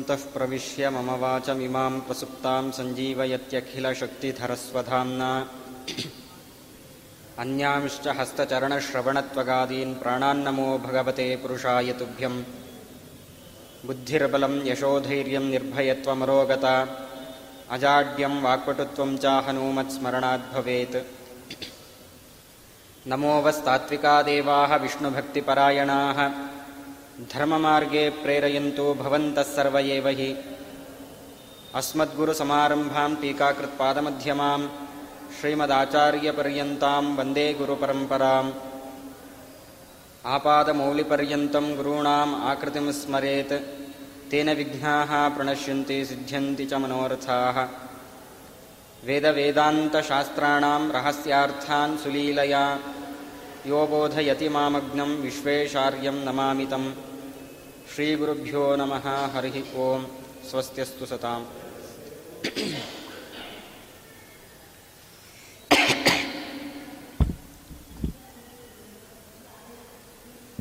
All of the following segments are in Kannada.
योऽन्तः प्रविश्य मम वाचमिमां प्रसुप्तां सञ्जीवयत्यखिलशक्तिधरस्वधाम्ना। अन्यांश्च हस्तचरणश्रवणत्वगादीन् प्राणान्नमो भगवते पुरुषाय तुभ्यं बुद्धिर्बलं यशोधैर्यं निर्भयत्वमरोगता। अजाड्यं वाक्पटुत्वं च हनूमत्स्मरणाद् भवेत्। नमो वस्तात्विका देवाः विष्णुभक्तिपरायणाः धर्ममार्गे प्रेरयन्तु भवन्तः सर्व एव हि। अस्मद्गुरुसमारम्भां टीकाकृत्पादमध्यमां श्रीमदाचार्यपर्यन्तां वन्दे गुरुपरम्पराम्। आपादमौलिपर्यन्तं गुरूणाम् आकृतिं स्मरेत् तेन विघ्नाः प्रणश्यन्ति सिद्ध्यन्ति च मनोरथाः। वेदवेदान्तशास्त्राणां रहस्यार्थान् सुलीलया यो बोधयति मामग्नं विश्वेशार्यं नमामि तं ಶ್ರೀಗುರುಭ್ಯೋ ನಮಃ ಹರಿ ಓಂ ಸ್ವಸ್ತ್ಯಸ್ತು ಸತಾಂ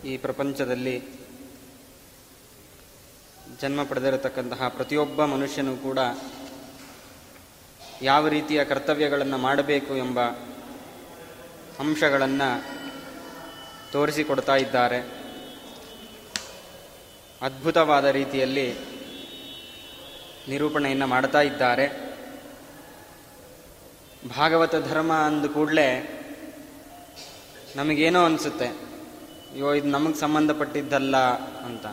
ಈ ಪ್ರಪಂಚದಲ್ಲಿ ಜನ್ಮ ಪಡೆದಿರತಕ್ಕಂತಹ ಪ್ರತಿಯೊಬ್ಬ ಮನುಷ್ಯನೂ ಕೂಡ ಯಾವ ರೀತಿಯ ಕರ್ತವ್ಯಗಳನ್ನು ಮಾಡಬೇಕು ಎಂಬ ಅಂಶಗಳನ್ನು ತೋರಿಸಿಕೊಡ್ತಾ ಇದ್ದಾರೆ. ಅದ್ಭುತವಾದ ರೀತಿಯಲ್ಲಿ ನಿರೂಪಣೆಯನ್ನು ಮಾಡ್ತಾ ಇದ್ದಾರೆ. ಭಾಗವತ ಧರ್ಮ ಅಂದ ಕೂಡಲೇ ನಮಗೇನೋ ಅನಿಸುತ್ತೆ, ಅಯ್ಯೋ, ಇದು ನಮಗೆ ಸಂಬಂಧಪಟ್ಟಿದ್ದಲ್ಲ ಅಂತ.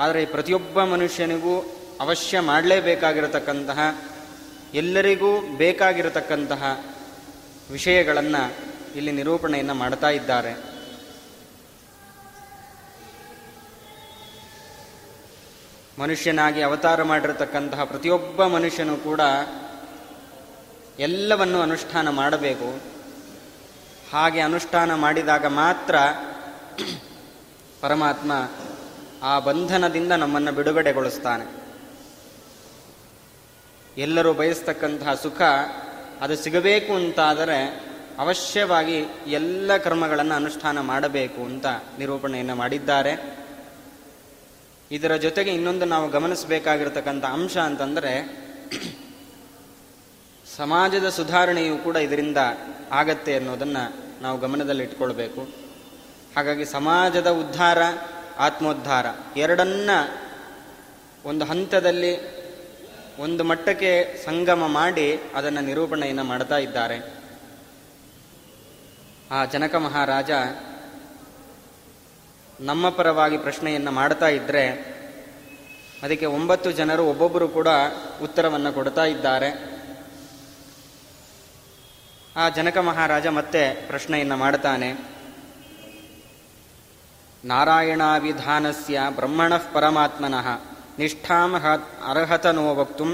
ಆದರೆ ಪ್ರತಿಯೊಬ್ಬ ಮನುಷ್ಯನಿಗೂ ಅವಶ್ಯ ಮಾಡಲೇಬೇಕಾಗಿರತಕ್ಕಂತಹ, ಎಲ್ಲರಿಗೂ ಬೇಕಾಗಿರತಕ್ಕಂತಹ ವಿಷಯಗಳನ್ನು ಇಲ್ಲಿ ನಿರೂಪಣೆಯನ್ನು ಮಾಡ್ತಾ ಇದ್ದಾರೆ. ಮನುಷ್ಯನಾಗಿ ಅವತಾರ ಮಾಡಿರತಕ್ಕಂತಹ ಪ್ರತಿಯೊಬ್ಬ ಮನುಷ್ಯನೂ ಕೂಡ ಎಲ್ಲವನ್ನು ಅನುಷ್ಠಾನ ಮಾಡಬೇಕು. ಹಾಗೆ ಅನುಷ್ಠಾನ ಮಾಡಿದಾಗ ಮಾತ್ರ ಪರಮಾತ್ಮ ಆ ಬಂಧನದಿಂದ ನಮ್ಮನ್ನು ಬಿಡುಗಡೆಗೊಳಿಸ್ತಾನೆ. ಎಲ್ಲರೂ ಬಯಸ್ತಕ್ಕಂತಹ ಸುಖ ಅದು ಸಿಗಬೇಕು ಅಂತಾದರೆ ಅವಶ್ಯವಾಗಿ ಎಲ್ಲ ಕರ್ಮಗಳನ್ನು ಅನುಷ್ಠಾನ ಮಾಡಬೇಕು ಅಂತ ನಿರೂಪಣೆಯನ್ನು ಮಾಡಿದ್ದಾರೆ. ಇದರ ಜೊತೆಗೆ ಇನ್ನೊಂದು ನಾವು ಗಮನಿಸಬೇಕಾಗಿರ್ತಕ್ಕಂಥ ಅಂಶ ಅಂತಂದರೆ ಸಮಾಜದ ಸುಧಾರಣೆಯೂ ಕೂಡ ಇದರಿಂದ ಆಗತ್ತೆ ಅನ್ನೋದನ್ನು ನಾವು ಗಮನದಲ್ಲಿಟ್ಕೊಳ್ಬೇಕು ಹಾಗಾಗಿ ಸಮಾಜದ ಉದ್ಧಾರ, ಆತ್ಮೋದ್ಧಾರ ಎರಡನ್ನ ಒಂದು ಹಂತದಲ್ಲಿ ಒಂದು ಮಟ್ಟಕ್ಕೆ ಸಂಗಮ ಮಾಡಿ ಅದನ್ನು ನಿರೂಪಣೆಯನ್ನು ಮಾಡ್ತಾ ಇದ್ದಾರೆ. ಆ ಜನಕ ಮಹಾರಾಜ ನಮ್ಮ ಪರವಾಗಿ ಪ್ರಶ್ನೆಯನ್ನು ಮಾಡ್ತಾ ಇದ್ದರೆ ಅದಕ್ಕೆ ಒಂಬತ್ತು ಜನರು ಒಬ್ಬೊಬ್ಬರು ಕೂಡ ಉತ್ತರವನ್ನು ಕೊಡ್ತಾ ಇದ್ದಾರೆ. ಆ ಜನಕ ಮಹಾರಾಜ ಮತ್ತೆ ಪ್ರಶ್ನೆಯನ್ನು ಮಾಡ್ತಾನೆ. ನಾರಾಯಣಾವಿಧಾನಸ್ಯ ಬ್ರಹ್ಮಣಃ ಪರಮಾತ್ಮನಃ ನಿಷ್ಠಾಂ ಅರ್ಹತನೋ ವಕ್ತು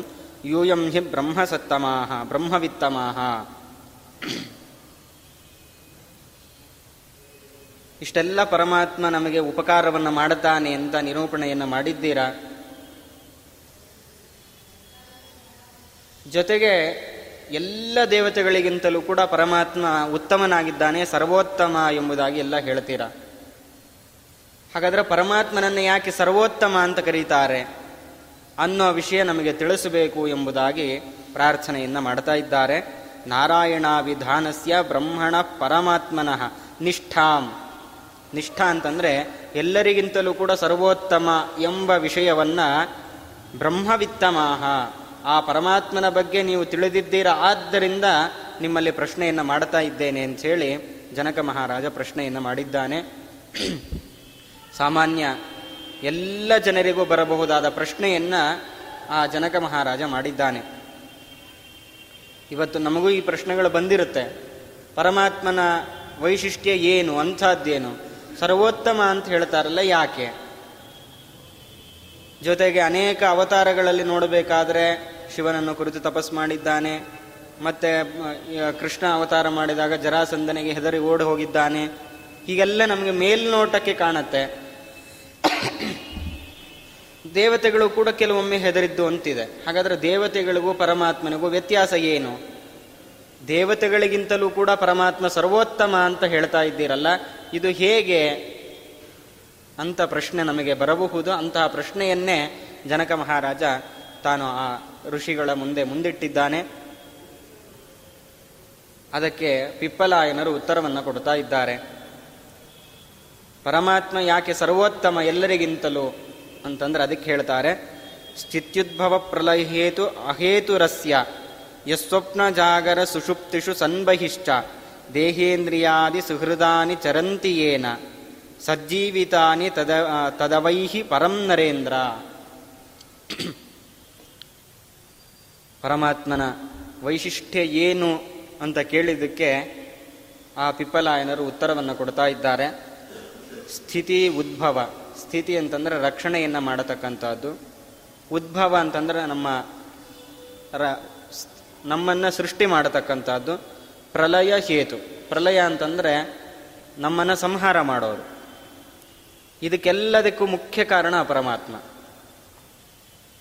ಯೂಯಂ ಹಿ ಬ್ರಹ್ಮಸತ್ತಮಾಹ ಬ್ರಹ್ಮವಿತ್ತಮಾಹ ಇಷ್ಟೆಲ್ಲ ಪರಮಾತ್ಮ ನಮಗೆ ಉಪಕಾರವನ್ನು ಮಾಡುತ್ತಾನೆ ಅಂತ ನಿರೂಪಣೆಯನ್ನು ಮಾಡಿದ್ದೀರಾ? ಜೊತೆಗೆ ಎಲ್ಲ ದೇವತೆಗಳಿಗಿಂತಲೂ ಕೂಡ ಪರಮಾತ್ಮ ಉತ್ತಮನಾಗಿದ್ದಾನೆ, ಸರ್ವೋತ್ತಮ ಎಂಬುದಾಗಿ ಎಲ್ಲ ಹೇಳ್ತೀರಾ? ಹಾಗಾದರೆ ಪರಮಾತ್ಮನನ್ನು ಯಾಕೆ ಸರ್ವೋತ್ತಮ ಅಂತ ಕರೀತಾರೆ? ಅನ್ನೋ ವಿಷಯ ನಮಗೆ ತಿಳಿಸಬೇಕು ಎಂಬುದಾಗಿ ಪ್ರಾರ್ಥನೆಯನ್ನು ಮಾಡ್ತಾ ಇದ್ದಾರೆ. ನಾರಾಯಣ ವಿಧಾನಸ್ಯ ಬ್ರಹ್ಮಣ ಪರಮಾತ್ಮನಃ ನಿಷ್ಠಾಂ. ನಿಷ್ಠಾ ಅಂತಂದರೆ ಎಲ್ಲರಿಗಿಂತಲೂ ಕೂಡ ಸರ್ವೋತ್ತಮ ಎಂಬ ವಿಷಯವನ್ನು ಬ್ರಹ್ಮವಿತ್ತಮಾಹ. ಆ ಪರಮಾತ್ಮನ ಬಗ್ಗೆ ನೀವು ತಿಳಿದಿದ್ದೀರ, ಆದ್ದರಿಂದ ನಿಮ್ಮಲ್ಲಿ ಪ್ರಶ್ನೆಯನ್ನು ಮಾಡ್ತಾ ಇದ್ದೇನೆ ಅಂಥೇಳಿ ಜನಕ ಮಹಾರಾಜ ಪ್ರಶ್ನೆಯನ್ನು ಮಾಡಿದ್ದಾನೆ. ಸಾಮಾನ್ಯ ಎಲ್ಲ ಜನರಿಗೂ ಬರಬಹುದಾದ ಪ್ರಶ್ನೆಯನ್ನು ಆ ಜನಕ ಮಹಾರಾಜ ಮಾಡಿದ್ದಾನೆ. ಇವತ್ತು ನಮಗೂ ಈ ಪ್ರಶ್ನೆಗಳು ಬಂದಿರುತ್ತೆ. ಪರಮಾತ್ಮನ ವೈಶಿಷ್ಟ್ಯ ಏನು, ಅಂಥದ್ದೇನು? ಸರ್ವೋತ್ತಮ ಅಂತ ಹೇಳ್ತಾರಲ್ಲ ಯಾಕೆ? ಜೊತೆಗೆ ಅನೇಕ ಅವತಾರಗಳಲ್ಲಿ ನೋಡಬೇಕಾದ್ರೆ ಶಿವನನ್ನು ಕುರಿತು ತಪಸ್ ಮಾಡಿದ್ದಾನೆ, ಮತ್ತೆ ಕೃಷ್ಣ ಅವತಾರ ಮಾಡಿದಾಗ ಜರಾಸಂದನಿಗೆ ಹೆದರಿ ಓಡಿ ಹೋಗಿದ್ದಾನೆ. ಹೀಗೆಲ್ಲ ನಮಗೆ ಮೇಲ್ನೋಟಕ್ಕೆ ಕಾಣತ್ತೆ. ದೇವತೆಗಳು ಕೂಡ ಕೆಲವೊಮ್ಮೆ ಹೆದರಿದ್ದು ಅಂತಿದೆ. ಹಾಗಾದ್ರೆ ದೇವತೆಗಳಿಗೂ ಪರಮಾತ್ಮನಿಗೂ ವ್ಯತ್ಯಾಸ ಏನು? ದೇವತೆಗಳಿಗಿಂತಲೂ ಕೂಡ ಪರಮಾತ್ಮ ಸರ್ವೋತ್ತಮ ಅಂತ ಹೇಳ್ತಾ ಇದ್ದೀರಲ್ಲ. ಇದು ಹೇಗೆ ಅಂತ ಪ್ರಶ್ನೆ ನಮಗೆ ಬರಬಹುದು. ಅಂತಹ ಪ್ರಶ್ನೆಯನ್ನೇ ಜನಕ ಮಹಾರಾಜ ತಾನು ಆ ಋಷಿಗಳ ಮುಂದೆ ಮುಂದಿಟ್ಟಿದ್ದಾನೆ. ಅದಕ್ಕೆ ಪಿಪ್ಪಲಾಯನರು ಉತ್ತರವನ್ನು ಕೊಡ್ತಾ ಇದ್ದಾರೆ. ಪರಮಾತ್ಮ ಯಾಕೆ ಸರ್ವೋತ್ತಮ ಎಲ್ಲರಿಗಿಂತಲೂ ಅಂತಂದ್ರೆ ಅದಕ್ಕೆ ಹೇಳ್ತಾರೆ. ಸ್ಥಿತ್ಯುದ್ಭವ ಪ್ರಲಯ ಹೇತು ಅಹೇತುರಸ್ಯ ಯಸ್ವಪ್ನ ಜಾಗರ ಸುಷುಪ್ತಿಷು ಸನ್ಬಹಿಶ್ಚ. ದೇಹೇಂದ್ರಿಯಾದಿ ಸುಹೃದಾನಿ ಚರಂತಿಯೇನ ಸಜ್ಜೀವಿತಾನಿ ತದ ತದವೈಹಿ ಪರಂ ನರೇಂದ್ರ. ಪರಮಾತ್ಮನ ವೈಶಿಷ್ಟ್ಯ ಏನು ಅಂತ ಕೇಳಿದ್ದಕ್ಕೆ ಆ ಪಿಪ್ಪಲಾಯನರು ಉತ್ತರವನ್ನು ಕೊಡ್ತಾ ಇದ್ದಾರೆ. ಸ್ಥಿತಿ ಉದ್ಭವ. ಸ್ಥಿತಿ ಅಂತಂದ್ರೆ ರಕ್ಷಣೆಯನ್ನು ಮಾಡತಕ್ಕಂಥದ್ದು. ಉದ್ಭವ ಅಂತಂದ್ರೆ ನಮ್ಮ ರ ನಮ್ಮನ್ನು ಸೃಷ್ಟಿ ಮಾಡತಕ್ಕಂಥದ್ದು. ಪ್ರಲಯ ಹೇತು. ಪ್ರಲಯ ಅಂತಂದರೆ ನಮ್ಮನ್ನು ಸಂಹಾರ ಮಾಡೋರು. ಇದಕ್ಕೆಲ್ಲದಕ್ಕೂ ಮುಖ್ಯ ಕಾರಣ ಪರಮಾತ್ಮ.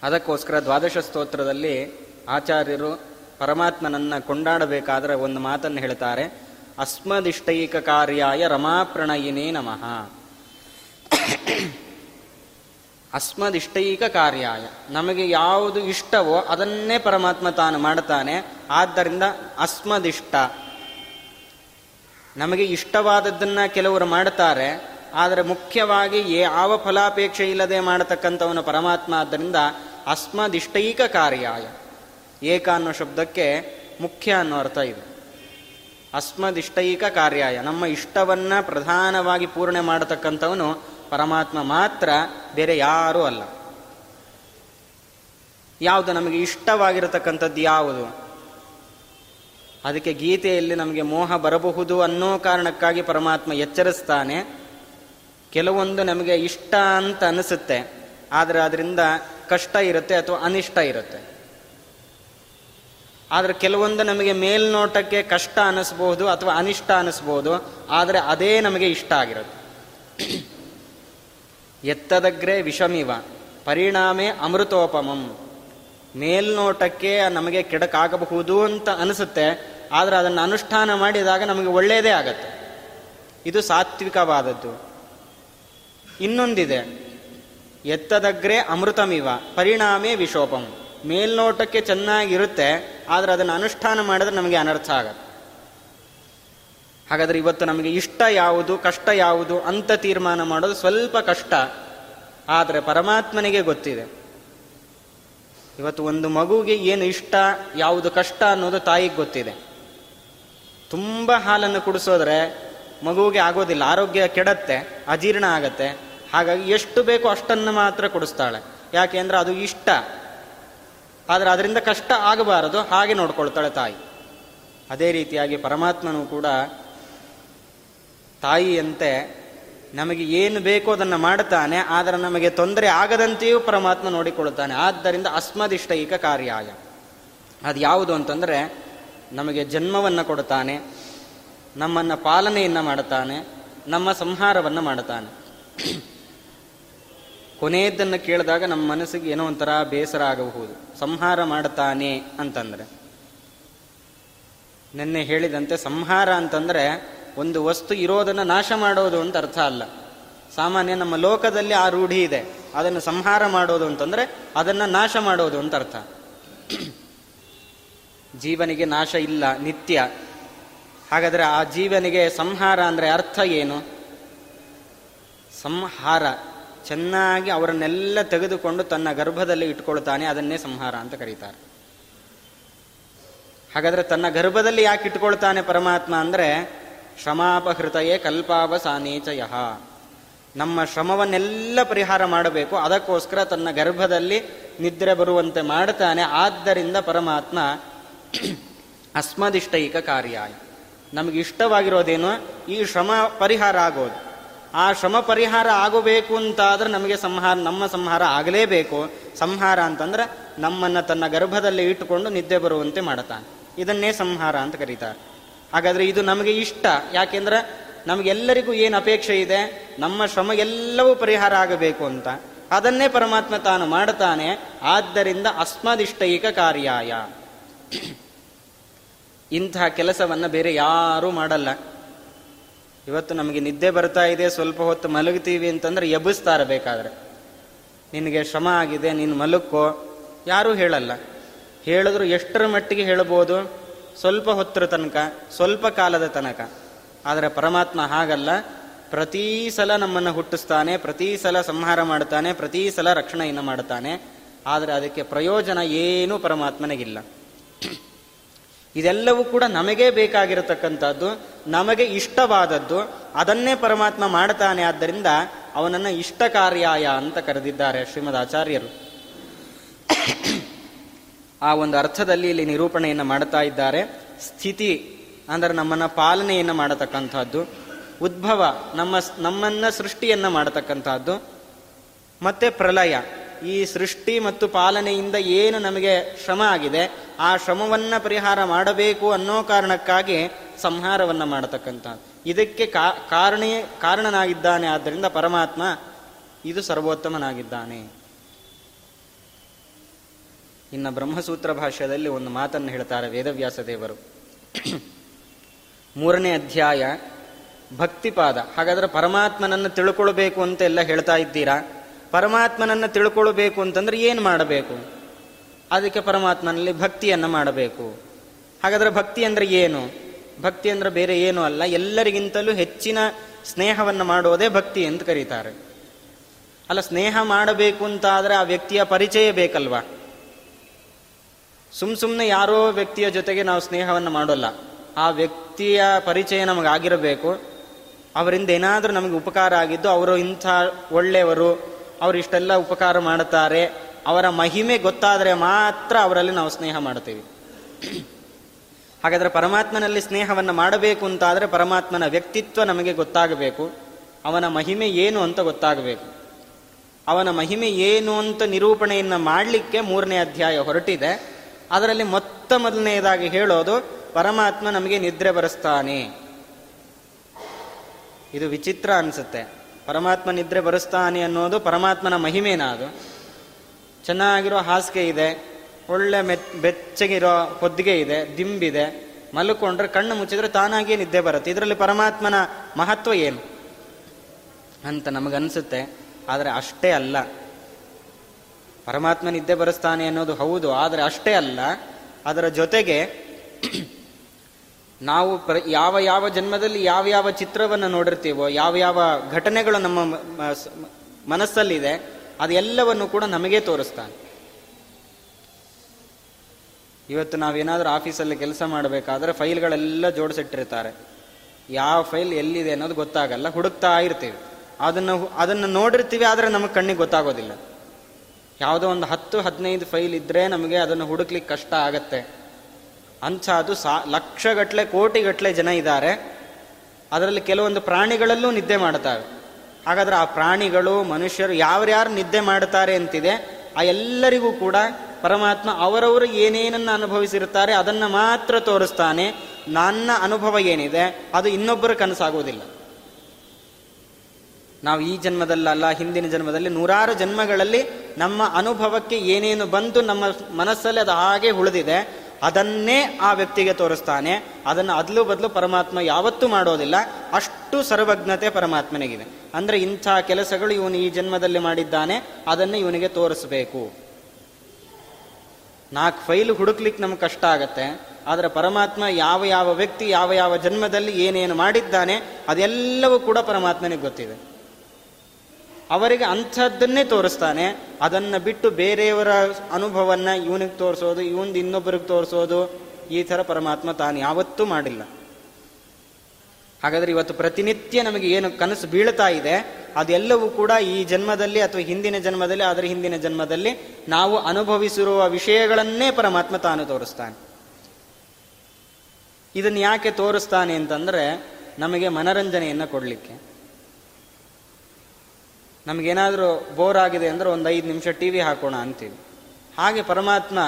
ಅದಕ್ಕೋಸ್ಕರ ದ್ವಾದಶ ಸ್ತೋತ್ರದಲ್ಲಿ ಆಚಾರ್ಯರು ಪರಮಾತ್ಮನನ್ನು ಕೊಂಡಾಡಬೇಕಾದ್ರೆ ಒಂದು ಮಾತನ್ನು ಹೇಳ್ತಾರೆ. ಅಸ್ಮದಿಷ್ಟೈಕ ಕಾರ್ಯಾಯ ರಮಾಪ್ರಣಯಿನೇ ನಮಃ. ಅಸ್ಮದಿಷ್ಟೈಕ ಕಾರ್ಯಾಯ ನಮಗೆ ಯಾವುದು ಇಷ್ಟವೋ ಅದನ್ನೇ ಪರಮಾತ್ಮ ತಾನು ಮಾಡ್ತಾನೆ. ಆದ್ದರಿಂದ ಅಸ್ಮದಿಷ್ಟ. ನಮಗೆ ಇಷ್ಟವಾದದ್ದನ್ನು ಕೆಲವರು ಮಾಡ್ತಾರೆ ಆದರೆ ಮುಖ್ಯವಾಗಿ ಯಾವ ಫಲಾಪೇಕ್ಷೆ ಇಲ್ಲದೆ ಮಾಡತಕ್ಕಂಥವನು ಪರಮಾತ್ಮ ಆದ್ದರಿಂದ ಅಸ್ಮದಿಷ್ಟೈಕ ಕಾರ್ಯಾಯ. ಏಕ ಅನ್ನೋ ಶಬ್ದಕ್ಕೆ ಮುಖ್ಯ ಅನ್ನೋ ಅರ್ಥ ಇದೆ. ಅಸ್ಮದಿಷ್ಟೈಕ ಕಾರ್ಯಾಯ. ನಮ್ಮ ಇಷ್ಟವನ್ನು ಪ್ರಧಾನವಾಗಿ ಪೂರ್ಣೆ ಮಾಡತಕ್ಕಂಥವನು ಪರಮಾತ್ಮ ಮಾತ್ರ, ಬೇರೆ ಯಾರೂ ಅಲ್ಲ. ಯಾವುದು ನಮಗೆ ಇಷ್ಟವಾಗಿರತಕ್ಕಂಥದ್ದು ಯಾವುದು? ಅದಕ್ಕೆ ಗೀತೆಯಲ್ಲಿ ನಮಗೆ ಮೋಹ ಬರಬಹುದು ಅನ್ನೋ ಕಾರಣಕ್ಕಾಗಿ ಪರಮಾತ್ಮ ಎಚ್ಚರಿಸ್ತಾನೆ. ಕೆಲವೊಂದು ನಮಗೆ ಇಷ್ಟ ಅಂತ ಅನಿಸುತ್ತೆ. ಆದರೆ ಅದರಿಂದ ಕಷ್ಟ ಇರುತ್ತೆ ಅಥವಾ ಅನಿಷ್ಟ ಇರುತ್ತೆ. ಆದರೆ ಕೆಲವೊಂದು ನಮಗೆ ಮೇಲ್ನೋಟಕ್ಕೆ ಕಷ್ಟ ಅನಿಸ್ಬೋದು ಅಥವಾ ಅನಿಷ್ಟ ಅನಿಸ್ಬೋದು ಆದರೆ ಅದೇ ನಮಗೆ ಇಷ್ಟ ಆಗಿರುತ್ತೆ. ಎತ್ತದಗ್ರೆ ವಿಷಮಿವ, ಪರಿಣಾಮೆ ಅಮೃತೋಪಮಂ. ಮೇಲ್ನೋಟಕ್ಕೆ ನಮಗೆ ಕೆಡಕಾಗಬಹುದು ಅಂತ ಅನಿಸುತ್ತೆ ಆದರೆ ಅದನ್ನು ಅನುಷ್ಠಾನ ಮಾಡಿದಾಗ ನಮಗೆ ಒಳ್ಳೆಯದೇ ಆಗತ್ತೆ. ಇದು ಸಾತ್ವಿಕವಾದದ್ದು. ಇನ್ನೊಂದಿದೆ, ಎತ್ತದಗ್ರೆ ಅಮೃತಮಿವ, ಪರಿಣಾಮೇ ವಿಶೋಪಂ. ಮೇಲ್ನೋಟಕ್ಕೆ ಚೆನ್ನಾಗಿರುತ್ತೆ, ಆದರೆ ಅದನ್ನು ಅನುಷ್ಠಾನ ಮಾಡಿದ್ರೆ ನಮಗೆ ಅನರ್ಥ ಆಗತ್ತೆ. ಹಾಗಾದರೆ ಇವತ್ತು ನಮಗೆ ಇಷ್ಟ ಯಾವುದು, ಕಷ್ಟ ಯಾವುದು ಅಂತ ತೀರ್ಮಾನ ಮಾಡೋದು ಸ್ವಲ್ಪ ಕಷ್ಟ. ಆದರೆ ಪರಮಾತ್ಮನಿಗೆ ಗೊತ್ತಿದೆ. ಇವತ್ತು ಒಂದು ಮಗುವಿಗೆ ಏನು ಇಷ್ಟ, ಯಾವುದು ಕಷ್ಟ ಅನ್ನೋದು ತಾಯಿಗೆ ಗೊತ್ತಿದೆ. ತುಂಬ ಹಾಲನ್ನು ಕುಡಿಸೋದ್ರೆ ಮಗುವಿಗೆ ಆಗೋದಿಲ್ಲ, ಆರೋಗ್ಯ ಕೆಡತ್ತೆ, ಅಜೀರ್ಣ ಆಗತ್ತೆ. ಹಾಗಾಗಿ ಎಷ್ಟು ಬೇಕೋ ಅಷ್ಟನ್ನು ಮಾತ್ರ ಕುಡಿಸ್ತಾಳೆ. ಯಾಕೆಂದ್ರೆ ಅದು ಇಷ್ಟ. ಆದರೆ ಅದರಿಂದ ಕಷ್ಟ ಆಗಬಾರದು, ಹಾಗೆ ನೋಡ್ಕೊಳ್ತಾಳೆ ತಾಯಿ. ಅದೇ ರೀತಿಯಾಗಿ ಪರಮಾತ್ಮನು ಕೂಡ ತಾಯಿಯಂತೆ ನಮಗೆ ಏನು ಬೇಕೋ ಅದನ್ನು ಮಾಡುತ್ತಾನೆ, ಆದರೆ ನಮಗೆ ತೊಂದರೆ ಆಗದಂತೆಯೂ ಪರಮಾತ್ಮ ನೋಡಿಕೊಳ್ಳುತ್ತಾನೆ. ಆದ್ದರಿಂದ ಅಸ್ಮದಿಷ್ಟೈಕ ಕಾರ್ಯಾಯ. ಅದು ಯಾವುದು ಅಂತಂದರೆ ನಮಗೆ ಜನ್ಮವನ್ನು ಕೊಡುತ್ತಾನೆ, ನಮ್ಮನ್ನು ಪಾಲನೆಯನ್ನು ಮಾಡುತ್ತಾನೆ, ನಮ್ಮ ಸಂಹಾರವನ್ನು ಮಾಡುತ್ತಾನೆ. ಕೊನೆಯದ್ದನ್ನು ಕೇಳಿದಾಗ ನಮ್ಮ ಮನಸ್ಸಿಗೆ ಏನೋ ಒಂಥರ ಬೇಸರ ಆಗಬಹುದು. ಸಂಹಾರ ಮಾಡುತ್ತಾನೆ ಅಂತಂದ್ರೆ. ನಿನ್ನೆ ಹೇಳಿದಂತೆ ಸಂಹಾರ ಅಂತಂದರೆ ಒಂದು ವಸ್ತು ಇರೋದನ್ನು ನಾಶ ಮಾಡೋದು ಅಂತ ಅರ್ಥ ಅಲ್ಲ. ಸಾಮಾನ್ಯ ನಮ್ಮ ಲೋಕದಲ್ಲಿ ಆ ರೂಢಿ ಇದೆ. ಅದನ್ನು ಸಂಹಾರ ಮಾಡೋದು ಅಂತಂದರೆ ಅದನ್ನು ನಾಶ ಮಾಡೋದು ಅಂತ ಅರ್ಥ. ಜೀವನಿಗೆ ನಾಶ ಇಲ್ಲ, ನಿತ್ಯ. ಹಾಗಾದರೆ ಆ ಜೀವನಿಗೆ ಸಂಹಾರ ಅಂದರೆ ಅರ್ಥ ಏನು? ಸಂಹಾರ. ಚೆನ್ನಾಗಿ ಅವರನ್ನೆಲ್ಲ ತೆಗೆದುಕೊಂಡು ತನ್ನ ಗರ್ಭದಲ್ಲಿ ಇಟ್ಕೊಳ್ತಾನೆ, ಅದನ್ನೇ ಸಂಹಾರ ಅಂತ ಕರೀತಾರೆ. ಹಾಗಾದರೆ ತನ್ನ ಗರ್ಭದಲ್ಲಿ ಯಾಕೆ ಇಟ್ಕೊಳ್ತಾನೆ ಪರಮಾತ್ಮ ಅಂದರೆ, ಶ್ರಮಾಪಹೃತಯೇ ಕಲ್ಪಾವಸಾನೇಚಯ ನಮ್ಮ ಶ್ರಮವನ್ನೆಲ್ಲ ಪರಿಹಾರ ಮಾಡಬೇಕು, ಅದಕ್ಕೋಸ್ಕರ ತನ್ನ ಗರ್ಭದಲ್ಲಿ ನಿದ್ರೆ ಬರುವಂತೆ ಮಾಡ್ತಾನೆ, ಆದ್ದರಿಂದ ಪರಮಾತ್ಮ ಅಸ್ಮದಿಷ್ಟೈಕ ಕಾರ್ಯಾಯ ನಮಗೆ ಇಷ್ಟವಾಗಿರೋದೇನು ಈ ಶ್ರಮ ಪರಿಹಾರ ಆಗೋದು. ಆ ಶ್ರಮ ಪರಿಹಾರ ಆಗಬೇಕು ಅಂತಾದ್ರೆ ನಮಗೆ ಸಂಹಾರ, ನಮ್ಮ ಸಂಹಾರ ಆಗಲೇಬೇಕು. ಸಂಹಾರ ಅಂತಂದ್ರೆ ನಮ್ಮನ್ನ ತನ್ನ ಗರ್ಭದಲ್ಲಿ ಇಟ್ಟುಕೊಂಡು ನಿದ್ದೆ ಬರುವಂತೆ ಮಾಡುತ್ತಾನೆ. ಇದನ್ನೇ ಸಂಹಾರ ಅಂತ ಕರೀತಾರೆ. ಹಾಗಾದ್ರೆ ಇದು ನಮಗೆ ಇಷ್ಟ. ಯಾಕೆಂದ್ರೆ ನಮಗೆಲ್ಲರಿಗೂ ಏನು ಅಪೇಕ್ಷೆ ಇದೆ? ನಮ್ಮ ಶ್ರಮ ಎಲ್ಲವೂ ಪರಿಹಾರ ಆಗಬೇಕು ಅಂತ. ಅದನ್ನೇ ಪರಮಾತ್ಮ ತಾನು ಮಾಡುತ್ತಾನೆ. ಆದ್ದರಿಂದ ಅಸ್ಮದಿಷ್ಟೈಕ ಕಾರ್ಯಾಯ ಇಂತಹ ಕೆಲಸವನ್ನು ಬೇರೆ ಯಾರೂ ಮಾಡಲ್ಲ. ಇವತ್ತು ನಮಗೆ ನಿದ್ದೆ ಬರ್ತಾ ಇದೆ, ಸ್ವಲ್ಪ ಹೊತ್ತು ಮಲಗ್ತೀವಿ ಅಂತಂದ್ರೆ ಎಬ್ಬಿಸ್ತಾರೆ ಬೇಕಾದ್ರೆ. ನಿನಗೆ ಶ್ರಮ ಆಗಿದೆ, ನೀನು ಮಲಕ್ಕೋ ಯಾರೂ ಹೇಳಲ್ಲ. ಹೇಳಿದ್ರು ಎಷ್ಟರ ಮಟ್ಟಿಗೆ ಹೇಳ್ಬೋದು? ಸ್ವಲ್ಪ ಹೊತ್ತರ ತನಕ, ಸ್ವಲ್ಪ ಕಾಲದ ತನಕ. ಆದರೆ ಪರಮಾತ್ಮ ಹಾಗಲ್ಲ. ಪ್ರತಿ ಸಲ ನಮ್ಮನ್ನು ಹುಟ್ಟಿಸ್ತಾನೆ, ಪ್ರತಿ ಸಲ ಸಂಹಾರ ಮಾಡ್ತಾನೆ, ಪ್ರತಿ ಸಲ ರಕ್ಷಣೆಯನ್ನು ಮಾಡ್ತಾನೆ. ಆದರೆ ಅದಕ್ಕೆ ಪ್ರಯೋಜನ ಏನೂ ಪರಮಾತ್ಮನಿಗಿಲ್ಲ. ಇದೆಲ್ಲವೂ ಕೂಡ ನಮಗೆ ಬೇಕಾಗಿರತಕ್ಕಂಥದ್ದು, ನಮಗೆ ಇಷ್ಟವಾದದ್ದು, ಅದನ್ನೇ ಪರಮಾತ್ಮ ಮಾಡ್ತಾನೆ ಆದ್ದರಿಂದ ಅವನನ್ನು ಇಷ್ಟ ಕಾರ್ಯಾಯ ಅಂತ ಕರೆದಿದ್ದಾರೆ ಶ್ರೀಮದ್ ಆಚಾರ್ಯರು. ಆ ಒಂದು ಅರ್ಥದಲ್ಲಿ ಇಲ್ಲಿ ನಿರೂಪಣೆಯನ್ನು ಮಾಡ್ತಾ ಇದ್ದಾರೆ. ಸ್ಥಿತಿ ಅಂದರೆ ನಮ್ಮನ್ನ ಪಾಲನೆಯನ್ನು ಮಾಡತಕ್ಕಂಥದ್ದು, ಉದ್ಭವ, ನಮ್ಮ ನಮ್ಮನ್ನ ಸೃಷ್ಟಿಯನ್ನು ಮಾಡತಕ್ಕಂಥದ್ದು, ಮತ್ತೆ ಪ್ರಲಯ. ಈ ಸೃಷ್ಟಿ ಮತ್ತು ಪಾಲನೆಯಿಂದ ಏನು ನಮಗೆ ಶ್ರಮ ಆಗಿದೆ, ಆ ಶ್ರಮವನ್ನ ಪರಿಹಾರ ಮಾಡಬೇಕು ಅನ್ನೋ ಕಾರಣಕ್ಕಾಗಿ ಸಂಹಾರವನ್ನ ಮಾಡತಕ್ಕಂಥದ್ದು. ಇದಕ್ಕೆ ಕಾರಣ, ಕಾರಣನಾಗಿದ್ದಾನೆ ಆದ್ದರಿಂದ ಪರಮಾತ್ಮ ಇದು ಸರ್ವೋತ್ತಮನಾಗಿದ್ದಾನೆ. ಇನ್ನು ಬ್ರಹ್ಮಸೂತ್ರ ಭಾಷ್ಯದಲ್ಲಿ ಒಂದು ಮಾತನ್ನು ಹೇಳ್ತಾರೆ ವೇದವ್ಯಾಸ ದೇವರು. ಮೂರನೇ ಅಧ್ಯಾಯ ಭಕ್ತಿಪಾದ. ಹಾಗಾದ್ರೆ ಪರಮಾತ್ಮನನ್ನು ತಿಳ್ಕೊಳ್ಬೇಕು ಅಂತ ಎಲ್ಲ ಹೇಳ್ತಾ ಇದ್ದೀರಾ? ಪರಮಾತ್ಮನನ್ನು ತಿಳ್ಕೊಳ್ಬೇಕು ಅಂತಂದ್ರೆ ಏನು ಮಾಡಬೇಕು? ಅದಕ್ಕೆ ಪರಮಾತ್ಮನಲ್ಲಿ ಭಕ್ತಿಯನ್ನು ಮಾಡಬೇಕು. ಹಾಗಾದರೆ ಭಕ್ತಿ ಅಂದರೆ ಏನು? ಭಕ್ತಿ ಅಂದರೆ ಬೇರೆ ಏನೂ ಅಲ್ಲ, ಎಲ್ಲರಿಗಿಂತಲೂ ಹೆಚ್ಚಿನ ಸ್ನೇಹವನ್ನು ಮಾಡೋದೇ ಭಕ್ತಿ ಅಂತ ಕರೀತಾರೆ. ಅಲ್ಲ, ಸ್ನೇಹ ಮಾಡಬೇಕು ಅಂತಾದರೆ ಆ ವ್ಯಕ್ತಿಯ ಪರಿಚಯ ಬೇಕಲ್ವಾ? ಸುಮ್ ಸುಮ್ಮನೆ ಯಾರೋ ವ್ಯಕ್ತಿಯ ಜೊತೆಗೆ ನಾವು ಸ್ನೇಹವನ್ನು ಮಾಡೋಲ್ಲ. ಆ ವ್ಯಕ್ತಿಯ ಪರಿಚಯ ನಮಗಾಗಿರಬೇಕು. ಅವರಿಂದ ಏನಾದರೂ ನಮಗೆ ಉಪಕಾರ ಆಗಿದ್ದು, ಅವರು ಇಂಥ ಒಳ್ಳೆಯವರು ಅವರು ಇಷ್ಟೆಲ್ಲ ಉಪಕಾರ ಮಾಡುತ್ತಾರೆ, ಅವರ ಮಹಿಮೆ ಗೊತ್ತಾದರೆ ಮಾತ್ರ ಅವರಲ್ಲಿ ನಾವು ಸ್ನೇಹ ಮಾಡ್ತೀವಿ ಹಾಗಾದರೆ ಪರಮಾತ್ಮನಲ್ಲಿ ಸ್ನೇಹವನ್ನು ಮಾಡಬೇಕು ಅಂತಾದರೆ ಪರಮಾತ್ಮನ ವ್ಯಕ್ತಿತ್ವ ನಮಗೆ ಗೊತ್ತಾಗಬೇಕು, ಅವನ ಮಹಿಮೆ ಏನು ಅಂತ ಗೊತ್ತಾಗಬೇಕು. ಅವನ ಮಹಿಮೆ ಏನು ಅಂತ ನಿರೂಪಣೆಯನ್ನು ಮಾಡಲಿಕ್ಕೆ ಮೂರನೇ ಅಧ್ಯಾಯ ಹೊರಟಿದೆ. ಅದರಲ್ಲಿ ಮೊತ್ತ ಮೊದಲನೆಯದಾಗಿ ಹೇಳೋದು, ಪರಮಾತ್ಮ ನಮಗೆ ನಿದ್ರೆ ಬರೆಸ್ತಾನೆ. ಇದು ವಿಚಿತ್ರ ಅನಿಸುತ್ತೆ. ಪರಮಾತ್ಮ ನಿದ್ರೆ ಬರೆಸ್ತಾನೆ ಅನ್ನೋದು ಪರಮಾತ್ಮನ ಮಹಿಮೇನ ಅದು ಚೆನ್ನಾಗಿರೋ ಹಾಸಿಗೆ ಇದೆ, ಒಳ್ಳೆ ಮೆತ್, ಬೆಚ್ಚಗಿರೋ ಹೊದ್ದಿಗೆ ಇದೆ, ದಿಂಬಿದೆ, ಮಲ್ಕೊಂಡ್ರೆ ಕಣ್ಣು ಮುಚ್ಚಿದ್ರೆ ತಾನಾಗಿಯೇ ನಿದ್ದೆ ಬರುತ್ತೆ. ಇದರಲ್ಲಿ ಪರಮಾತ್ಮನ ಮಹತ್ವ ಏನು? ಅಂತ ನಮಗನ್ಸುತ್ತೆ, ಆದರೆ ಅಷ್ಟೇ ಅಲ್ಲ. ಪರಮಾತ್ಮ ನಿದ್ದೆ ಬರೆಸ್ತಾನೆ ಅನ್ನೋದು ಹೌದು, ಆದರೆ ಅಷ್ಟೇ ಅಲ್ಲ. ಅದರ ಜೊತೆಗೆ ನಾವು ಪ್ರ, ಯಾವ ಯಾವ ಜನ್ಮದಲ್ಲಿ ಯಾವ ಯಾವ ಚಿತ್ರವನ್ನು ನೋಡಿರ್ತೀವೋ, ಯಾವ ಯಾವ ಘಟನೆಗಳು ನಮ್ಮ ಮನಸ್ಸಲ್ಲಿದೆ, ಅದೆಲ್ಲವನ್ನು ಕೂಡ ನಮಗೆ ತೋರಿಸ್ತಾನೆ. ಇವತ್ತು ನಾವೇನಾದರೂ ಆಫೀಸಲ್ಲಿ ಕೆಲಸ ಮಾಡಬೇಕಾದ್ರೆ ಫೈಲ್ಗಳೆಲ್ಲ ಜೋಡಿಸಿಟ್ಟಿರ್ತಾರೆ. ಯಾವ ಫೈಲ್ ಎಲ್ಲಿದೆ ಅನ್ನೋದು ಗೊತ್ತಾಗಲ್ಲ, ಹುಡುಕ್ತಾ ಇರ್ತೀವಿ. ಅದನ್ನು ಅದನ್ನು ನೋಡಿರ್ತೀವಿ, ಆದರೆ ನಮಗೆ ಕಣ್ಣಿಗೆ ಗೊತ್ತಾಗೋದಿಲ್ಲ. ಯಾವುದೋ ಒಂದು ಹತ್ತು, ಹದಿನೈದು ಫೈಲ್ ಇದ್ದರೆ ನಮಗೆ ಅದನ್ನು ಹುಡುಕ್ಲಿಕ್ಕೆ ಕಷ್ಟ ಆಗತ್ತೆ. ಅಂಥದ್ದು ಸಾ ಲಕ್ಷಗಟ್ಟಲೆ ಕೋಟಿಗಟ್ಟಲೆ ಜನ ಇದ್ದಾರೆ. ಅದರಲ್ಲಿ ಕೆಲವೊಂದು ಪ್ರಾಣಿಗಳಲ್ಲೂ ನಿದ್ದೆ ಮಾಡ್ತಾವೆ ಹಾಗಾದರೆ ಆ ಪ್ರಾಣಿಗಳು, ಮನುಷ್ಯರು ಯಾರ್ಯಾರು ನಿದ್ದೆ ಮಾಡ್ತಾರೆ ಅಂತಿದೆ, ಆ ಎಲ್ಲರಿಗೂ ಕೂಡ ಪರಮಾತ್ಮ ಅವರವರು ಏನೇನನ್ನು ಅನುಭವಿಸಿರುತ್ತಾರೆ ಅದನ್ನು ಮಾತ್ರ ತೋರಿಸ್ತಾನೆ. ನನ್ನ ಅನುಭವ ಏನಿದೆ, ಅದು ಇನ್ನೊಬ್ಬರ ಕನಸಾಗುವುದಿಲ್ಲ. ನಾವು ಈ ಜನ್ಮದಲ್ಲಲ್ಲ ಹಿಂದಿನ ಜನ್ಮದಲ್ಲಿ ನೂರಾರು ಜನ್ಮಗಳಲ್ಲಿ ನಮ್ಮ ಅನುಭವಕ್ಕೆ ಏನೇನು ಬಂದು ನಮ್ಮ ಮನಸ್ಸಲ್ಲಿ ಅದು ಹಾಗೆ ಉಳಿದಿದೆ. ಅದನ್ನೇ ಆ ವ್ಯಕ್ತಿಗೆ ತೋರಿಸ್ತಾನೆ. ಅದನ್ನು ಅದಲು ಬದಲು ಪರಮಾತ್ಮ ಯಾವತ್ತೂ ಮಾಡೋದಿಲ್ಲ. ಅಷ್ಟು ಸರ್ವಜ್ಞತೆ ಪರಮಾತ್ಮನಿಗಿದೆ. ಅಂದರೆ ಇಂಥ ಕೆಲಸಗಳು ಇವನು ಈ ಜನ್ಮದಲ್ಲಿ ಮಾಡಿದ್ದಾನೆ, ಅದನ್ನು ಇವನಿಗೆ ತೋರಿಸಬೇಕು. ನಾಲ್ಕು ಫೈಲ್ ಹುಡುಕ್ಲಿಕ್ಕೆ ನಮ್ಗೆ ಕಷ್ಟ ಆಗತ್ತೆ. ಆದರೆ ಪರಮಾತ್ಮ ಯಾವ ಯಾವ ವ್ಯಕ್ತಿ ಯಾವ ಯಾವ ಜನ್ಮದಲ್ಲಿ ಏನೇನು ಮಾಡಿದ್ದಾನೆ, ಅದೆಲ್ಲವೂ ಕೂಡ ಪರಮಾತ್ಮನಿಗೆ ಗೊತ್ತಿದೆ. ಅವರಿಗೆ ಅಂಥದ್ದನ್ನೇ ತೋರಿಸ್ತಾನೆ. ಅದನ್ನು ಬಿಟ್ಟು ಬೇರೆಯವರ ಅನುಭವವನ್ನು ಇವನಿಗೆ ತೋರಿಸೋದು ಇವನ್ ಇನ್ನೊಬ್ಬರಿಗೆ ತೋರಿಸೋದು, ಈ ಥರ ಪರಮಾತ್ಮ ತಾನು ಯಾವತ್ತೂ ಮಾಡಿಲ್ಲ. ಹಾಗಾದ್ರೆ ಇವತ್ತು ಪ್ರತಿನಿತ್ಯ ನಮಗೆ ಏನು ಕನಸು ಬೀಳ್ತಾ ಇದೆ, ಅದೆಲ್ಲವೂ ಕೂಡ ಈ ಜನ್ಮದಲ್ಲಿ ಅಥವಾ ಹಿಂದಿನ ಜನ್ಮದಲ್ಲಿ ಅದರ ಹಿಂದಿನ ಜನ್ಮದಲ್ಲಿ ನಾವು ಅನುಭವಿಸಿರುವ ವಿಷಯಗಳನ್ನೇ ಪರಮಾತ್ಮ ತಾನು ತೋರಿಸ್ತಾನೆ. ಇದನ್ನು ಯಾಕೆ ತೋರಿಸ್ತಾನೆ ಅಂತಂದ್ರೆ, ನಮಗೆ ಮನರಂಜನೆಯನ್ನು ಕೊಡಲಿಕ್ಕೆ. ನಮಗೇನಾದರೂ ಬೋರ್ ಆಗಿದೆ ಅಂದರೆ ಒಂದು ಐದು ನಿಮಿಷ ಟಿ ವಿ ಹಾಕೋಣ ಅಂತೀವಿ. ಹಾಗೆ ಪರಮಾತ್ಮ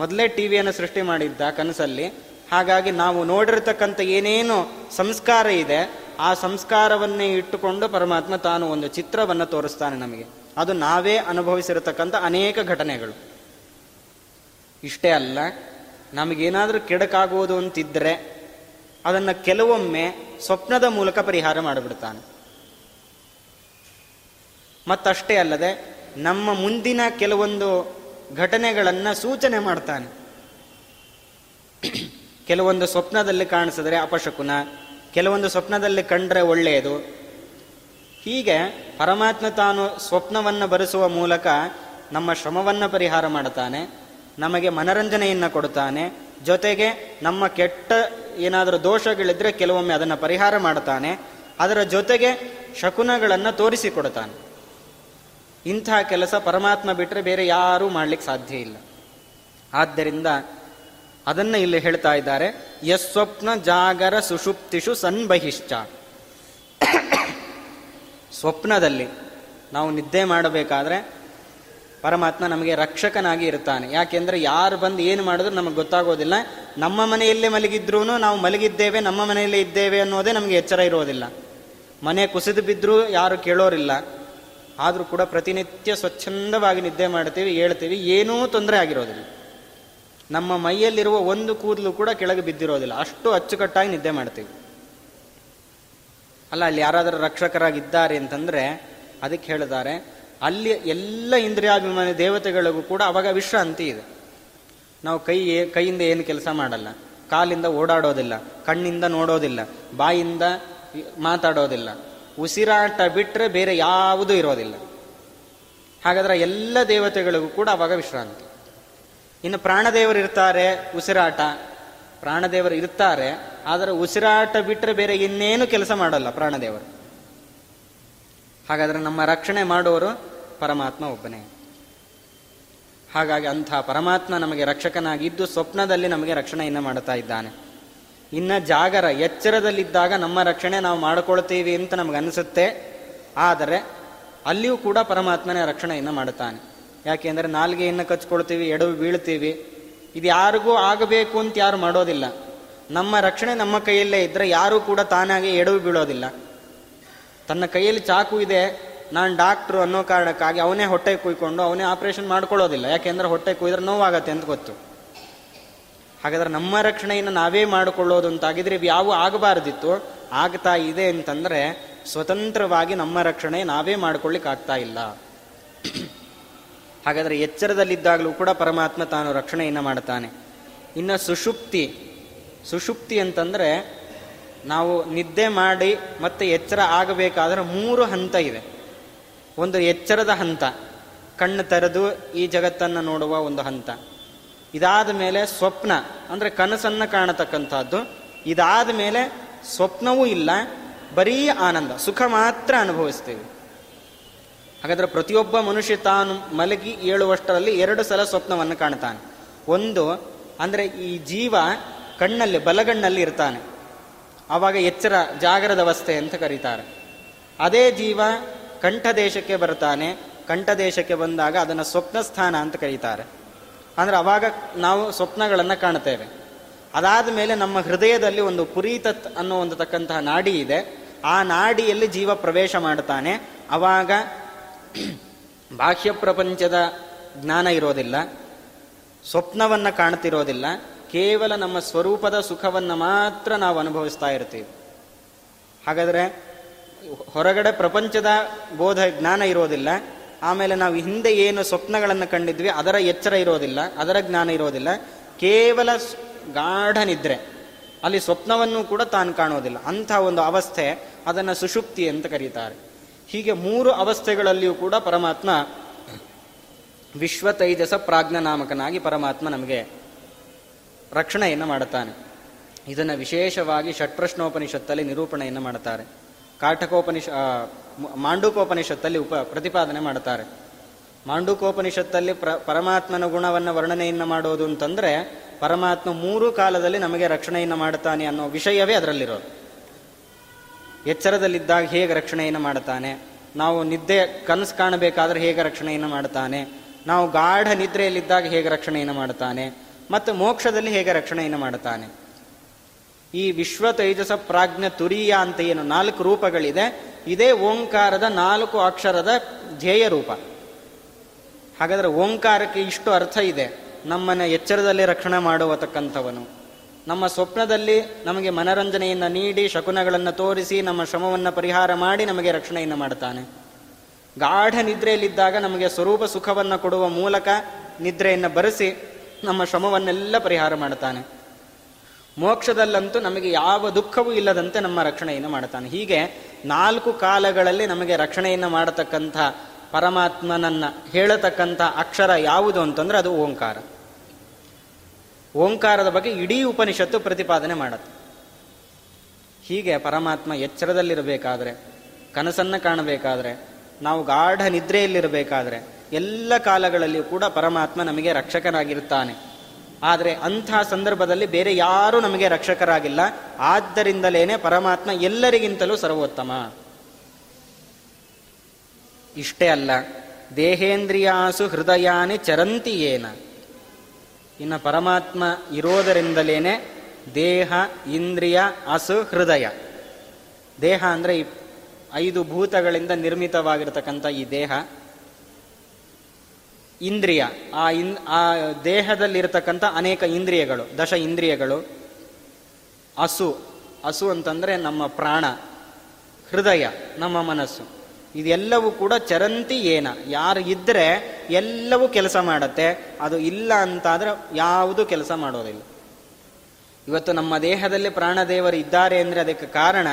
ಮೊದಲೇ ಟಿ ವಿಯನ್ನು ಸೃಷ್ಟಿ ಮಾಡಿದ್ದ ಕನಸಲ್ಲಿ. ಹಾಗಾಗಿ ನಾವು ನೋಡಿರ್ತಕ್ಕಂಥ ಏನೇನು ಸಂಸ್ಕಾರ ಇದೆ, ಆ ಸಂಸ್ಕಾರವನ್ನೇ ಇಟ್ಟುಕೊಂಡು ಪರಮಾತ್ಮ ತಾನು ಒಂದು ಚಿತ್ರವನ್ನು ತೋರಿಸ್ತಾನೆ ನಮಗೆ. ಅದು ನಾವೇ ಅನುಭವಿಸಿರತಕ್ಕಂಥ ಅನೇಕ ಘಟನೆಗಳು. ಇಷ್ಟೇ ಅಲ್ಲ, ನಮಗೇನಾದರೂ ಕೆಡಕಾಗುವುದು ಅಂತಿದ್ದರೆ ಅದನ್ನು ಕೆಲವೊಮ್ಮೆ ಸ್ವಪ್ನದ ಮೂಲಕ ಪರಿಹಾರ ಮಾಡಿಬಿಡ್ತಾನೆ. ಮತ್ತಷ್ಟೇ ಅಲ್ಲದೆ ನಮ್ಮ ಮುಂದಿನ ಕೆಲವೊಂದು ಘಟನೆಗಳನ್ನು ಸೂಚನೆ ಮಾಡ್ತಾನೆ. ಕೆಲವೊಂದು ಸ್ವಪ್ನದಲ್ಲಿ ಕಾಣಿಸಿದ್ರೆ ಅಪಶಕುನ, ಕೆಲವೊಂದು ಸ್ವಪ್ನದಲ್ಲಿ ಕಂಡ್ರೆ ಒಳ್ಳೆಯದು. ಹೀಗೆ ಪರಮಾತ್ಮ ತಾನು ಸ್ವಪ್ನವನ್ನು ಬರೆಸುವ ಮೂಲಕ ನಮ್ಮ ಶ್ರಮವನ್ನು ಪರಿಹಾರ ಮಾಡುತ್ತಾನೆ, ನಮಗೆ ಮನರಂಜನೆಯನ್ನು ಕೊಡುತ್ತಾನೆ, ಜೊತೆಗೆ ನಮ್ಮ ಕೆಟ್ಟ ಏನಾದರೂ ದೋಷಗಳಿದ್ರೆ ಕೆಲವೊಮ್ಮೆ ಅದನ್ನು ಪರಿಹಾರ ಮಾಡುತ್ತಾನೆ, ಅದರ ಜೊತೆಗೆ ಶಕುನಗಳನ್ನು ತೋರಿಸಿಕೊಡುತ್ತಾನೆ ಇಂತಹ ಕೆಲಸ ಪರಮಾತ್ಮ ಬಿಟ್ಟರೆ ಬೇರೆ ಯಾರೂ ಮಾಡಲಿಕ್ಕೆ ಸಾಧ್ಯ ಇಲ್ಲ. ಆದ್ದರಿಂದ ಅದನ್ನ ಇಲ್ಲಿ ಹೇಳ್ತಾ ಇದ್ದಾರೆ, ಯಸ್ವಪ್ನ ಜಾಗರ ಸುಷುಪ್ತಿಷು ಸನ್ಬಹಿಶ್ಚ. ಸ್ವಪ್ನದಲ್ಲಿ ನಾವು ನಿದ್ದೆ ಮಾಡಬೇಕಾದ್ರೆ ಪರಮಾತ್ಮ ನಮಗೆ ರಕ್ಷಕನಾಗಿ ಇರ್ತಾನೆ ಯಾಕೆಂದ್ರೆ ಯಾರು ಬಂದು ಏನು ಮಾಡಿದ್ರು ನಮಗೆ ಗೊತ್ತಾಗೋದಿಲ್ಲ. ನಮ್ಮ ಮನೆಯಲ್ಲೇ ಮಲಗಿದ್ರೂ ನಾವು ಮಲಗಿದ್ದೇವೆ, ನಮ್ಮ ಮನೆಯಲ್ಲೇ ಇದ್ದೇವೆ ಅನ್ನೋದೇ ನಮಗೆ ಎಚ್ಚರ ಇರೋದಿಲ್ಲ. ಮನೆ ಕುಸಿದು ಬಿದ್ದರೂ ಯಾರು ಕೇಳೋರಿಲ್ಲ. ಆದರೂ ಕೂಡ ಪ್ರತಿನಿತ್ಯ ಸ್ವಚ್ಛಂದವಾಗಿ ನಿದ್ದೆ ಮಾಡ್ತೀವಿ ಹೇಳ್ತೀವಿ ಏನೂ ತೊಂದರೆ ಆಗಿರೋದಿಲ್ಲ. ನಮ್ಮ ಮೈಯಲ್ಲಿರುವ ಒಂದು ಕೂದಲು ಕೂಡ ಕೆಳಗೆ ಬಿದ್ದಿರೋದಿಲ್ಲ. ಅಷ್ಟು ಅಚ್ಚುಕಟ್ಟಾಗಿ ನಿದ್ದೆ ಮಾಡ್ತೀವಿ. ಅಲ್ಲ, ಅಲ್ಲಿ ಯಾರಾದರೂ ರಕ್ಷಕರಾಗಿದ್ದಾರೆ ಅಂತಂದರೆ ಅದಕ್ಕೆ ಹೇಳಿದ್ದಾರೆ ಅಲ್ಲಿ ಎಲ್ಲ ಇಂದ್ರಿಯಾಭಿಮಾನಿ ದೇವತೆಗಳಿಗೂ ಕೂಡ ಅವಾಗ ವಿಶ್ರಾಂತಿ ಇದೆ. ನಾವು ಕೈ ಕೈಯಿಂದ ಏನು ಕೆಲಸ ಮಾಡಲ್ಲ. ಕಾಲಿಂದ ಓಡಾಡೋದಿಲ್ಲ. ಕಣ್ಣಿಂದ ನೋಡೋದಿಲ್ಲ. ಬಾಯಿಂದ ಮಾತಾಡೋದಿಲ್ಲ. ಉಸಿರಾಟ ಬಿಟ್ಟರೆ ಬೇರೆ ಯಾವುದೂ ಇರೋದಿಲ್ಲ. ಹಾಗಾದ್ರೆ ಎಲ್ಲ ದೇವತೆಗಳಿಗೂ ಕೂಡ ಅವಾಗ ವಿಶ್ರಾಂತಿ. ಇನ್ನು ಪ್ರಾಣದೇವರು ಇರ್ತಾರೆ, ಉಸಿರಾಟ. ಪ್ರಾಣದೇವರು ಇರ್ತಾರೆ, ಆದರೆ ಉಸಿರಾಟ ಬಿಟ್ಟರೆ ಬೇರೆ ಇನ್ನೇನು ಕೆಲಸ ಮಾಡಲ್ಲ ಪ್ರಾಣದೇವರು. ಹಾಗಾದ್ರೆ ನಮ್ಮ ರಕ್ಷಣೆ ಮಾಡುವವರು ಪರಮಾತ್ಮ ಒಬ್ಬನೇ. ಹಾಗಾಗಿ ಅಂಥ ಪರಮಾತ್ಮ ನಮಗೆ ರಕ್ಷಕನಾಗಿದ್ದು ಸ್ವಪ್ನದಲ್ಲಿ ನಮಗೆ ರಕ್ಷಣೆಯನ್ನು ಮಾಡುತ್ತಾ ಇದ್ದಾನೆ. ಇನ್ನು ಜಾಗರ ಎಚ್ಚರದಲ್ಲಿದ್ದಾಗ ನಮ್ಮ ರಕ್ಷಣೆ ನಾವು ಮಾಡಿಕೊಳ್ತೀವಿ ಅಂತ ನಮ್ಗೆ ಅನಿಸುತ್ತೆ. ಆದರೆ ಅಲ್ಲಿಯೂ ಕೂಡ ಪರಮಾತ್ಮನೇ ರಕ್ಷಣೆಯನ್ನು ಮಾಡುತ್ತಾನೆ. ಯಾಕೆಂದರೆ ನಾಲ್ಗೆಯನ್ನು ಕಚ್ಕೊಳ್ತೀವಿ, ಎಡವು ಬೀಳ್ತೀವಿ. ಇದು ಯಾರಿಗೂ ಆಗಬೇಕು ಅಂತ ಯಾರು ಮಾಡೋದಿಲ್ಲ. ನಮ್ಮ ರಕ್ಷಣೆ ನಮ್ಮ ಕೈಯಲ್ಲೇ ಇದ್ದರೆ ಯಾರೂ ಕೂಡ ತಾನಾಗಿ ಎಡವು ಬೀಳೋದಿಲ್ಲ. ತನ್ನ ಕೈಯಲ್ಲಿ ಚಾಕು ಇದೆ, ನಾನು ಡಾಕ್ಟ್ರು ಅನ್ನೋ ಕಾರಣಕ್ಕಾಗಿ ಅವನೇ ಹೊಟ್ಟೆ ಕುಯ್ಕೊಂಡು ಅವನೇ ಆಪರೇಷನ್ ಮಾಡ್ಕೊಳ್ಳೋದಿಲ್ಲ. ಯಾಕೆಂದ್ರೆ ಹೊಟ್ಟೆ ಕುಯ್ದ್ರೆ ನೋವಾಗತ್ತೆ ಅಂತ ಗೊತ್ತು. ಹಾಗಾದ್ರೆ ನಮ್ಮ ರಕ್ಷಣೆಯನ್ನು ನಾವೇ ಮಾಡಿಕೊಳ್ಳೋದು ಅಂತಾಗಿದ್ರೆ ಇವು ಯಾವ ಆಗಬಾರ್ದಿತ್ತು, ಆಗ್ತಾ ಇದೆ ಅಂತಂದ್ರೆ ಸ್ವತಂತ್ರವಾಗಿ ನಮ್ಮ ರಕ್ಷಣೆ ನಾವೇ ಮಾಡ್ಕೊಳ್ಳಿಕ್ಕಾಗ್ತಾ ಇಲ್ಲ. ಹಾಗಾದ್ರೆ ಎಚ್ಚರದಲ್ಲಿದ್ದಾಗಲೂ ಕೂಡ ಪರಮಾತ್ಮ ತಾನು ರಕ್ಷಣೆಯನ್ನು ಮಾಡ್ತಾನೆ ಇನ್ನು ಸುಷುಪ್ತಿ ಸುಷುಪ್ತಿ ಅಂತಂದ್ರೆ ನಾವು ನಿದ್ದೆ ಮಾಡಿ ಮತ್ತೆ ಎಚ್ಚರ ಆಗಬೇಕಾದ್ರೆ ಮೂರು ಹಂತ ಇದೆ ಒಂದು ಎಚ್ಚರದ ಹಂತ, ಕಣ್ಣು ತೆರೆದು ಈ ಜಗತ್ತನ್ನು ನೋಡುವ ಒಂದು ಹಂತ. ಇದಾದ ಮೇಲೆ ಸ್ವಪ್ನ, ಅಂದರೆ ಕನಸನ್ನು ಕಾಣತಕ್ಕಂಥದ್ದು. ಇದಾದ ಮೇಲೆ ಸ್ವಪ್ನವೂ ಇಲ್ಲ, ಬರೀ ಆನಂದ, ಸುಖ ಮಾತ್ರ ಅನುಭವಿಸ್ತೀವಿ. ಹಾಗಾದ್ರೆ ಪ್ರತಿಯೊಬ್ಬ ಮನುಷ್ಯ ತಾನು ಮಲಗಿ ಏಳುವಷ್ಟರಲ್ಲಿ ಎರಡು ಸಲ ಸ್ವಪ್ನವನ್ನು ಕಾಣ್ತಾನೆ. ಒಂದು, ಅಂದರೆ ಈ ಜೀವ ಕಣ್ಣಲ್ಲಿ, ಬಲಗಣ್ಣಲ್ಲಿ ಇರ್ತಾನೆ. ಆವಾಗ ಎಚ್ಚರ, ಜಾಗರದ ಅವಸ್ಥೆ ಅಂತ ಕರೀತಾರೆ. ಅದೇ ಜೀವ ಕಂಠದೇಶಕ್ಕೆ ಬರ್ತಾನೆ, ಕಂಠದೇಶಕ್ಕೆ ಬಂದಾಗ ಅದನ್ನು ಸ್ವಪ್ನ ಸ್ಥಾನ ಅಂತ ಕರೀತಾರೆ. ಅಂದರೆ ಅವಾಗ ನಾವು ಸ್ವಪ್ನಗಳನ್ನು ಕಾಣ್ತೇವೆ ಅದಾದ ಮೇಲೆ ನಮ್ಮ ಹೃದಯದಲ್ಲಿ ಒಂದು ಪುರೀತತ್ ಅನ್ನೋ ಒಂದು ತಕ್ಕಂತಹ ನಾಡಿ ಇದೆ. ಆ ನಾಡಿಯಲ್ಲಿ ಜೀವ ಪ್ರವೇಶ ಮಾಡ್ತಾನೆ ಅವಾಗ ಬಾಹ್ಯ ಪ್ರಪಂಚದ ಜ್ಞಾನ ಇರೋದಿಲ್ಲ. ಸ್ವಪ್ನವನ್ನು ಕಾಣ್ತಿರೋದಿಲ್ಲ. ಕೇವಲ ನಮ್ಮ ಸ್ವರೂಪದ ಸುಖವನ್ನು ಮಾತ್ರ ನಾವು ಅನುಭವಿಸ್ತಾ ಇರ್ತೀವಿ. ಹಾಗಾದರೆ ಹೊರಗಡೆ ಪ್ರಪಂಚದ ಬೋಧ ಜ್ಞಾನ ಇರೋದಿಲ್ಲ. ಆಮೇಲೆ ನಾವು ಹಿಂದೆ ಏನು ಸ್ವಪ್ನಗಳನ್ನು ಕಂಡಿದ್ವಿ, ಅದರ ಎಚ್ಚರ ಇರೋದಿಲ್ಲ, ಅದರ ಜ್ಞಾನ ಇರೋದಿಲ್ಲ. ಕೇವಲ ಗಾಢ ನಿದ್ರೆ ಅಲ್ಲಿ ಸ್ವಪ್ನವನ್ನು ಕೂಡ ತಾನು ಕಾಣೋದಿಲ್ಲ ಅಂಥ ಒಂದು ಅವಸ್ಥೆ ಅದನ್ನು ಸುಷುಪ್ತಿ ಅಂತ ಕರೀತಾರೆ. ಹೀಗೆ ಮೂರು ಅವಸ್ಥೆಗಳಲ್ಲಿಯೂ ಕೂಡ ಪರಮಾತ್ಮ ವಿಶ್ವ ತೈಜಸ ಪ್ರಾಜ್ಞನಾಮಕನಾಗಿ ಪರಮಾತ್ಮ ನಮಗೆ ರಕ್ಷಣೆಯನ್ನು ಮಾಡುತ್ತಾನೆ. ಇದನ್ನು ವಿಶೇಷವಾಗಿ ಷಟ್ಪ್ರಶ್ನೋಪನಿಷತ್ತಲ್ಲಿ ನಿರೂಪಣೆಯನ್ನು ಮಾಡುತ್ತಾರೆ. ಕಾಟಕೋಪನಿಷ ಮಾಂಡೂಕೋಪನಿಷತ್ತಲ್ಲಿ ಉಪ ಪ್ರತಿಪಾದನೆ ಮಾಡುತ್ತಾರೆ. ಮಾಂಡೂಕೋಪನಿಷತ್ತಲ್ಲಿ ಪ್ರ ಪರಮಾತ್ಮನ ಗುಣವನ್ನು ವರ್ಣನೆಯನ್ನು ಮಾಡೋದು ಅಂತಂದರೆ, ಪರಮಾತ್ಮ ಮೂರು ಕಾಲದಲ್ಲಿ ನಮಗೆ ರಕ್ಷಣೆಯನ್ನು ಮಾಡುತ್ತಾನೆ ಅನ್ನೋ ವಿಷಯವೇ ಅದರಲ್ಲಿರೋದು. ಎಚ್ಚರದಲ್ಲಿದ್ದಾಗ ಹೇಗೆ ರಕ್ಷಣೆಯನ್ನು ಮಾಡುತ್ತಾನೆ, ನಾವು ನಿದ್ದೆ, ಕನಸು ಕಾಣಬೇಕಾದ್ರೆ ಹೇಗೆ ರಕ್ಷಣೆಯನ್ನು ಮಾಡುತ್ತಾನೆ, ನಾವು ಗಾಢ ನಿದ್ರೆಯಲ್ಲಿದ್ದಾಗ ಹೇಗೆ ರಕ್ಷಣೆಯನ್ನು ಮಾಡುತ್ತಾನೆ, ಮತ್ತು ಮೋಕ್ಷದಲ್ಲಿ ಹೇಗೆ ರಕ್ಷಣೆಯನ್ನು ಮಾಡುತ್ತಾನೆ. ಈ ವಿಶ್ವ ತೈಜಸ ಪ್ರಾಜ್ಞ ತುರಿಯ ಅಂತ ಏನು ನಾಲ್ಕು ರೂಪಗಳಿದೆ. ಇದೇ ಓಂಕಾರದ ನಾಲ್ಕು ಅಕ್ಷರದ ಧ್ಯೇಯ ರೂಪ. ಹಾಗಾದರೆ ಓಂಕಾರಕ್ಕೆ ಇಷ್ಟು ಅರ್ಥ ಇದೆ. ನಮ್ಮನ್ನ ಎಚ್ಚರದಲ್ಲಿ ರಕ್ಷಣೆ ಮಾಡುವತಕ್ಕಂಥವನು. ನಮ್ಮ ಸ್ವಪ್ನದಲ್ಲಿ ನಮಗೆ ಮನರಂಜನೆಯನ್ನು ನೀಡಿ, ಶಕುನಗಳನ್ನು ತೋರಿಸಿ, ನಮ್ಮ ಶ್ರಮವನ್ನು ಪರಿಹಾರ ಮಾಡಿ ನಮಗೆ ರಕ್ಷಣೆಯನ್ನು ಮಾಡ್ತಾನೆ. ಗಾಢ ನಿದ್ರೆಯಲ್ಲಿದ್ದಾಗ ನಮಗೆ ಸ್ವರೂಪ ಸುಖವನ್ನು ಕೊಡುವ ಮೂಲಕ ನಿದ್ರೆಯನ್ನು ಬರೆಸಿ ನಮ್ಮ ಶ್ರಮವನ್ನೆಲ್ಲ ಪರಿಹಾರ ಮಾಡ್ತಾನೆ. ಮೋಕ್ಷದಲ್ಲಂತೂ ನಮಗೆ ಯಾವ ದುಃಖವೂ ಇಲ್ಲದಂತೆ ನಮ್ಮ ರಕ್ಷಣೆಯನ್ನು ಮಾಡ್ತಾನೆ ಹೀಗೆ ನಾಲ್ಕು ಕಾಲಗಳಲ್ಲಿ ನಮಗೆ ರಕ್ಷಣೆಯನ್ನು ಮಾಡತಕ್ಕಂಥ ಪರಮಾತ್ಮನನ್ನ ಹೇಳತಕ್ಕಂಥ ಅಕ್ಷರ ಯಾವುದು ಅಂತಂದ್ರೆ ಅದು ಓಂಕಾರ. ಓಂಕಾರದ ಬಗ್ಗೆ ಇಡೀ ಉಪನಿಷತ್ತು ಪ್ರತಿಪಾದನೆ ಮಾಡುತ್ತೆ. ಹೀಗೆ ಪರಮಾತ್ಮ ಎಚ್ಚರದಲ್ಲಿರಬೇಕಾದ್ರೆ, ಕನಸನ್ನು ಕಾಣಬೇಕಾದ್ರೆ, ನಾವು ಗಾಢ ನಿದ್ರೆಯಲ್ಲಿರಬೇಕಾದ್ರೆ, ಎಲ್ಲ ಕಾಲಗಳಲ್ಲಿಯೂ ಕೂಡ ಪರಮಾತ್ಮ ನಮಗೆ ರಕ್ಷಕನಾಗಿರುತ್ತಾನೆ ಆದರೆ ಅಂಥ ಸಂದರ್ಭದಲ್ಲಿ ಬೇರೆ ಯಾರೂ ನಮಗೆ ರಕ್ಷಕರಾಗಿಲ್ಲ. ಆದ್ದರಿಂದಲೇನೆ ಪರಮಾತ್ಮ ಎಲ್ಲರಿಗಿಂತಲೂ ಸರ್ವೋತ್ತಮ. ಇಷ್ಟೇ ಅಲ್ಲ, ದೇಹೇಂದ್ರಿಯಾಸು ಹೃದಯಾನಿ ಚರಂತಿ ಏನ. ಇನ್ನು ಪರಮಾತ್ಮ ಇರೋದರಿಂದಲೇನೆ ದೇಹ, ಇಂದ್ರಿಯ ಅಸು ಹೃದಯ. ದೇಹ ಅಂದರೆ ಐದು ಭೂತಗಳಿಂದ ನಿರ್ಮಿತವಾಗಿರ್ತಕ್ಕಂಥ ಈ ದೇಹ. ಇಂದ್ರಿಯ. ಆ ಇನ್, ಆ ದೇಹದಲ್ಲಿರತಕ್ಕಂಥ ಅನೇಕ ಇಂದ್ರಿಯಗಳು, ದಶ ಇಂದ್ರಿಯಗಳು. ಹಸು ಹಸು ಅಂತಂದರೆ ನಮ್ಮ ಪ್ರಾಣ, ಹೃದಯ, ನಮ್ಮ ಮನಸ್ಸು. ಇದೆಲ್ಲವೂ ಕೂಡ ಚರಂತಿ ಏನ. ಯಾರು ಇದ್ದರೆ ಎಲ್ಲವೂ ಕೆಲಸ ಮಾಡತ್ತೆ. ಅದು ಇಲ್ಲ ಅಂತಾದರೆ ಯಾವುದು ಕೆಲಸ ಮಾಡೋದಿಲ್ಲ. ಇವತ್ತು ನಮ್ಮ ದೇಹದಲ್ಲಿ ಪ್ರಾಣದೇವರು ಇದ್ದಾರೆ ಅಂದರೆ ಅದಕ್ಕೆ ಕಾರಣ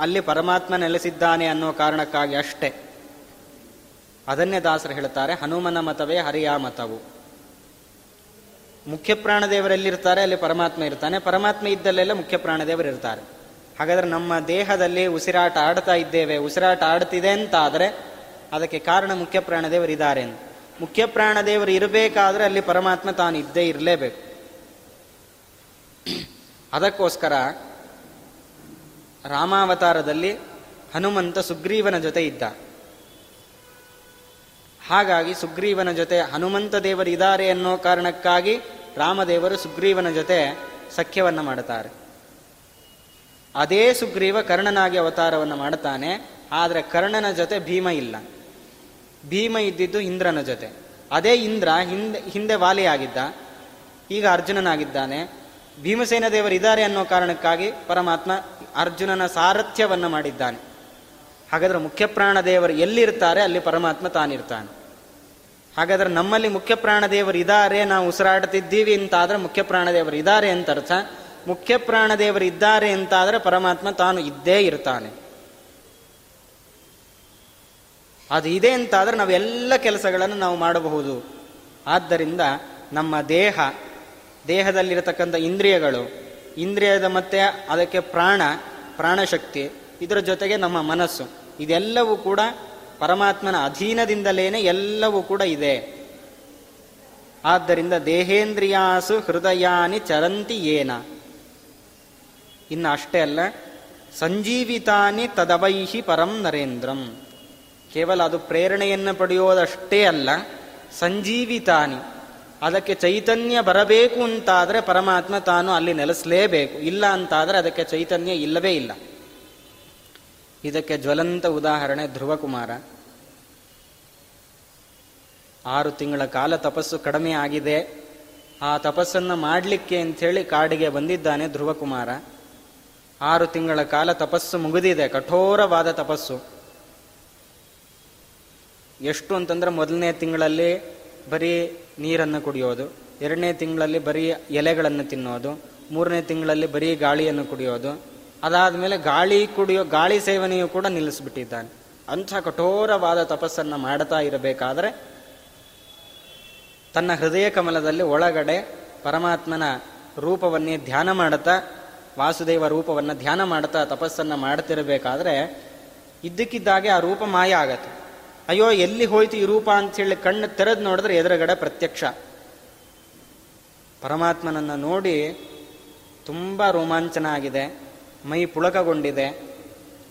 ಅಲ್ಲಿ ಪರಮಾತ್ಮ ನೆಲೆಸಿದ್ದಾನೆ ಅನ್ನೋ ಕಾರಣಕ್ಕಾಗಿ ಅಷ್ಟೇ. ಅದನ್ನೇ ದಾಸರು ಹೇಳ್ತಾರೆ ಹನುಮನ ಮತವೇ ಹರಿಯ ಮತವು. ಮುಖ್ಯ ಪ್ರಾಣದೇವರೆಲ್ಲಿರ್ತಾರೆ ಅಲ್ಲಿ ಪರಮಾತ್ಮ ಇರ್ತಾನೆ. ಪರಮಾತ್ಮ ಇದ್ದಲ್ಲೆಲ್ಲ ಮುಖ್ಯ ಪ್ರಾಣದೇವರು ಇರ್ತಾರೆ. ಹಾಗಾದ್ರೆ ನಮ್ಮ ದೇಹದಲ್ಲಿ ಉಸಿರಾಟ ಆಡ್ತಾ ಇದ್ದೇವೆ, ಉಸಿರಾಟ ಆಡ್ತಿದೆ ಅಂತ ಆದರೆ ಅದಕ್ಕೆ ಕಾರಣ ಮುಖ್ಯ ಪ್ರಾಣದೇವರು ಇದ್ದಾರೆ ಅಂತ. ಮುಖ್ಯ ಪ್ರಾಣದೇವರು ಇರಬೇಕಾದ್ರೆ ಅಲ್ಲಿ ಪರಮಾತ್ಮ ತಾನು ಇದ್ದೇ ಇರಲೇಬೇಕು. ಅದಕ್ಕೋಸ್ಕರ ರಾಮಾವತಾರದಲ್ಲಿ ಹನುಮಂತ ಸುಗ್ರೀವನ ಜೊತೆ ಇದ್ದ. ಹಾಗಾಗಿ ಸುಗ್ರೀವನ ಜೊತೆ ಹನುಮಂತ ದೇವರು ಇದ್ದಾರೆ ಅನ್ನೋ ಕಾರಣಕ್ಕಾಗಿ ರಾಮದೇವರು ಸುಗ್ರೀವನ ಜೊತೆ ಸಖ್ಯವನ್ನು ಮಾಡುತ್ತಾರೆ. ಅದೇ ಸುಗ್ರೀವ ಕರ್ಣನಾಗಿ ಅವತಾರವನ್ನು ಮಾಡುತ್ತಾನೆ, ಆದರೆ ಕರ್ಣನ ಜೊತೆ ಭೀಮ ಇಲ್ಲ. ಭೀಮ ಇದ್ದಿದ್ದು ಇಂದ್ರನ ಜೊತೆ. ಅದೇ ಇಂದ್ರ ಹಿಂದೆ ಹಿಂದೆ ವಾಲಿಯಾಗಿದ್ದ, ಈಗ ಅರ್ಜುನನಾಗಿದ್ದಾನೆ. ಭೀಮಸೇನ ದೇವರು ಇದ್ದಾರೆ ಅನ್ನೋ ಕಾರಣಕ್ಕಾಗಿ ಪರಮಾತ್ಮ ಅರ್ಜುನನ ಸಾರಥ್ಯವನ್ನು ಮಾಡಿದ್ದಾನೆ. ಹಾಗಾದ್ರೆ ಮುಖ್ಯ ಪ್ರಾಣ ದೇವರು ಎಲ್ಲಿರ್ತಾರೆ, ಅಲ್ಲಿ ಪರಮಾತ್ಮ ತಾನಿರ್ತಾನೆ. ಹಾಗಾದ್ರೆ ನಮ್ಮಲ್ಲಿ ಮುಖ್ಯ ಪ್ರಾಣ ದೇವರು ಇದ್ದಾರೆ ನಾವು ಉಸಿರಾಡ್ತಿದ್ದೀವಿ ಅಂತಾದ್ರೆ ಮುಖ್ಯ ಪ್ರಾಣ ದೇವರು ಇದ್ದಾರೆ ಅಂತ ಅರ್ಥ. ಮುಖ್ಯ ಪ್ರಾಣ ದೇವರು ಇದ್ದಾರೆ ಅಂತಾದ್ರೆ ಪರಮಾತ್ಮ ತಾನು ಇದ್ದೇ ಇರ್ತಾನೆ. ಅದು ಇದೆ ಅಂತಾದ್ರೆ ನಾವೆಲ್ಲ ಕೆಲಸಗಳನ್ನು ನಾವು ಮಾಡಬಹುದು. ಆದ್ದರಿಂದ ನಮ್ಮ ದೇಹ, ದೇಹದಲ್ಲಿರತಕ್ಕಂಥ ಇಂದ್ರಿಯಗಳು, ಇಂದ್ರಿಯದ ಮತ್ತೆ ಅದಕ್ಕೆ ಪ್ರಾಣ, ಪ್ರಾಣಶಕ್ತಿ, ಇದರ ಜೊತೆಗೆ ನಮ್ಮ ಮನಸ್ಸು, ಇದೆಲ್ಲವೂ ಕೂಡ ಪರಮಾತ್ಮನ ಅಧೀನದಿಂದಲೇನೆ ಎಲ್ಲವೂ ಕೂಡ ಇದೆ. ಆದ್ದರಿಂದ ದೇಹೇಂದ್ರಿಯಾಸು ಹೃದಯಾನಿ ಚರಂತಿ ಏನ. ಇನ್ನು ಅಷ್ಟೇ ಅಲ್ಲ, ಸಂಜೀವಿತಾನಿ ತದವೈಹಿ ಪರಂ ನರೇಂದ್ರಂ. ಕೇವಲ ಅದು ಪ್ರೇರಣೆಯನ್ನು ಪಡೆಯೋದಷ್ಟೇ ಅಲ್ಲ, ಸಂಜೀವಿತಾನಿ. ಅದಕ್ಕೆ ಚೈತನ್ಯ ಬರಬೇಕು ಅಂತಾದರೆ ಪರಮಾತ್ಮ ತಾನು ಅಲ್ಲಿ ನೆಲೆಸಲೇಬೇಕು. ಇಲ್ಲ ಅಂತಾದರೆ ಅದಕ್ಕೆ ಚೈತನ್ಯ ಇಲ್ಲವೇ ಇಲ್ಲ. ಇದಕ್ಕೆ ಜ್ವಲಂತ ಉದಾಹರಣೆ ಧ್ರುವಕುಮಾರ. ಆರು ತಿಂಗಳ ಕಾಲ ತಪಸ್ಸು ಕಡಿಮೆ ಆಗಿದೆ. ಆ ತಪಸ್ಸನ್ನು ಮಾಡಲಿಕ್ಕೆ ಅಂಥೇಳಿ ಕಾಡಿಗೆ ಬಂದಿದ್ದಾನೆ ಧ್ರುವಕುಮಾರ. ಆರು ತಿಂಗಳ ಕಾಲ ತಪಸ್ಸು ಮುಗಿದಿದೆ, ಕಠೋರವಾದ ತಪಸ್ಸು. ಎಷ್ಟು ಅಂತಂದ್ರೆ ಮೊದಲನೇ ತಿಂಗಳಲ್ಲಿ ಬರೀ ನೀರನ್ನು ಕುಡಿಯೋದು, ಎರಡನೇ ತಿಂಗಳಲ್ಲಿ ಬರೀ ಎಲೆಗಳನ್ನು ತಿನ್ನೋದು, ಮೂರನೇ ತಿಂಗಳಲ್ಲಿ ಬರೀ ಗಾಳಿಯನ್ನು ಕುಡಿಯೋದು ಅದಾದಮೇಲೆ ಗಾಳಿ ಕುಡಿಯೋ, ಗಾಳಿ ಸೇವನೆಯು ಕೂಡ ನಿಲ್ಲಿಸ್ಬಿಟ್ಟಿದ್ದಾನೆ. ಅಂಥ ಕಠೋರವಾದ ತಪಸ್ಸನ್ನು ಮಾಡ್ತಾ ಇರಬೇಕಾದರೆ ತನ್ನ ಹೃದಯ ಕಮಲದಲ್ಲಿ ಒಳಗಡೆ ಪರಮಾತ್ಮನ ರೂಪವನ್ನೇ ಧ್ಯಾನ ಮಾಡುತ್ತಾ, ವಾಸುದೇವ ರೂಪವನ್ನು ಧ್ಯಾನ ಮಾಡ್ತಾ ತಪಸ್ಸನ್ನು ಮಾಡ್ತಿರಬೇಕಾದ್ರೆ ಇದ್ದಕ್ಕಿದ್ದಾಗೆ ಆ ರೂಪ ಮಾಯ ಆಗತ್ತೆ. ಅಯ್ಯೋ, ಎಲ್ಲಿ ಹೋಯ್ತು ಈ ರೂಪ ಹೇಳಿ ಕಣ್ಣು ತೆರೆದು ನೋಡಿದ್ರೆ ಎದುರುಗಡೆ ಪ್ರತ್ಯಕ್ಷ. ಪರಮಾತ್ಮನನ್ನು ನೋಡಿ ತುಂಬ ರೋಮಾಂಚನ ಆಗಿದೆ. ಮೈ ಪುಳಕಗೊಂಡಿದೆ.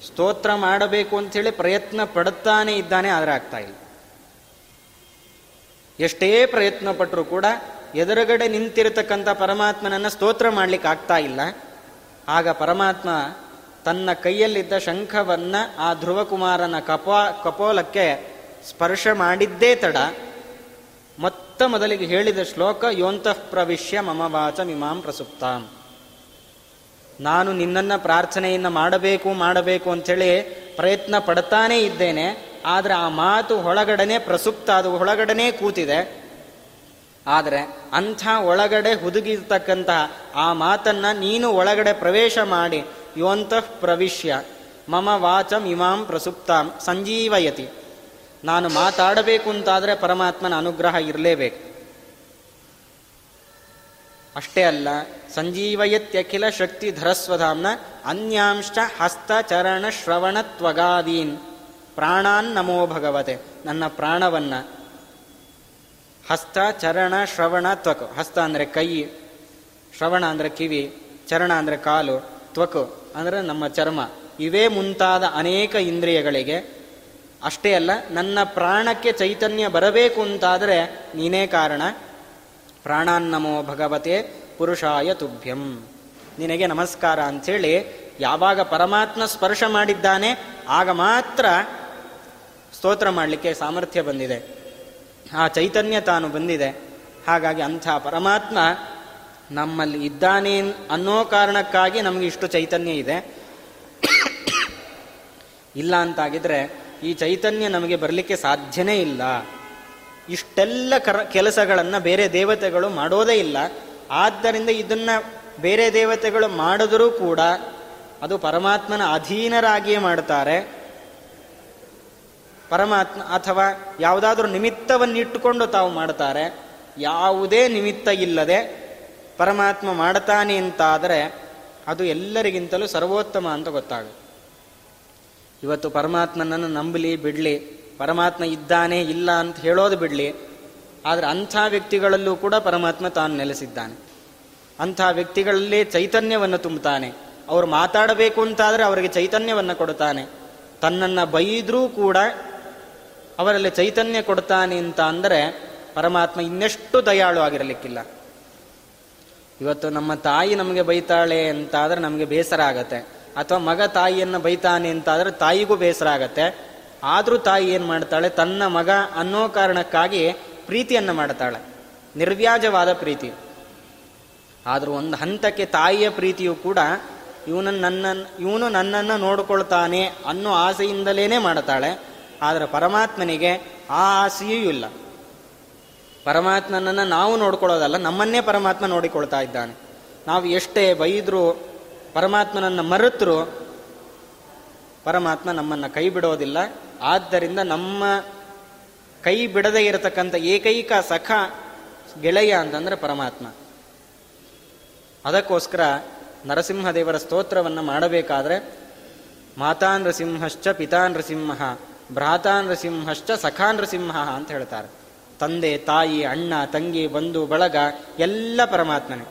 ಸ್ತೋತ್ರ ಮಾಡಬೇಕು ಅಂಥೇಳಿ ಪ್ರಯತ್ನ ಪಡುತ್ತಾನೆ ಇದ್ದಾನೆ, ಆದರೆ ಆಗ್ತಾ ಇಲ್ಲ. ಎಷ್ಟೇ ಪ್ರಯತ್ನ ಪಟ್ಟರೂ ಕೂಡ ಎದುರುಗಡೆ ನಿಂತಿರತಕ್ಕಂಥ ಪರಮಾತ್ಮನನ್ನು ಸ್ತೋತ್ರ ಮಾಡಲಿಕ್ಕೆ ಆಗ್ತಾ ಇಲ್ಲ. ಆಗ ಪರಮಾತ್ಮ ತನ್ನ ಕೈಯಲ್ಲಿದ್ದ ಶಂಖವನ್ನ ಆ ಧ್ರುವಕುಮಾರನ ಕಪೋ, ಕಪೋಲಕ್ಕೆ ಸ್ಪರ್ಶ ಮಾಡಿದ್ದೇ ತಡ. ಮೊತ್ತ ಮೊದಲಿಗೆ ಹೇಳಿದ ಶ್ಲೋಕ, ಯೋಂತಃ ಪ್ರವಿಶ್ಯ ಮಮ ವಾಚ ಮಿಮಾಂ ಪ್ರಸುಪ್ತಾಂ. ನಾನು ನಿನ್ನನ್ನು ಪ್ರಾರ್ಥನೆಯನ್ನು ಮಾಡಬೇಕು ಮಾಡಬೇಕು ಅಂಥೇಳಿ ಪ್ರಯತ್ನ ಪಡ್ತಾನೇ ಇದ್ದೇನೆ. ಆದರೆ ಆ ಮಾತು ಒಳಗಡೆನೆ ಪ್ರಸುಪ್ತ, ಅದು ಒಳಗಡೆನೆ ಕೂತಿದೆ. ಆದರೆ ಅಂಥ ಒಳಗಡೆ ಹುದುಗಿರ್ತಕ್ಕಂತಹ ಆ ಮಾತನ್ನು ನೀನು ಒಳಗಡೆ ಪ್ರವೇಶ ಮಾಡಿ ಯೋಂತಃ ಪ್ರವಿಶ್ಯ, ಮಮ ವಾಚಂ ಇಮಾಂ ಪ್ರಸುಪ್ತಾಂ ಸಂಜೀವಯತಿ. ನಾನು ಮಾತಾಡಬೇಕು ಅಂತಾದರೆ ಪರಮಾತ್ಮನ ಅನುಗ್ರಹ ಇರಲೇಬೇಕು. ಅಷ್ಟೇ ಅಲ್ಲ ಸಂಜೀವಯತ್ಯಖಿಲ ಶಕ್ತಿ ಧರಸ್ವಧಾಮ್ನ ಅನ್ಯಾಂಶ ಹಸ್ತ ಚರಣ ಶ್ರವಣ ತ್ವಗಾದೀನ್. ಪ್ರಾಣಾನ್ ನಮೋ ಭಗವತೆ. ನನ್ನ ಪ್ರಾಣವನ್ನ ಹಸ್ತ ಚರಣ ಶ್ರವಣ ತ್ವಕ್. ಹಸ್ತ ಅಂದರೆ ಕೈ, ಶ್ರವಣ ಅಂದರೆ ಕಿವಿ, ಚರಣ ಅಂದರೆ ಕಾಲು, ತ್ವಕ್ ಅಂದರೆ ನಮ್ಮ ಚರ್ಮ. ಇವೇ ಮುಂತಾದ ಅನೇಕ ಇಂದ್ರಿಯಗಳಿಗೆ ಅಷ್ಟೇ ಅಲ್ಲ, ನನ್ನ ಪ್ರಾಣಕ್ಕೆ ಚೈತನ್ಯ ಬರಬೇಕು ಅಂತಾದರೆ ನೀನೇ ಕಾರಣ. ಪ್ರಾಣಾನ್ನಮೋ ಭಗವತೆ. ಪುರುಷಾಯ ತುಭ್ಯಂ. ನಿನಗೆ ನಮಸ್ಕಾರ ಅಂಥೇಳಿ ಯಾವಾಗ ಪರಮಾತ್ಮ ಸ್ಪರ್ಶ ಮಾಡಿದ್ದಾನೆ, ಆಗ ಮಾತ್ರ ಸ್ತೋತ್ರ ಮಾಡಲಿಕ್ಕೆ ಸಾಮರ್ಥ್ಯ ಬಂದಿದೆ. ಆ ಚೈತನ್ಯ ತಾನು ಬಂದಿದೆ. ಹಾಗಾಗಿ ಅಂಥ ಪರಮಾತ್ಮ ನಮ್ಮಲ್ಲಿ ಇದ್ದಾನೆ ಅನ್ನೋ ಕಾರಣಕ್ಕಾಗಿ ನಮಗೆ ಇಷ್ಟು ಚೈತನ್ಯ ಇದೆ. ಇಲ್ಲ ಅಂತಾಗಿದ್ರೆ ಈ ಚೈತನ್ಯ ನಮಗೆ ಬರಲಿಕ್ಕೆ ಸಾಧ್ಯನೇ ಇಲ್ಲ. ಇಷ್ಟೆಲ್ಲ ಕರ, ಕೆಲಸಗಳನ್ನು ಬೇರೆ ದೇವತೆಗಳು ಮಾಡೋದೇ ಇಲ್ಲ. ಆದ್ದರಿಂದ ಇದನ್ನು ಬೇರೆ ದೇವತೆಗಳು ಮಾಡಿದರೂ ಕೂಡ ಅದು ಪರಮಾತ್ಮನ ಅಧೀನರಾಗಿಯೇ ಮಾಡ್ತಾರೆ ಪರಮಾತ್ಮ ಅಥವಾ ಯಾವುದಾದ್ರೂ ನಿಮಿತ್ತವನ್ನಿಟ್ಟುಕೊಂಡು ತಾವು ಮಾಡ್ತಾರೆ ಯಾವುದೇ ನಿಮಿತ್ತ ಇಲ್ಲದೆ ಪರಮಾತ್ಮ ಮಾಡ್ತಾನೆ ಅಂತಾದರೆ ಅದು ಎಲ್ಲರಿಗಿಂತಲೂ ಸರ್ವೋತ್ತಮ ಅಂತ ಗೊತ್ತಾಗುತ್ತೆ. ಇವತ್ತು ಪರಮಾತ್ಮನನ್ನು ನಂಬಲಿ, ಬಿಡಲಿ, ಪರಮಾತ್ಮ ಇದ್ದಾನೆ ಇಲ್ಲ ಅಂತ ಹೇಳೋದು ಬಿಡಲಿ ಆದರೆ ಅಂಥ ವ್ಯಕ್ತಿಗಳಲ್ಲೂ ಕೂಡ ಪರಮಾತ್ಮ ತಾನು ನೆಲೆಸಿದ್ದಾನೆ. ಅಂಥ ವ್ಯಕ್ತಿಗಳಲ್ಲಿ ಚೈತನ್ಯವನ್ನು ತುಂಬುತ್ತಾನೆ. ಅವರು ಮಾತಾಡಬೇಕು ಅಂತಾದರೆ ಅವರಿಗೆ ಚೈತನ್ಯವನ್ನು ಕೊಡುತ್ತಾನೆ. ತನ್ನನ್ನು ಬೈದರೂ ಕೂಡ ಅವರಲ್ಲಿ ಚೈತನ್ಯ ಕೊಡ್ತಾನೆ ಅಂತ ಅಂದರೆ ಪರಮಾತ್ಮ ಇನ್ನೆಷ್ಟು ದಯಾಳು ಆಗಿರಲಿಕ್ಕಿಲ್ಲ. ಇವತ್ತು ನಮ್ಮ ತಾಯಿ ನಮಗೆ ಬೈತಾಳೆ ಅಂತಾದರೆ ನಮಗೆ ಬೇಸರ ಆಗತ್ತೆ. ಅಥವಾ ಮಗ ತಾಯಿಯನ್ನು ಬೈತಾನೆ ಅಂತಾದರೆ ತಾಯಿಗೂ ಬೇಸರ ಆಗತ್ತೆ. ಆದರೂ ತಾಯಿ ಏನು ಮಾಡ್ತಾಳೆ, ತನ್ನ ಮಗ ಅನ್ನೋ ಕಾರಣಕ್ಕಾಗಿ ಪ್ರೀತಿಯನ್ನು ಮಾಡ್ತಾಳೆ ನಿರ್ವ್ಯಾಜವಾದ ಪ್ರೀತಿ ಆದರೂ ಒಂದು ಹಂತಕ್ಕೆ ತಾಯಿಯ ಪ್ರೀತಿಯು ಕೂಡ ಇವನನ್ನು ನನ್ನನ್ನು ಇವನು ನನ್ನನ್ನು ನೋಡಿಕೊಳ್ತಾನೆ ಅನ್ನೋ ಆಸೆಯಿಂದಲೇ ಮಾಡ್ತಾಳೆ ಆದರೆ ಪರಮಾತ್ಮನಿಗೆ ಆ ಆಸೆಯೂ ಇಲ್ಲ. ಪರಮಾತ್ಮನನ್ನು ನಾವು ನೋಡ್ಕೊಳ್ಳೋದಲ್ಲ, ನಮ್ಮನ್ನೇ ಪರಮಾತ್ಮ ನೋಡಿಕೊಳ್ತಾ ಇದ್ದಾನೆ. ನಾವು ಎಷ್ಟೇ ಬೈದರೂ ಪರಮಾತ್ಮನನ್ನು ಮರೆತರೂ, ಪರಮಾತ್ಮ ನಮ್ಮನ್ನು ಕೈ ಬಿಡೋದಿಲ್ಲ. ಆದ್ದರಿಂದ ನಮ್ಮ ಕೈ ಬಿಡದೇ ಇರತಕ್ಕಂಥ ಏಕೈಕ ಸಖ ಗೆಳೆಯ ಅಂತಂದ್ರೆ ಪರಮಾತ್ಮ. ಅದಕ್ಕೋಸ್ಕರ ನರಸಿಂಹದೇವರ ಸ್ತೋತ್ರವನ್ನು ಮಾಡಬೇಕಾದ್ರೆ ಮಾತಾ ನೃಸಿಂಹಶ್ಚ ಪಿತಾ ನೃಸಿಂಹ ಭ್ರಾತಾ ನೃಸಿಂಹಶ್ಚ ಸಖಾ ನೃಸಿಂಹ ಅಂತ ಹೇಳ್ತಾರೆ. ತಂದೆ, ತಾಯಿ, ಅಣ್ಣ, ತಂಗಿ, ಬಂಧು, ಬಳಗ, ಎಲ್ಲ ಪರಮಾತ್ಮನೇ.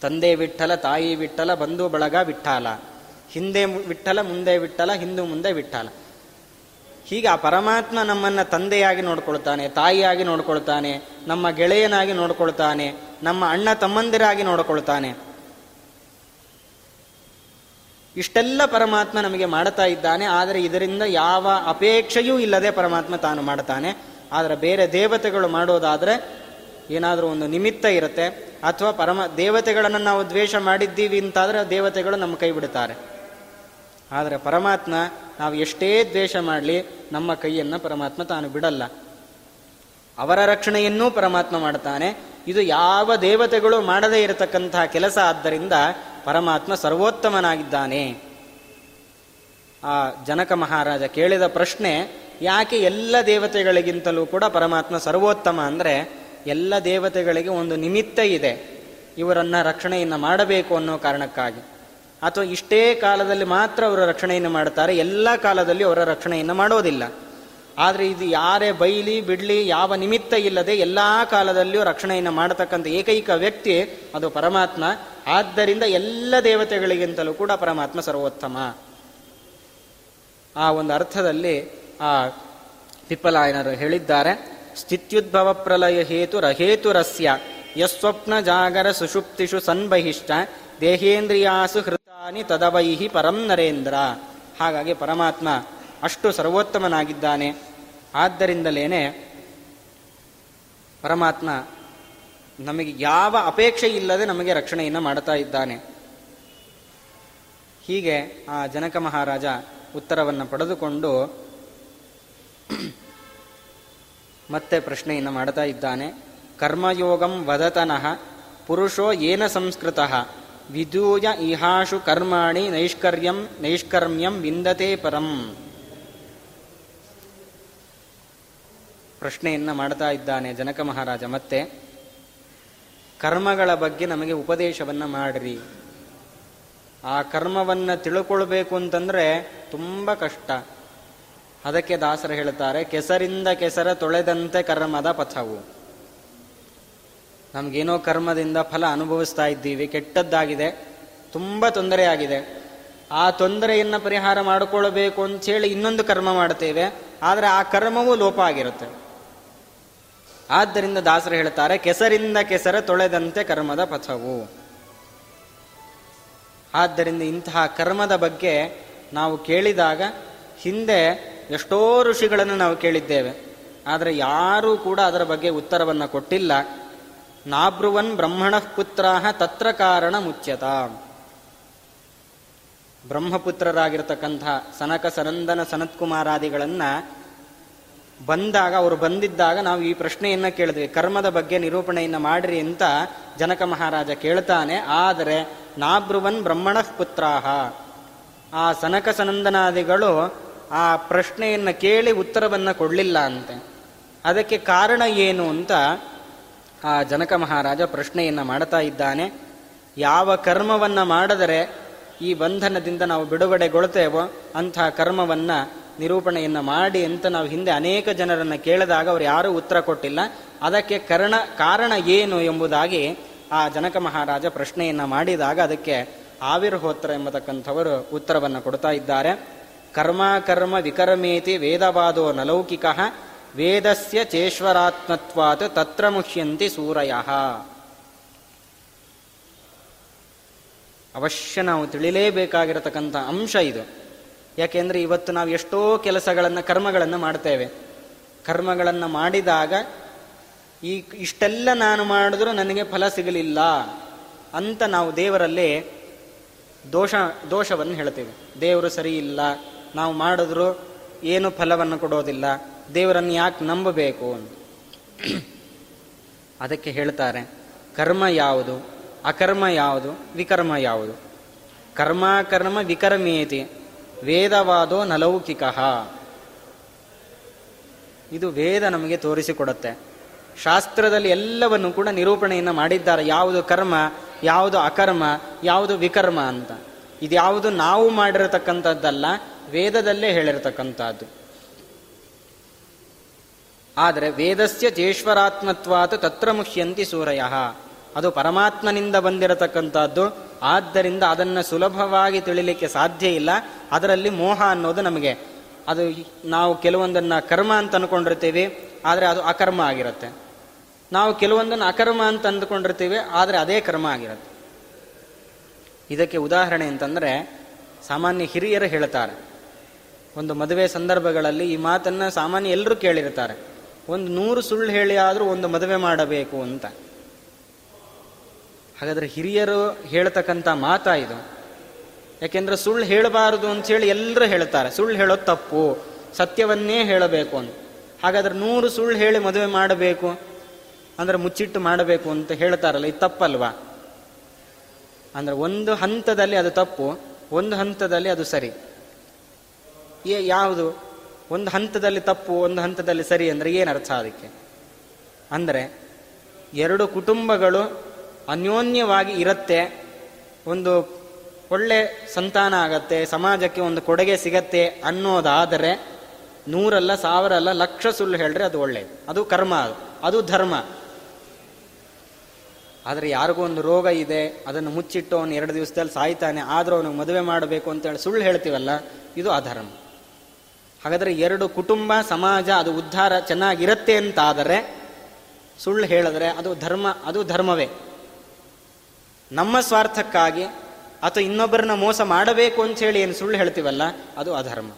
ತಂದೆ ವಿಠಲ, ತಾಯಿ ವಿಠಲ, ಬಂಧು ಬಳಗ ವಿಠಾಲ. ಹಿಂದೆ ವಿಠಲ, ಮುಂದೆ ವಿಠಲ, ಹಿಂದೂ ಮುಂದೆ ವಿಠಲ. ಹೀಗೆ ಆ ಪರಮಾತ್ಮ ನಮ್ಮನ್ನು ತಂದೆಯಾಗಿ ನೋಡ್ಕೊಳ್ತಾನೆ, ತಾಯಿಯಾಗಿ ನೋಡ್ಕೊಳ್ತಾನೆ, ನಮ್ಮ ಗೆಳೆಯನಾಗಿ ನೋಡ್ಕೊಳ್ತಾನೆ, ನಮ್ಮ ಅಣ್ಣ ತಮ್ಮಂದಿರಾಗಿ ನೋಡ್ಕೊಳ್ತಾನೆ. ಇಷ್ಟೆಲ್ಲ ಪರಮಾತ್ಮ ನಮಗೆ ಮಾಡ್ತಾ ಇದ್ದಾನೆ, ಆದರೆ ಇದರಿಂದ ಯಾವ ಅಪೇಕ್ಷೆಯೂ ಇಲ್ಲದೆ ಪರಮಾತ್ಮ ತಾನು ಮಾಡ್ತಾನೆ. ಆದರೆ ಬೇರೆ ದೇವತೆಗಳು ಮಾಡೋದಾದರೆ ಏನಾದರೂ ಒಂದು ನಿಮಿತ್ತ ಇರುತ್ತೆ, ಅಥವಾ ಪರಮ ದೇವತೆಗಳನ್ನು ನಾವು ದ್ವೇಷ ಮಾಡಿದ್ದೀವಿ ಅಂತಾದರೆ ದೇವತೆಗಳು ನಮ್ಮ ಕೈ ಬಿಡುತ್ತಾರೆ ಆದರೆ ಪರಮಾತ್ಮ ನಾವು ಎಷ್ಟೇ ದ್ವೇಷ ಮಾಡಲಿ ನಮ್ಮ ಕೈಯನ್ನು ಪರಮಾತ್ಮ ತಾನು ಬಿಡಲ್ಲ. ಅವರ ರಕ್ಷಣೆಯನ್ನೂ ಪರಮಾತ್ಮ ಮಾಡ್ತಾನೆ ಇದು ಯಾವ ದೇವತೆಗಳು ಮಾಡದೇ ಇರತಕ್ಕಂತಹ ಕೆಲಸ ಆದ್ದರಿಂದ ಪರಮಾತ್ಮ ಸರ್ವೋತ್ತಮನಾಗಿದ್ದಾನೆ. ಆ ಜನಕ ಮಹಾರಾಜ ಕೇಳಿದ ಪ್ರಶ್ನೆ, ಯಾಕೆ ಎಲ್ಲ ದೇವತೆಗಳಿಗಿಂತಲೂ ಕೂಡ ಪರಮಾತ್ಮ ಸರ್ವೋತ್ತಮ ಅಂದರೆ ಎಲ್ಲ ದೇವತೆಗಳಿಗೆ ಒಂದು ನಿಮಿತ್ತ ಇದೆ. ಇವರನ್ನ ರಕ್ಷಣೆಯನ್ನು ಮಾಡಬೇಕು ಅನ್ನೋ ಕಾರಣಕ್ಕಾಗಿ. ಅಥವಾ ಇಷ್ಟೇ ಕಾಲದಲ್ಲಿ ಮಾತ್ರ ಅವರ ರಕ್ಷಣೆಯನ್ನು ಮಾಡ್ತಾರೆ ಎಲ್ಲ ಕಾಲದಲ್ಲಿ ಅವರ ರಕ್ಷಣೆಯನ್ನು ಮಾಡೋದಿಲ್ಲ ಆದರೆ ಇದು ಯಾರೇ ಬೈಲಿ, ಬಿಡ್ಲಿ, ಯಾವ ನಿಮಿತ್ತ ಇಲ್ಲದೆ ಎಲ್ಲ ಕಾಲದಲ್ಲಿಯೂ ರಕ್ಷಣೆಯನ್ನು ಮಾಡತಕ್ಕಂಥ ಏಕೈಕ ವ್ಯಕ್ತಿ ಅದು ಪರಮಾತ್ಮ. ಆದ್ದರಿಂದ ಎಲ್ಲ ದೇವತೆಗಳಿಗಿಂತಲೂ ಕೂಡ ಪರಮಾತ್ಮ ಸರ್ವೋತ್ತಮ. ಆ ಒಂದು ಅರ್ಥದಲ್ಲಿ ಆ ಪಿಪ್ಪಲಾಯನರು ಹೇಳಿದ್ದಾರೆ, ಸ್ಥಿತ್ಯುದ್ಭವ ಪ್ರಲಯ ಹೇತು ರಹೇತುರಸ್ಯ ಯಸ್ವಪ್ನ ಜಾಗರ ಸುಷುಪ್ತಿಷು ಸನ್ಬಹಿಷ್ಟ ದೇಹೇಂದ್ರಿಯಾಸು ತದವೈಹಿ ಪರಂ ನರೇಂದ್ರ. ಹಾಗಾಗಿ ಪರಮಾತ್ಮ ಅಷ್ಟು ಸರ್ವೋತ್ತಮನಾಗಿದ್ದಾನೆ. ಆದ್ದರಿಂದಲೇನೆ ಪರಮಾತ್ಮ ನಮಗೆ ಯಾವ ಅಪೇಕ್ಷೆ ಇಲ್ಲದೆ ನಮಗೆ ರಕ್ಷಣೆಯನ್ನು ಮಾಡ್ತಾ ಇದ್ದಾನೆ. ಹೀಗೆ ಆ ಜನಕ ಮಹಾರಾಜ ಉತ್ತರವನ್ನು ಪಡೆದುಕೊಂಡು ಮತ್ತೆ ಪ್ರಶ್ನೆಯನ್ನು ಮಾಡ್ತಾ ಇದ್ದಾನೆ. ಕರ್ಮಯೋಗಂ ವದತನಃ ಪುರುಷೋ ಏನ ಸಂಸ್ಕೃತ. ವಿದೂಯ ಇಹಾಶು ಕರ್ಮಾಣಿ ನೈಷ್ಕರ್ಯಂ, ನೈಷ್ಕರ್ಮ್ಯಂ ವಿಂದತೆ ಪರಂ. ಪ್ರಶ್ನೆಯನ್ನು ಮಾಡ್ತಾ ಇದ್ದಾನೆ ಜನಕ ಮಹಾರಾಜ, ಮತ್ತೆ? ಕರ್ಮಗಳ ಬಗ್ಗೆ ನಮಗೆ ಉಪದೇಶವನ್ನು ಮಾಡ್ರಿ. ಆ ಕರ್ಮವನ್ನು ತಿಳ್ಕೊಳ್ಬೇಕು ಅಂತಂದರೆ ತುಂಬ ಕಷ್ಟ. ಅದಕ್ಕೆ ದಾಸರ ಹೇಳ್ತಾರೆ, ಕೆಸರಿಂದ ಕೆಸರ ತೊಳೆದಂತೆ ಕರ್ಮದ ಪಥವು. ನಮ್ಗೇನೋ ಕರ್ಮದಿಂದ ಫಲ ಅನುಭವಿಸ್ತಾ ಇದ್ದೀವಿ. ಕೆಟ್ಟದ್ದಾಗಿದೆ. ತುಂಬ ತೊಂದರೆಯಾಗಿದೆ. ಆ ತೊಂದರೆಯನ್ನು ಪರಿಹಾರ ಮಾಡಿಕೊಳ್ಳಬೇಕು ಅಂಥೇಳಿ ಇನ್ನೊಂದು ಕರ್ಮ ಮಾಡ್ತೇವೆ. ಆದರೆ ಆ ಕರ್ಮವೂ ಲೋಪ ಆಗಿರುತ್ತೆ. ಆದ್ದರಿಂದ ದಾಸರು ಹೇಳ್ತಾರೆ, ಕೆಸರಿಂದ ಕೆಸರ ತೊಳೆದಂತೆ ಕರ್ಮದ ಪಥವು. ಆದ್ದರಿಂದ ಇಂತಹ ಕರ್ಮದ ಬಗ್ಗೆ ನಾವು ಕೇಳಿದಾಗ ಹಿಂದೆ ಎಷ್ಟೋ ಋಷಿಗಳನ್ನು ನಾವು ಕೇಳಿದ್ದೇವೆ. ಆದರೆ ಯಾರೂ ಕೂಡ ಅದರ ಬಗ್ಗೆ ಉತ್ತರವನ್ನು ಕೊಟ್ಟಿಲ್ಲ. ನಾಬ್ರುವನ್ ಬ್ರಹ್ಮಣ ಪುತ್ರ ತತ್ರ ಕಾರಣ ಮುಚ್ಯತ. ಬ್ರಹ್ಮಪುತ್ರರಾಗಿರ್ತಕ್ಕಂಥ ಸನಕ ಸನಂದನ ಸನತ್ಕುಮಾರಾದಿಗಳನ್ನ ಬಂದಾಗ, ಅವರು ಬಂದಿದ್ದಾಗ ನಾವು ಈ ಪ್ರಶ್ನೆಯನ್ನ ಕೇಳಿದ್ವಿ. ಕರ್ಮದ ಬಗ್ಗೆ ನಿರೂಪಣೆಯನ್ನು ಮಾಡ್ರಿ ಅಂತ ಜನಕ ಮಹಾರಾಜ ಕೇಳ್ತಾನೆ. ಆದರೆ ನಾಬ್ರುವನ್ ಬ್ರಹ್ಮಣ ಪುತ್ರಾಹ ಆ ಸನಕ ಸನಂದನಾದಿಗಳು ಆ ಪ್ರಶ್ನೆಯನ್ನ ಕೇಳಿ ಉತ್ತರವನ್ನು ಕೊಡಲಿಲ್ಲ ಅಂತೆ. ಅದಕ್ಕೆ ಕಾರಣ ಏನು ಅಂತ ಆ ಜನಕ ಮಹಾರಾಜ ಪ್ರಶ್ನೆಯನ್ನು ಮಾಡ್ತಾ ಇದ್ದಾನೆ. ಯಾವ ಕರ್ಮವನ್ನು ಮಾಡಿದರೆ ಈ ಬಂಧನದಿಂದ ನಾವು ಬಿಡುಗಡೆಗೊಳ್ತೇವೋ ಅಂಥ ಕರ್ಮವನ್ನು ನಿರೂಪಣೆಯನ್ನು ಮಾಡಿ ಅಂತ ನಾವು ಹಿಂದೆ ಅನೇಕ ಜನರನ್ನು ಕೇಳಿದಾಗ ಅವರು ಯಾರೂ ಉತ್ತರ ಕೊಟ್ಟಿಲ್ಲ. ಅದಕ್ಕೆ ಕರ್ಣ, ಕಾರಣ ಏನು ಎಂಬುದಾಗಿ ಆ ಜನಕ ಮಹಾರಾಜ ಪ್ರಶ್ನೆಯನ್ನು ಮಾಡಿದಾಗ ಅದಕ್ಕೆ ಆವಿರ್ಹೋತ್ರ ಎಂಬತಕ್ಕಂಥವರು ಉತ್ತರವನ್ನು ಕೊಡ್ತಾ ಇದ್ದಾರೆ. ಕರ್ಮ ಕರ್ಮ ವಿಕರ್ಮೇತಿ ವೇದವಾದೋ ನಲೌಕಿಕ ವೇದಸ್ಯ ಚೇಶ್ವರಾತ್ಮತ್ವಾತ್ ತತ್ರ ಮುಹ್ಯಂತಿ ಸೂರಯ. ಅವಶ್ಯ ನಾವು ತಿಳಿಲೇಬೇಕಾಗಿರತಕ್ಕಂಥ ಅಂಶ ಇದು. ಯಾಕೆಂದರೆ ಇವತ್ತು ನಾವು ಎಷ್ಟೋ ಕೆಲಸಗಳನ್ನು, ಕರ್ಮಗಳನ್ನು ಮಾಡ್ತೇವೆ. ಕರ್ಮಗಳನ್ನು ಮಾಡಿದಾಗ ಈ ಇಷ್ಟೆಲ್ಲ ನಾನು ಮಾಡಿದ್ರೂ ನನಗೆ ಫಲ ಸಿಗಲಿಲ್ಲ ಅಂತ ನಾವು ದೇವರಲ್ಲಿ ದೋಷ, ದೋಷವನ್ನು ಹೇಳ್ತೇವೆ. ದೇವರು ಸರಿ ಇಲ್ಲ, ನಾವು ಮಾಡಿದ್ರೂ ಏನು ಫಲವನ್ನು ಕೊಡೋದಿಲ್ಲ. ದೇವರನ್ನು ಯಾಕೆ ನಂಬಬೇಕು ಅಂತ. ಅದಕ್ಕೆ ಹೇಳ್ತಾರೆ, ಕರ್ಮ ಯಾವುದು? ಅಕರ್ಮ ಯಾವುದು? ವಿಕರ್ಮ ಯಾವುದು? ಕರ್ಮ ಕರ್ಮ ವಿಕರ್ಮೇತಿ, ವೇದವಾದೋ ನಲೌಕಿಕ. ಇದು ವೇದ ನಮಗೆ ತೋರಿಸಿಕೊಡುತ್ತೆ. ಶಾಸ್ತ್ರದಲ್ಲಿ ಎಲ್ಲವನ್ನು ಕೂಡ ನಿರೂಪಣೆಯನ್ನು ಮಾಡಿದ್ದಾರೆ. ಯಾವುದು ಕರ್ಮ, ಯಾವುದು ಅಕರ್ಮ, ಯಾವುದು ವಿಕರ್ಮ ಅಂತ. ಇದ್ಯಾವುದು ನಾವು ಮಾಡಿರತಕ್ಕಂಥದ್ದಲ್ಲ, ವೇದದಲ್ಲೇ ಹೇಳಿರತಕ್ಕಂಥದ್ದು. ಆದರೆ ವೇದಸ್ಯ ಜೇಶ್ವರಾತ್ಮತ್ವಾತ್ ತತ್ರ ಮುಹ್ಯಂತಿ ಸೂರಯ. ಅದು ಪರಮಾತ್ಮನಿಂದ ಬಂದಿರತಕ್ಕಂಥದ್ದು. ಆದ್ದರಿಂದ ಅದನ್ನು ಸುಲಭವಾಗಿ ತಿಳಿಲಿಕ್ಕೆ ಸಾಧ್ಯ ಇಲ್ಲ. ಅದರಲ್ಲಿ ಮೋಹ ಅನ್ನೋದು ನಮಗೆ. ಅದು ನಾವು ಕೆಲವೊಂದನ್ನು ಕರ್ಮ ಅಂತ ಅಂದ್ಕೊಂಡಿರ್ತೀವಿ ಆದರೆ ಅದು ಅಕರ್ಮ ಆಗಿರುತ್ತೆ. ನಾವು ಕೆಲವೊಂದನ್ನು ಅಕರ್ಮ ಅಂತ ಅಂದ್ಕೊಂಡಿರ್ತೀವಿ, ಆದರೆ ಅದೇ ಕರ್ಮ ಆಗಿರುತ್ತೆ. ಇದಕ್ಕೆ ಉದಾಹರಣೆ ಅಂತಂದರೆ, ಸಾಮಾನ್ಯ ಹಿರಿಯರು ಹೇಳ್ತಾರೆ. ಒಂದು ಮದುವೆ ಸಂದರ್ಭಗಳಲ್ಲಿ ಈ ಮಾತನ್ನು ಸಾಮಾನ್ಯ ಎಲ್ಲರೂ ಕೇಳಿರ್ತಾರೆ. ಒಂದು ನೂರು ಸುಳ್ಳು ಹೇಳಿ ಆದರೂ ಒಂದು ಮದುವೆ ಮಾಡಬೇಕು ಅಂತ. ಹಾಗಾದ್ರೆ ಹಿರಿಯರು ಹೇಳ್ತಕ್ಕಂಥ ಮಾತಾ ಇದು. ಯಾಕೆಂದ್ರೆ ಸುಳ್ಳು ಹೇಳಬಾರದು ಅಂತ ಹೇಳಿ ಎಲ್ಲರೂ ಹೇಳ್ತಾರೆ. ಸುಳ್ಳು ಹೇಳೋದು ತಪ್ಪು. ಸತ್ಯವನ್ನೇ ಹೇಳಬೇಕು ಅಂತ. ಹಾಗಾದ್ರೆ ನೂರು ಸುಳ್ಳು ಹೇಳಿ ಮದುವೆ ಮಾಡಬೇಕು. ಅಂದ್ರೆ ಮುಚ್ಚಿಟ್ಟು ಮಾಡಬೇಕು ಅಂತ ಹೇಳ್ತಾರಲ್ಲ, ಇದು ತಪ್ಪಲ್ವಾ? ಅಂದ್ರೆ ಒಂದು ಹಂತದಲ್ಲಿ ಅದು ತಪ್ಪು, ಒಂದು ಹಂತದಲ್ಲಿ ಅದು ಸರಿ. ಯಾವುದು? ಒಂದು ಹಂತದಲ್ಲಿ ತಪ್ಪು, ಒಂದು ಹಂತದಲ್ಲಿ ಸರಿ ಅಂದರೆ ಏನು ಅರ್ಥ ಅದಕ್ಕೆ? ಅಂದರೆ ಎರಡು ಕುಟುಂಬಗಳು ಅನ್ಯೋನ್ಯವಾಗಿ ಇರುತ್ತೆ, ಒಂದು ಒಳ್ಳೆ ಸಂತಾನ ಆಗತ್ತೆ, ಸಮಾಜಕ್ಕೆ ಒಂದು ಕೊಡುಗೆ ಸಿಗತ್ತೆ ಅನ್ನೋದಾದರೆ ನೂರಲ್ಲ ಸಾವಿರ ಅಲ್ಲ ಲಕ್ಷ ಸುಳ್ಳು ಹೇಳ್ರೆ ಅದು ಒಳ್ಳೆಯದು ಅದು ಕರ್ಮ ಅದು. ಅದು ಧರ್ಮ. ಆದರೆ ಯಾರಿಗೂ ಒಂದು ರೋಗ ಇದೆ, ಅದನ್ನು ಮುಚ್ಚಿಟ್ಟು ಅವನು ಎರಡು ದಿವಸದಲ್ಲಿ ಸಾಯ್ತಾನೆ, ಆದರೂ ಅವನಿಗೆ ಮದುವೆ ಮಾಡಬೇಕು ಅಂತೇಳಿ ಸುಳ್ಳು ಹೇಳ್ತೀವಲ್ಲ, ಇದು ಅಧರ್ಮ. ಹಾಗಾದರೆ ಎರಡು ಕುಟುಂಬ, ಸಮಾಜ, ಅದು ಉದ್ಧಾರ ಚೆನ್ನಾಗಿರುತ್ತೆ ಅಂತಾದರೆ ಸುಳ್ಳು ಹೇಳಿದ್ರೆ ಅದು ಧರ್ಮ, ಅದು ಧರ್ಮವೇ. ನಮ್ಮ ಸ್ವಾರ್ಥಕ್ಕಾಗಿ ಅಥವಾ ಇನ್ನೊಬ್ಬರನ್ನ ಮೋಸ ಮಾಡಬೇಕು ಅಂತ ಹೇಳಿ ಏನು ಸುಳ್ಳು ಹೇಳ್ತೀವಲ್ಲ, ಅದು ಅಧರ್ಮ.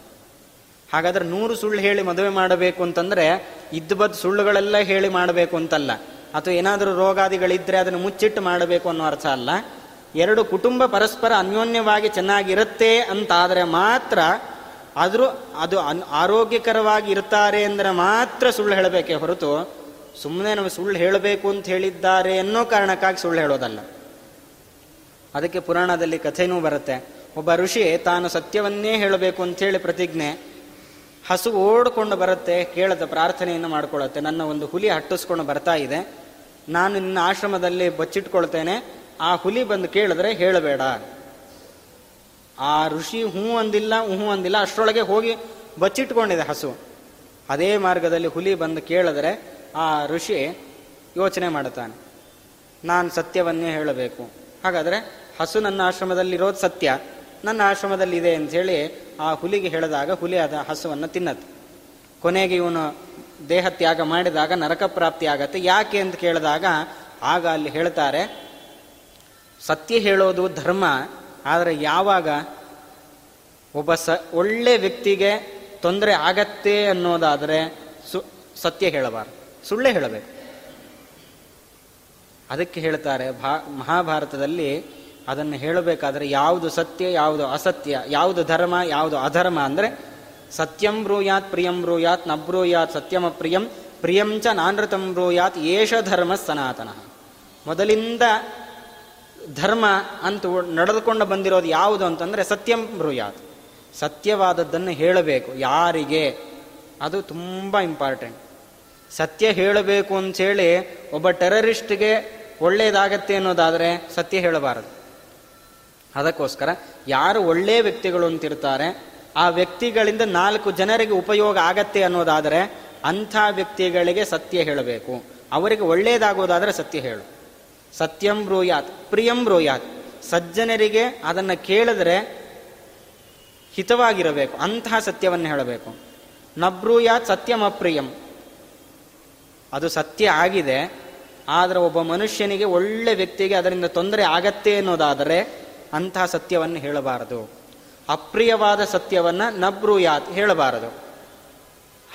ಹಾಗಾದ್ರೆ ನೂರು ಸುಳ್ಳು ಹೇಳಿ ಮದುವೆ ಮಾಡಬೇಕು ಅಂತಂದ್ರೆ ಇದ್ದು ಬದ್ದು ಸುಳ್ಳುಗಳೆಲ್ಲ ಹೇಳಿ ಮಾಡಬೇಕು ಅಂತಲ್ಲ. ಅಥವಾ ಏನಾದರೂ ರೋಗಾದಿಗಳಿದ್ರೆ ಅದನ್ನು ಮುಚ್ಚಿಟ್ಟು ಮಾಡಬೇಕು ಅನ್ನೋ ಅರ್ಥ ಅಲ್ಲ. ಎರಡು ಕುಟುಂಬ ಪರಸ್ಪರ ಅನ್ಯೋನ್ಯವಾಗಿ ಚೆನ್ನಾಗಿರುತ್ತೆ ಅಂತಾದರೆ ಮಾತ್ರ ಆದರೂ ಅದು ಅನ್ ಆರೋಗ್ಯಕರವಾಗಿ ಇರ್ತಾರೆ ಅಂದರೆ ಮಾತ್ರ ಸುಳ್ಳು ಹೇಳಬೇಕೇ ಹೊರತು ಸುಮ್ಮನೆ ನಾವು ಸುಳ್ಳು ಹೇಳಬೇಕು ಅಂತ ಹೇಳಿದ್ದಾರೆ ಅನ್ನೋ ಕಾರಣಕ್ಕಾಗಿ ಸುಳ್ಳು ಹೇಳೋದಲ್ಲ. ಅದಕ್ಕೆ ಪುರಾಣದಲ್ಲಿ ಕಥೆನೂ ಬರುತ್ತೆ, ಒಬ್ಬ ಋಷಿ ತಾನು ಸತ್ಯವನ್ನೇ ಹೇಳಬೇಕು ಅಂತ ಹೇಳಿ ಪ್ರತಿಜ್ಞೆ, ಹಸು ಓಡ್ಕೊಂಡು ಬರುತ್ತೆ, ಕೇಳದ ಪ್ರಾರ್ಥನೆಯನ್ನು ಮಾಡ್ಕೊಳ್ಳುತ್ತೆ, ನನ್ನ ಒಂದು ಹುಲಿ ಹಟ್ಟಿಸ್ಕೊಂಡು ಬರ್ತಾ ಇದೆ, ನಾನು ನಿನ್ನ ಆಶ್ರಮದಲ್ಲಿ ಬಚ್ಚಿಟ್ಕೊಳ್ತೇನೆ, ಆ ಹುಲಿ ಬಂದು ಕೇಳಿದ್ರೆ ಹೇಳಬೇಡ. ಆ ಋಷಿ ಹೂ ಅಂದಿಲ್ಲ ಹೂ ಅಂದಿಲ್ಲ, ಅಷ್ಟರೊಳಗೆ ಹೋಗಿ ಬಚ್ಚಿಟ್ಕೊಂಡಿದೆ ಹಸು. ಅದೇ ಮಾರ್ಗದಲ್ಲಿ ಹುಲಿ ಬಂದು ಕೇಳಿದ್ರೆ ಆ ಋಷಿ ಯೋಚನೆ ಮಾಡುತ್ತಾನೆ. ನಾನು ಸತ್ಯವನ್ನೇ ಹೇಳಬೇಕು. ಹಾಗಾದರೆ ಹಸು ನನ್ನ ಆಶ್ರಮದಲ್ಲಿರೋದು ಸತ್ಯ. ನನ್ನ ಆಶ್ರಮದಲ್ಲಿ ಇದೆ ಅಂತ ಹೇಳಿ ಆ ಹುಲಿಗೆ ಹೇಳಿದಾಗ ಹುಲಿ ಅದ ಹಸುವನ್ನು ತಿನ್ನತ್ತೆ. ಕೊನೆಗೆ ಇವನು ದೇಹ ತ್ಯಾಗ ಮಾಡಿದಾಗ ನರಕ ಪ್ರಾಪ್ತಿ ಆಗತ್ತೆ. ಯಾಕೆ ಅಂತ ಕೇಳಿದಾಗ ಆಗ ಅಲ್ಲಿ ಹೇಳ್ತಾರೆ, ಸತ್ಯ ಹೇಳೋದು ಧರ್ಮ ಆದರೆ ಯಾವಾಗ ಒಬ್ಬ ಸ ಒಳ್ಳೆ ವ್ಯಕ್ತಿಗೆ ತೊಂದರೆ ಆಗತ್ತೆ ಅನ್ನೋದಾದರೆ ಸು ಸತ್ಯ ಹೇಳಬಾರ್ದು. ಸುಳ್ಳೇ ಹೇಳಬೇಕು. ಅದಕ್ಕೆ ಹೇಳ್ತಾರೆ, ಭಾ ಮಹಾಭಾರತದಲ್ಲಿ ಅದನ್ನು ಹೇಳಬೇಕಾದ್ರೆ ಯಾವುದು ಸತ್ಯ, ಯಾವುದು ಅಸತ್ಯ, ಯಾವುದು ಧರ್ಮ, ಯಾವುದು ಅಧರ್ಮ ಅಂದರೆ ಸತ್ಯಂ ಬ್ರೂಯಾತ್, ಪ್ರಿಯಂ ಬ್ರೂಯಾತ್, ನ ಬ್ರೂಯಾತ್, ಸತ್ಯಮ ಪ್ರಿಯಂ ಪ್ರಿಯಂಚ ನಾನೃತಂ ಬ್ರೂಯಾತ್, ಏಷ ಧರ್ಮ ಸನಾತನ. ಮೊದಲಿಂದ ಧರ್ಮ ಅಂತ ನಡೆದುಕೊಂಡು ಬಂದಿರೋದು ಯಾವುದು ಅಂತಂದರೆ ಸತ್ಯಂ ಬ್ರೂಯಾತ್. ಸತ್ಯವಾದದ್ದನ್ನು ಹೇಳಬೇಕು. ಯಾರಿಗೆ? ಅದು ತುಂಬ ಇಂಪಾರ್ಟೆಂಟ್ ಸತ್ಯ ಹೇಳಬೇಕು ಅಂಥೇಳಿ ಒಬ್ಬ ಟೆರರಿಸ್ಟ್ಗೆ ಒಳ್ಳೆಯದಾಗತ್ತೆ ಅನ್ನೋದಾದರೆ ಸತ್ಯ ಹೇಳಬಾರದು. ಅದಕ್ಕೋಸ್ಕರ ಯಾರು ಒಳ್ಳೆಯ ವ್ಯಕ್ತಿಗಳು ಅಂತಿರ್ತಾರೆ ಆ ವ್ಯಕ್ತಿಗಳಿಂದ ನಾಲ್ಕು ಜನರಿಗೆ ಉಪಯೋಗ ಆಗತ್ತೆ ಅನ್ನೋದಾದರೆ ಅಂಥ ವ್ಯಕ್ತಿಗಳಿಗೆ ಸತ್ಯ ಹೇಳಬೇಕು. ಅವರಿಗೆ ಒಳ್ಳೆಯದಾಗೋದಾದರೆ ಸತ್ಯ ಹೇಳು. ಸತ್ಯಂ ಬ್ರೂಯಾತ್, ಪ್ರಿಯಂ ಬ್ರೂಯಾತ್. ಸಜ್ಜನರಿಗೆ ಅದನ್ನು ಕೇಳಿದ್ರೆ ಹಿತವಾಗಿರಬೇಕು, ಅಂತಹ ಸತ್ಯವನ್ನು ಹೇಳಬೇಕು. ನಬ್ರೂಯಾತ್ ಸತ್ಯಂ ಅಪ್ರಿಯಂ ಅದು ಸತ್ಯ ಆಗಿದೆ, ಆದರೆ ಒಬ್ಬ ಮನುಷ್ಯನಿಗೆ ಒಳ್ಳೆ ವ್ಯಕ್ತಿಗೆ ಅದರಿಂದ ತೊಂದರೆ ಆಗತ್ತೆ ಅನ್ನೋದಾದರೆ ಅಂತಹ ಸತ್ಯವನ್ನು ಹೇಳಬಾರದು. ಅಪ್ರಿಯವಾದ ಸತ್ಯವನ್ನು ನಬ್ರೂಯಾತ್ ಹೇಳಬಾರದು.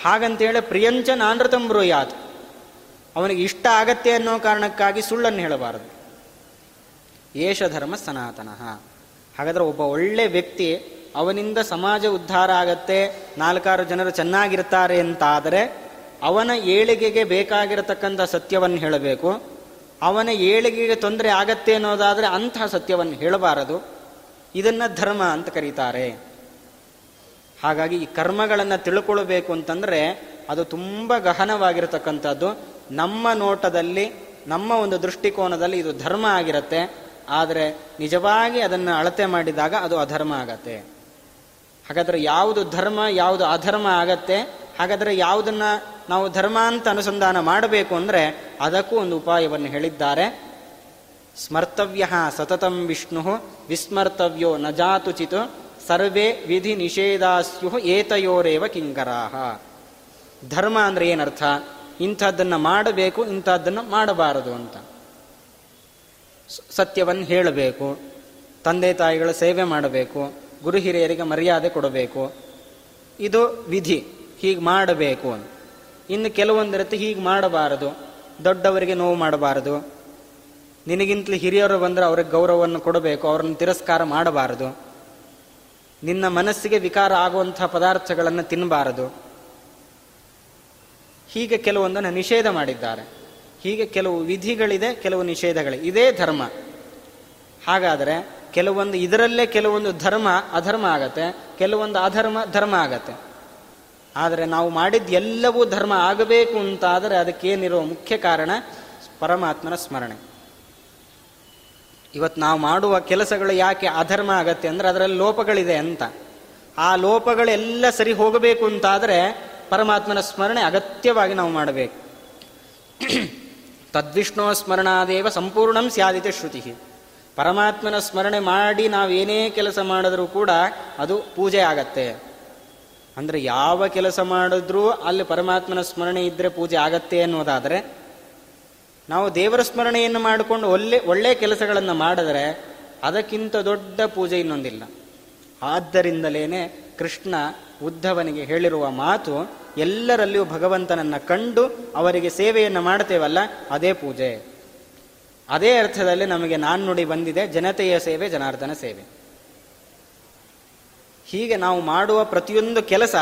ಹಾಗಂತೇಳಿ ಪ್ರಿಯಂಚ ನಾನೃತಂ ಬ್ರೂಯಾತ್. ಅವನಿಗೆ ಇಷ್ಟ ಆಗತ್ತೆ ಅನ್ನೋ ಕಾರಣಕ್ಕಾಗಿ ಸುಳ್ಳನ್ನು ಹೇಳಬಾರದು. ಏಷ ಧರ್ಮ ಸನಾತನಃ. ಹಾಗಾದ್ರೆ ಒಬ್ಬ ಒಳ್ಳೆ ವ್ಯಕ್ತಿ ಅವನಿಂದ ಸಮಾಜ ಉದ್ಧಾರ ಆಗತ್ತೆ, ನಾಲ್ಕಾರು ಜನರು ಚೆನ್ನಾಗಿರ್ತಾರೆ ಅಂತಾದರೆ ಅವನ ಏಳಿಗೆಗೆ ಬೇಕಾಗಿರತಕ್ಕಂಥ ಸತ್ಯವನ್ನು ಹೇಳಬೇಕು. ಅವನ ಏಳಿಗೆಗೆ ತೊಂದರೆ ಆಗತ್ತೆ ಅನ್ನೋದಾದರೆ ಅಂತಹ ಸತ್ಯವನ್ನು ಹೇಳಬಾರದು. ಇದನ್ನ ಧರ್ಮ ಅಂತ ಕರೀತಾರೆ. ಹಾಗಾಗಿ ಈ ಕರ್ಮಗಳನ್ನು ತಿಳ್ಕೊಳ್ಬೇಕು ಅಂತಂದರೆ ಅದು ತುಂಬ ಗಹನವಾಗಿರತಕ್ಕಂಥದ್ದು. ನಮ್ಮ ನೋಟದಲ್ಲಿ, ನಮ್ಮ ಒಂದು ದೃಷ್ಟಿಕೋನದಲ್ಲಿ ಇದು ಧರ್ಮ ಆಗಿರುತ್ತೆ, ಆದರೆ ನಿಜವಾಗಿ ಅದನ್ನು ಅಳತೆ ಮಾಡಿದಾಗ ಅದು ಅಧರ್ಮ ಆಗತ್ತೆ. ಹಾಗಾದರೆ ಯಾವುದು ಧರ್ಮ, ಯಾವುದು ಅಧರ್ಮ ಆಗತ್ತೆ, ಹಾಗಾದರೆ ಯಾವುದನ್ನ ನಾವು ಧರ್ಮ ಅಂತ ಅನುಸಂಧಾನ ಮಾಡಬೇಕು ಅಂದರೆ ಅದಕ್ಕೂ ಒಂದು ಉಪಾಯವನ್ನು ಹೇಳಿದ್ದಾರೆ. ಸ್ಮರ್ತವ್ಯ ಸತತಂ ವಿಷ್ಣು, ವಿಸ್ಮರ್ತವ್ಯೋ ನ ಜಾತುಚಿತ್, ಸರ್ವೇ ವಿಧಿ ನಿಷೇಧಾಸ್ಯು ಏತಯೋರೇವ ಕಿಂಕರಾಹ. ಧರ್ಮ ಅಂದರೆ ಏನರ್ಥ? ಇಂಥದ್ದನ್ನು ಮಾಡಬೇಕು, ಇಂಥದ್ದನ್ನು ಮಾಡಬಾರದು ಅಂತ. ಸತ್ಯವನ್ನು ಹೇಳಬೇಕು, ತಂದೆ ತಾಯಿಗಳ ಸೇವೆ ಮಾಡಬೇಕು, ಗುರು ಹಿರಿಯರಿಗೆ ಮರ್ಯಾದೆ ಕೊಡಬೇಕು. ಇದು ವಿಧಿ, ಹೀಗೆ ಮಾಡಬೇಕು ಅಂತ. ಇನ್ನು ಕೆಲವೊಂದಿರುತ್ತೆ ಹೀಗೆ ಮಾಡಬಾರದು, ದೊಡ್ಡವರಿಗೆ ನೋವು ಮಾಡಬಾರದು. ನಿನಗಿಂತಲೂ ಹಿರಿಯರು ಬಂದರೆ ಅವ್ರಿಗೆ ಗೌರವವನ್ನು ಕೊಡಬೇಕು, ಅವ್ರನ್ನ ತಿರಸ್ಕಾರ ಮಾಡಬಾರದು. ನಿನ್ನ ಮನಸ್ಸಿಗೆ ವಿಕಾರ ಆಗುವಂಥ ಪದಾರ್ಥಗಳನ್ನು ತಿನ್ನಬಾರದು ಹೀಗೆ ಕೆಲವೊಂದನ್ನು ನಿಷೇಧ ಮಾಡಿದ್ದಾರೆ. ಹೀಗೆ ಕೆಲವು ವಿಧಿಗಳಿದೆ, ಕೆಲವು ನಿಷೇಧಗಳಿದೆ. ಇದೇ ಧರ್ಮ. ಹಾಗಾದರೆ ಕೆಲವೊಂದು ಇದರಲ್ಲೇ ಕೆಲವೊಂದು ಧರ್ಮ ಅಧರ್ಮ ಆಗತ್ತೆ, ಕೆಲವೊಂದು ಅಧರ್ಮ ಧರ್ಮ ಆಗತ್ತೆ. ಆದರೆ ನಾವು ಮಾಡಿದ ಎಲ್ಲವೂ ಧರ್ಮ ಆಗಬೇಕು ಅಂತಾದರೆ ಅದಕ್ಕೇನಿರೋ ಮುಖ್ಯ ಕಾರಣ ಪರಮಾತ್ಮನ ಸ್ಮರಣೆ. ಇವತ್ತು ನಾವು ಮಾಡುವ ಕೆಲಸಗಳು ಯಾಕೆ ಅಧರ್ಮ ಆಗತ್ತೆ ಅಂದರೆ ಅದರಲ್ಲಿ ಲೋಪಗಳಿದೆ ಅಂತ. ಆ ಲೋಪಗಳೆಲ್ಲ ಸರಿ ಹೋಗಬೇಕು ಅಂತಾದರೆ ಪರಮಾತ್ಮನ ಸ್ಮರಣೆ ಅಗತ್ಯವಾಗಿ ನಾವು ಮಾಡಬೇಕು. ತದ್ವಿಷ್ಣು ಸ್ಮರಣಾದೇವ ಸಂಪೂರ್ಣಂ ಸ್ಯಾದಿತ ಶ್ರುತಿ. ಪರಮಾತ್ಮನ ಸ್ಮರಣೆ ಮಾಡಿ ನಾವು ಏನೇ ಕೆಲಸ ಮಾಡಿದ್ರೂ ಕೂಡ ಅದು ಪೂಜೆ ಆಗತ್ತೆ. ಅಂದರೆ ಯಾವ ಕೆಲಸ ಮಾಡಿದ್ರೂ ಅಲ್ಲಿ ಪರಮಾತ್ಮನ ಸ್ಮರಣೆ ಇದ್ದರೆ ಪೂಜೆ ಆಗತ್ತೆ ಅನ್ನೋದಾದರೆ, ನಾವು ದೇವರ ಸ್ಮರಣೆಯನ್ನು ಮಾಡಿಕೊಂಡು ಒಳ್ಳೆ ಒಳ್ಳೆಯ ಕೆಲಸಗಳನ್ನು ಮಾಡಿದರೆ ಅದಕ್ಕಿಂತ ದೊಡ್ಡ ಪೂಜೆ ಇನ್ನೊಂದಿಲ್ಲ. ಆದ್ದರಿಂದಲೇನೆ ಕೃಷ್ಣ ಉದ್ಧವನಿಗೆ ಹೇಳಿರುವ ಮಾತು ಎಲ್ಲರಲ್ಲಿಯೂ ಭಗವಂತನನ್ನು ಕಂಡು ಅವರಿಗೆ ಸೇವೆಯನ್ನು ಮಾಡ್ತೇವಲ್ಲ, ಅದೇ ಪೂಜೆ. ಅದೇ ಅರ್ಥದಲ್ಲಿ ನಮಗೆ ನಾಣ್ಣುಡಿ ಬಂದಿದೆ, ಜನತೆಯ ಸೇವೆ, ಜನಾರ್ದನ ಸೇವೆ. ಹೀಗೆ ನಾವು ಮಾಡುವ ಪ್ರತಿಯೊಂದು ಕೆಲಸ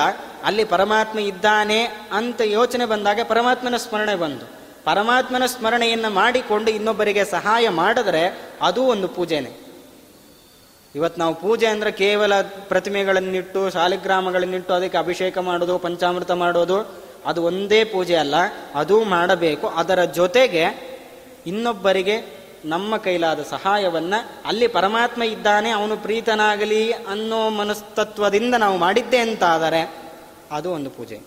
ಅಲ್ಲಿ ಪರಮಾತ್ಮ ಇದ್ದಾನೆ ಅಂತ ಯೋಚನೆ ಬಂದಾಗ ಪರಮಾತ್ಮನ ಸ್ಮರಣೆ ಬಂತು ಪರಮಾತ್ಮನ ಸ್ಮರಣೆಯನ್ನು ಮಾಡಿಕೊಂಡು ಇನ್ನೊಬ್ಬರಿಗೆ ಸಹಾಯ ಮಾಡಿದ್ರೆ ಅದು ಒಂದು ಪೂಜೆನೆ. ಇವತ್ತು ನಾವು ಪೂಜೆ ಅಂದ್ರೆ ಕೇವಲ ಪ್ರತಿಮೆಗಳನ್ನಿಟ್ಟು, ಶಾಲಿಗ್ರಾಮಗಳನ್ನಿಟ್ಟು ಅದಕ್ಕೆ ಅಭಿಷೇಕ ಮಾಡೋದು, ಪಂಚಾಮೃತ ಮಾಡೋದು, ಅದು ಒಂದೇ ಪೂಜೆ ಅಲ್ಲ. ಅದು ಮಾಡಬೇಕು. ಅದರ ಜೊತೆಗೆ ಇನ್ನೊಬ್ಬರಿಗೆ ನಮ್ಮ ಕೈಲಾದ ಸಹಾಯವನ್ನು, ಅಲ್ಲಿ ಪರಮಾತ್ಮ ಇದ್ದಾನೆ, ಅವನು ಪ್ರೀತನಾಗಲಿ ಅನ್ನೋ ಮನಸ್ತತ್ವದಿಂದ ನಾವು ಮಾಡಿದ್ದೆ ಅಂತಾದರೆ, ಅದು ಒಂದು ಪೂಜೆ.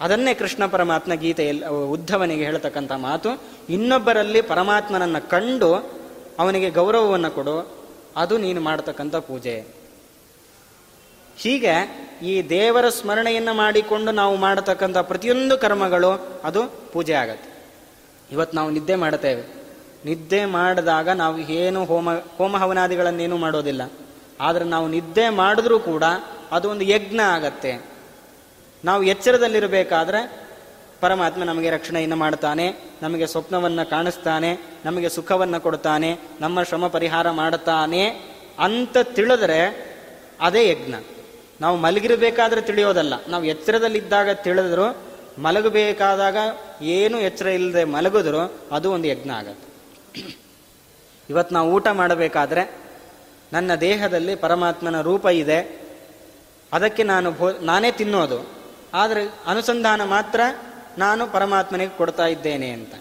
ಅದನ್ನೇ ಕೃಷ್ಣ ಪರಮಾತ್ಮ ಗೀತೆಯಲ್ಲಿ ಉದ್ಧವನಿಗೆ ಹೇಳ್ತಕ್ಕಂಥ ಮಾತು. ಇನ್ನೊಬ್ಬರಲ್ಲಿ ಪರಮಾತ್ಮನನ್ನು ಕಂಡು ಅವನಿಗೆ ಗೌರವವನ್ನು ಕೊಡು ಅದು ನೀನು ಮಾಡತಕ್ಕಂಥ ಪೂಜೆ. ಹೀಗೆ ಈ ದೇವರ ಸ್ಮರಣೆಯನ್ನು ಮಾಡಿಕೊಂಡು ನಾವು ಮಾಡತಕ್ಕಂಥ ಪ್ರತಿಯೊಂದು ಕರ್ಮಗಳು ಅದು ಪೂಜೆ ಆಗತ್ತೆ. ಇವತ್ತು ನಾವು ನಿದ್ದೆ ಮಾಡುತ್ತೇವೆ. ನಿದ್ದೆ ಮಾಡಿದಾಗ ನಾವು ಏನು ಹೋಮ ಹೋಮ ಹವನಾದಿಗಳನ್ನೇನು ಮಾಡೋದಿಲ್ಲ. ಆದರೆ ನಾವು ನಿದ್ದೆ ಮಾಡಿದ್ರೂ ಕೂಡ ಅದು ಒಂದು ಯಜ್ಞ ಆಗತ್ತೆ. ನಾವು ಎಚ್ಚರದಲ್ಲಿರಬೇಕಾದ್ರೆ ಪರಮಾತ್ಮ ನಮಗೆ ರಕ್ಷಣೆಯನ್ನು ಮಾಡ್ತಾನೆ ನಮಗೆ ಸ್ವಪ್ನವನ್ನು ಕಾಣಿಸ್ತಾನೆ, ನಮಗೆ ಸುಖವನ್ನು ಕೊಡ್ತಾನೆ ನಮ್ಮ ಶ್ರಮ ಪರಿಹಾರ ಮಾಡುತ್ತಾನೆ ಅಂತ ತಿಳಿದ್ರೆ ಅದೇ ಯಜ್ಞ. ನಾವು ಮಲಗಿರಬೇಕಾದ್ರೆ ತಿಳಿಯೋದಲ್ಲ. ನಾವು ಎಚ್ಚರದಲ್ಲಿದ್ದಾಗ ತಿಳಿದ್ರು, ಮಲಗಬೇಕಾದಾಗ ಏನು ಎಚ್ಚರ ಇಲ್ಲದೆ ಮಲಗಿದ್ರು ಅದು ಒಂದು ಯಜ್ಞ ಆಗತ್ತೆ. ಇವತ್ತು ನಾವು ಊಟ ಮಾಡಬೇಕಾದ್ರೆ ನನ್ನ ದೇಹದಲ್ಲಿ ಪರಮಾತ್ಮನ ರೂಪ ಇದೆ, ಅದಕ್ಕೆ ನಾನು ಭೋ, ನಾನೇ ತಿನ್ನೋದು. ಆದರೆ ಅನುಸಂಧಾನ ಮಾತ್ರ ನಾನು ಪರಮಾತ್ಮನಿಗೆ ಕೊಡ್ತಾ ಇದ್ದೇನೆ ಅಂತ.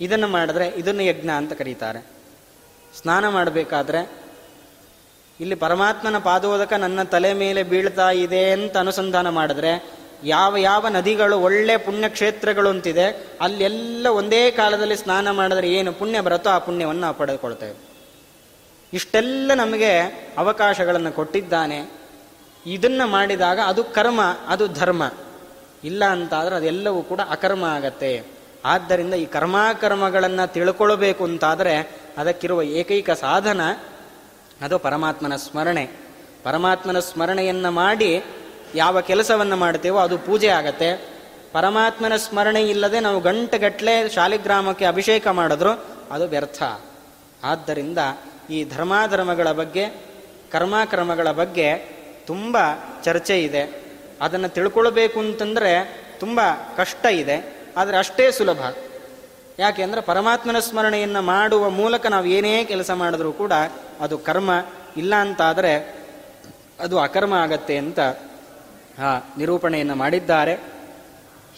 ಇದನ್ನು ಮಾಡಿದ್ರೆ ಇದನ್ನು ಯಜ್ಞ ಅಂತ ಕರೀತಾರೆ. ಸ್ನಾನ ಮಾಡಬೇಕಾದ್ರೆ, ಇಲ್ಲಿ ಪರಮಾತ್ಮನ ಪಾದೋದಕ ನನ್ನ ತಲೆ ಮೇಲೆ ಬೀಳ್ತಾ ಇದೆ ಅಂತ ಅನುಸಂಧಾನ ಮಾಡಿದ್ರೆ, ಯಾವ ಯಾವ ನದಿಗಳು, ಒಳ್ಳೆ ಪುಣ್ಯಕ್ಷೇತ್ರಗಳು ಅಂತಿದೆ ಅಲ್ಲೆಲ್ಲ ಒಂದೇ ಕಾಲದಲ್ಲಿ ಸ್ನಾನ ಮಾಡಿದ್ರೆ ಏನು ಪುಣ್ಯ ಬರುತ್ತೋ ಆ ಪುಣ್ಯವನ್ನು ನಾವು ಪಡೆದುಕೊಳ್ತೇವೆ. ಇಷ್ಟೆಲ್ಲ ನಮಗೆ ಅವಕಾಶಗಳನ್ನು ಕೊಟ್ಟಿದ್ದಾನೆ. ಇದನ್ನು ಮಾಡಿದಾಗ ಅದು ಕರ್ಮ, ಅದು ಧರ್ಮ. ಇಲ್ಲ ಅಂತಾದರೆ ಅದೆಲ್ಲವೂ ಕೂಡ ಅಕರ್ಮ ಆಗತ್ತೆ. ಆದ್ದರಿಂದ ಈ ಕರ್ಮಾಕರ್ಮಗಳನ್ನು ತಿಳ್ಕೊಳ್ಬೇಕು ಅಂತಾದರೆ ಅದಕ್ಕಿರುವ ಏಕೈಕ ಸಾಧನ ಅದು ಪರಮಾತ್ಮನ ಸ್ಮರಣೆ. ಪರಮಾತ್ಮನ ಸ್ಮರಣೆಯನ್ನು ಮಾಡಿ ಯಾವ ಕೆಲಸವನ್ನು ಮಾಡ್ತೇವೋ ಅದು ಪೂಜೆ ಆಗತ್ತೆ. ಪರಮಾತ್ಮನ ಸ್ಮರಣೆ ಇಲ್ಲದೆ ನಾವು ಗಂಟೆಗಟ್ಟಲೆ ಶಾಲಿಗ್ರಾಮಕ್ಕೆ ಅಭಿಷೇಕ ಮಾಡಿದ್ರು ಅದು ವ್ಯರ್ಥ. ಆದ್ದರಿಂದ ಈ ಧರ್ಮಾಧರ್ಮಗಳ ಬಗ್ಗೆ, ಕರ್ಮಾಕರ್ಮಗಳ ಬಗ್ಗೆ ತುಂಬ ಚರ್ಚೆ ಇದೆ. ಅದನ್ನು ತಿಳ್ಕೊಳ್ಬೇಕು ಅಂತಂದರೆ ತುಂಬ ಕಷ್ಟ ಇದೆ, ಆದರೆ ಅಷ್ಟೇ ಸುಲಭ. ಯಾಕೆ ಅಂದರೆ ಪರಮಾತ್ಮನ ಸ್ಮರಣೆಯನ್ನು ಮಾಡುವ ಮೂಲಕ ನಾವು ಏನೇ ಕೆಲಸ ಮಾಡಿದ್ರೂ ಕೂಡ ಅದು ಕರ್ಮ, ಇಲ್ಲ ಅಂತಾದರೆ ಅದು ಅಕರ್ಮ ಆಗತ್ತೆ ಅಂತ ನಿರೂಪಣೆಯನ್ನು ಮಾಡಿದ್ದಾರೆ.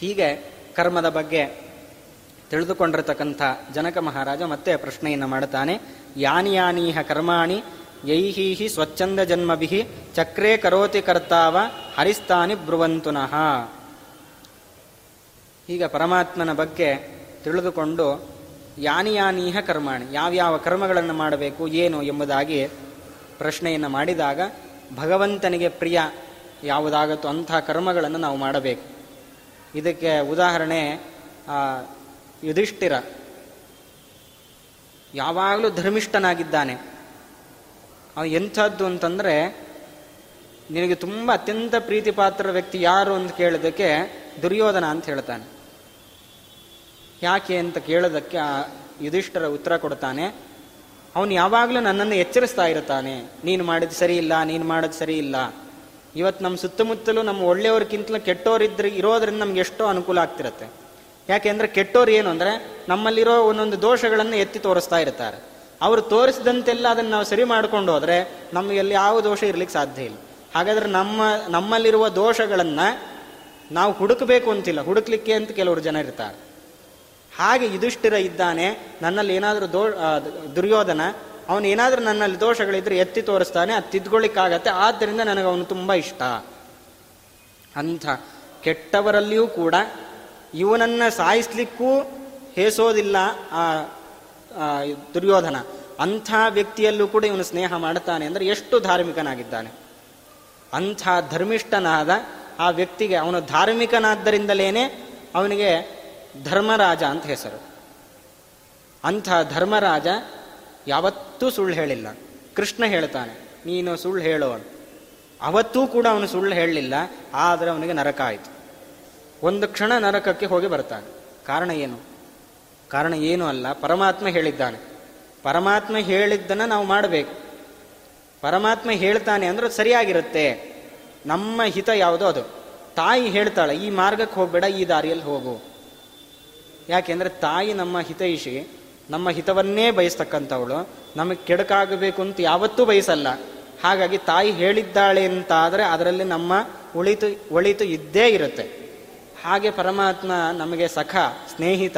ಹೀಗೆ ಕರ್ಮದ ಬಗ್ಗೆ ತಿಳಿದುಕೊಂಡಿರತಕ್ಕಂಥ ಜನಕ ಮಹಾರಾಜ ಮತ್ತೆ ಪ್ರಶ್ನೆಯನ್ನು ಮಾಡುತ್ತಾನೆ ಯಾನಿ ಯಾನೀಹ ಕರ್ಮಾಣಿ ಯೈಹೀಹಿ ಸ್ವಚ್ಛಂದ ಜನ್ಮಭಿ ಚಕ್ರೇ ಕರೋತಿ ಕರ್ತಾವ ಹರಿಸ್ತಾನಿ ಬ್ರುವಂತುನಃ. ಈಗ ಪರಮಾತ್ಮನ ಬಗ್ಗೆ ತಿಳಿದುಕೊಂಡು ಯಾನಿಯಾನೀಹ ಕರ್ಮಾಣಿ, ಯಾವ್ಯಾವ ಕರ್ಮಗಳನ್ನು ಮಾಡಬೇಕು, ಏನು ಎಂಬುದಾಗಿ ಪ್ರಶ್ನೆಯನ್ನು ಮಾಡಿದಾಗ ಭಗವಂತನಿಗೆ ಪ್ರಿಯ ಯಾವುದಾಗತ್ತೋ ಅಂಥ ಕರ್ಮಗಳನ್ನು ನಾವು ಮಾಡಬೇಕು. ಇದಕ್ಕೆ ಉದಾಹರಣೆ ಯುಧಿಷ್ಠಿರ. ಯಾವಾಗಲೂ ಧರ್ಮಿಷ್ಠನಾಗಿದ್ದಾನೆ. ಅವನು ಎಂಥದ್ದು ಅಂತಂದರೆ ನಿನಗೆ ತುಂಬ ಅತ್ಯಂತ ಪ್ರೀತಿಪಾತ್ರ ವ್ಯಕ್ತಿ ಯಾರು ಅಂತ ಕೇಳೋದಕ್ಕೆ ದುರ್ಯೋಧನ ಅಂತ ಹೇಳ್ತಾನೆ. ಯಾಕೆ ಅಂತ ಕೇಳೋದಕ್ಕೆ ಆ ಯುಧಿಷ್ಠರ ಉತ್ತರ ಕೊಡ್ತಾನೆ. ಅವನು ಯಾವಾಗಲೂ ನನ್ನನ್ನು ಎಚ್ಚರಿಸ್ತಾ ಇರ್ತಾನೆ ನೀನು ಮಾಡಿದ ಸರಿ ಇಲ್ಲ, ನೀನು ಮಾಡೋದು ಸರಿ ಇಲ್ಲ. ಇವತ್ತು ನಮ್ಮ ಸುತ್ತಮುತ್ತಲೂ ನಮ್ಮ ಒಳ್ಳೆಯವ್ರಿಗಿಂತಲೂ ಕೆಟ್ಟೋರಿದ್ರೆ, ಇರೋದ್ರಿಂದ ನಮ್ಗೆ ಎಷ್ಟೋ ಅನುಕೂಲ ಆಗ್ತಿರತ್ತೆ. ಯಾಕೆಂದ್ರೆ ಕೆಟ್ಟೋರು ಏನು ಅಂದರೆ ನಮ್ಮಲ್ಲಿರೋ ಒಂದೊಂದು ದೋಷಗಳನ್ನು ಎತ್ತಿ ತೋರಿಸ್ತಾ ಇರ್ತಾರೆ. ಅವರು ತೋರಿಸಿದಂತೆಲ್ಲ ಅದನ್ನು ನಾವು ಸರಿ ಮಾಡಿಕೊಂಡು ಹೋದರೆ ನಮಗೆ ಅಲ್ಲಿ ಯಾವ ದೋಷ ಇರಲಿಕ್ಕೆ ಸಾಧ್ಯ ಇಲ್ಲ. ಹಾಗಾದರೆ ನಮ್ಮ, ನಮ್ಮಲ್ಲಿರುವ ದೋಷಗಳನ್ನು ನಾವು ಹುಡುಕಬೇಕು ಅಂತಿಲ್ಲ. ಹುಡುಕ್ಲಿಕ್ಕೆ ಅಂತ ಕೆಲವರು ಜನ ಇರ್ತಾರೆ. ಹಾಗೆ ಯುಧಿಷ್ಠಿರ ಇದ್ದಾನೆ, ನನ್ನಲ್ಲಿ ಏನಾದರೂ ದೋ ದುರ್ಯೋಧನ, ಅವನು ಏನಾದರೂ ನನ್ನಲ್ಲಿ ದೋಷಗಳಿದ್ರೆ ಎತ್ತಿ ತೋರಿಸ್ತಾನೆ, ಅದು ತಿದ್ಕೊಳ್ಳಿಕ್ಕಾಗತ್ತೆ, ಆದ್ದರಿಂದ ನನಗೆ ಅವನು ತುಂಬ ಇಷ್ಟ. ಅಂಥ ಕೆಟ್ಟವರಲ್ಲಿಯೂ ಕೂಡ ಇವನನ್ನು ಸಾಯಿಸ್ಲಿಕ್ಕೂ ಹೇಸೋದಿಲ್ಲ, ಆ ದುರ್ಯೋಧನ, ಅಂಥ ವ್ಯಕ್ತಿಯಲ್ಲೂ ಕೂಡ ಇವನು ಸ್ನೇಹ ಮಾಡ್ತಾನೆ ಅಂದರೆ ಎಷ್ಟು ಧಾರ್ಮಿಕನಾಗಿದ್ದಾನೆ. ಅಂಥ ಧರ್ಮಿಷ್ಠನಾದ ಆ ವ್ಯಕ್ತಿಗೆ, ಅವನು ಧಾರ್ಮಿಕನಾದ್ದರಿಂದಲೇನೆ ಅವನಿಗೆ ಧರ್ಮರಾಜ ಅಂತ ಹೆಸರು. ಅಂಥ ಧರ್ಮರಾಜ ಯಾವತ್ತೂ ಸುಳ್ಳು ಹೇಳಿಲ್ಲ. ಕೃಷ್ಣ ಹೇಳ್ತಾನೆ, ನೀನು ಸುಳ್ಳು ಹೇಳುವನು ಅವತ್ತೂ ಕೂಡ ಅವನು ಸುಳ್ಳು ಹೇಳಲಿಲ್ಲ, ಆದರೆ ಅವನಿಗೆ ನರಕ ಆಯಿತು. ಒಂದು ಕ್ಷಣ ನರಕಕ್ಕೆ ಹೋಗಿ ಬರ್ತಾನೆ. ಕಾರಣ ಏನು? ಕಾರಣ ಏನು ಅಲ್ಲ. ಪರಮಾತ್ಮ ಹೇಳಿದ್ದಾನೆ. ಪರಮಾತ್ಮ ಹೇಳಿದ್ದನ್ನು ನಾವು ಮಾಡಬೇಕು. ಪರಮಾತ್ಮ ಹೇಳ್ತಾನೆ ಅಂದ್ರೆ ಸರಿಯಾಗಿರುತ್ತೆ. ನಮ್ಮ ಹಿತ ಯಾವುದೋ ಅದು? ತಾಯಿ ಹೇಳ್ತಾಳೆ, ಈ ಮಾರ್ಗಕ್ಕೆ ಹೋಗಬೇಡ, ಈ ದಾರಿಯಲ್ಲಿ ಹೋಗು. ಯಾಕೆಂದರೆ ತಾಯಿ ನಮ್ಮ ಹಿತೈಷಿ ನಮ್ಮ ಹಿತವನ್ನೇ ಬಯಸ್ತಕ್ಕಂಥವಳು. ನಮಗೆ ಕೆಡಕಾಗಬೇಕು ಅಂತ ಯಾವತ್ತೂ ಬಯಸಲ್ಲ. ಹಾಗಾಗಿ ತಾಯಿ ಹೇಳಿದ್ದಾಳೆ ಅಂತಾದರೆ ಅದರಲ್ಲಿ ನಮ್ಮ ಉಳಿತು, ಒಳಿತು ಇದ್ದೇ ಇರುತ್ತೆ. ಹಾಗೆ ಪರಮಾತ್ಮ ನಮಗೆ ಸಖ, ಸ್ನೇಹಿತ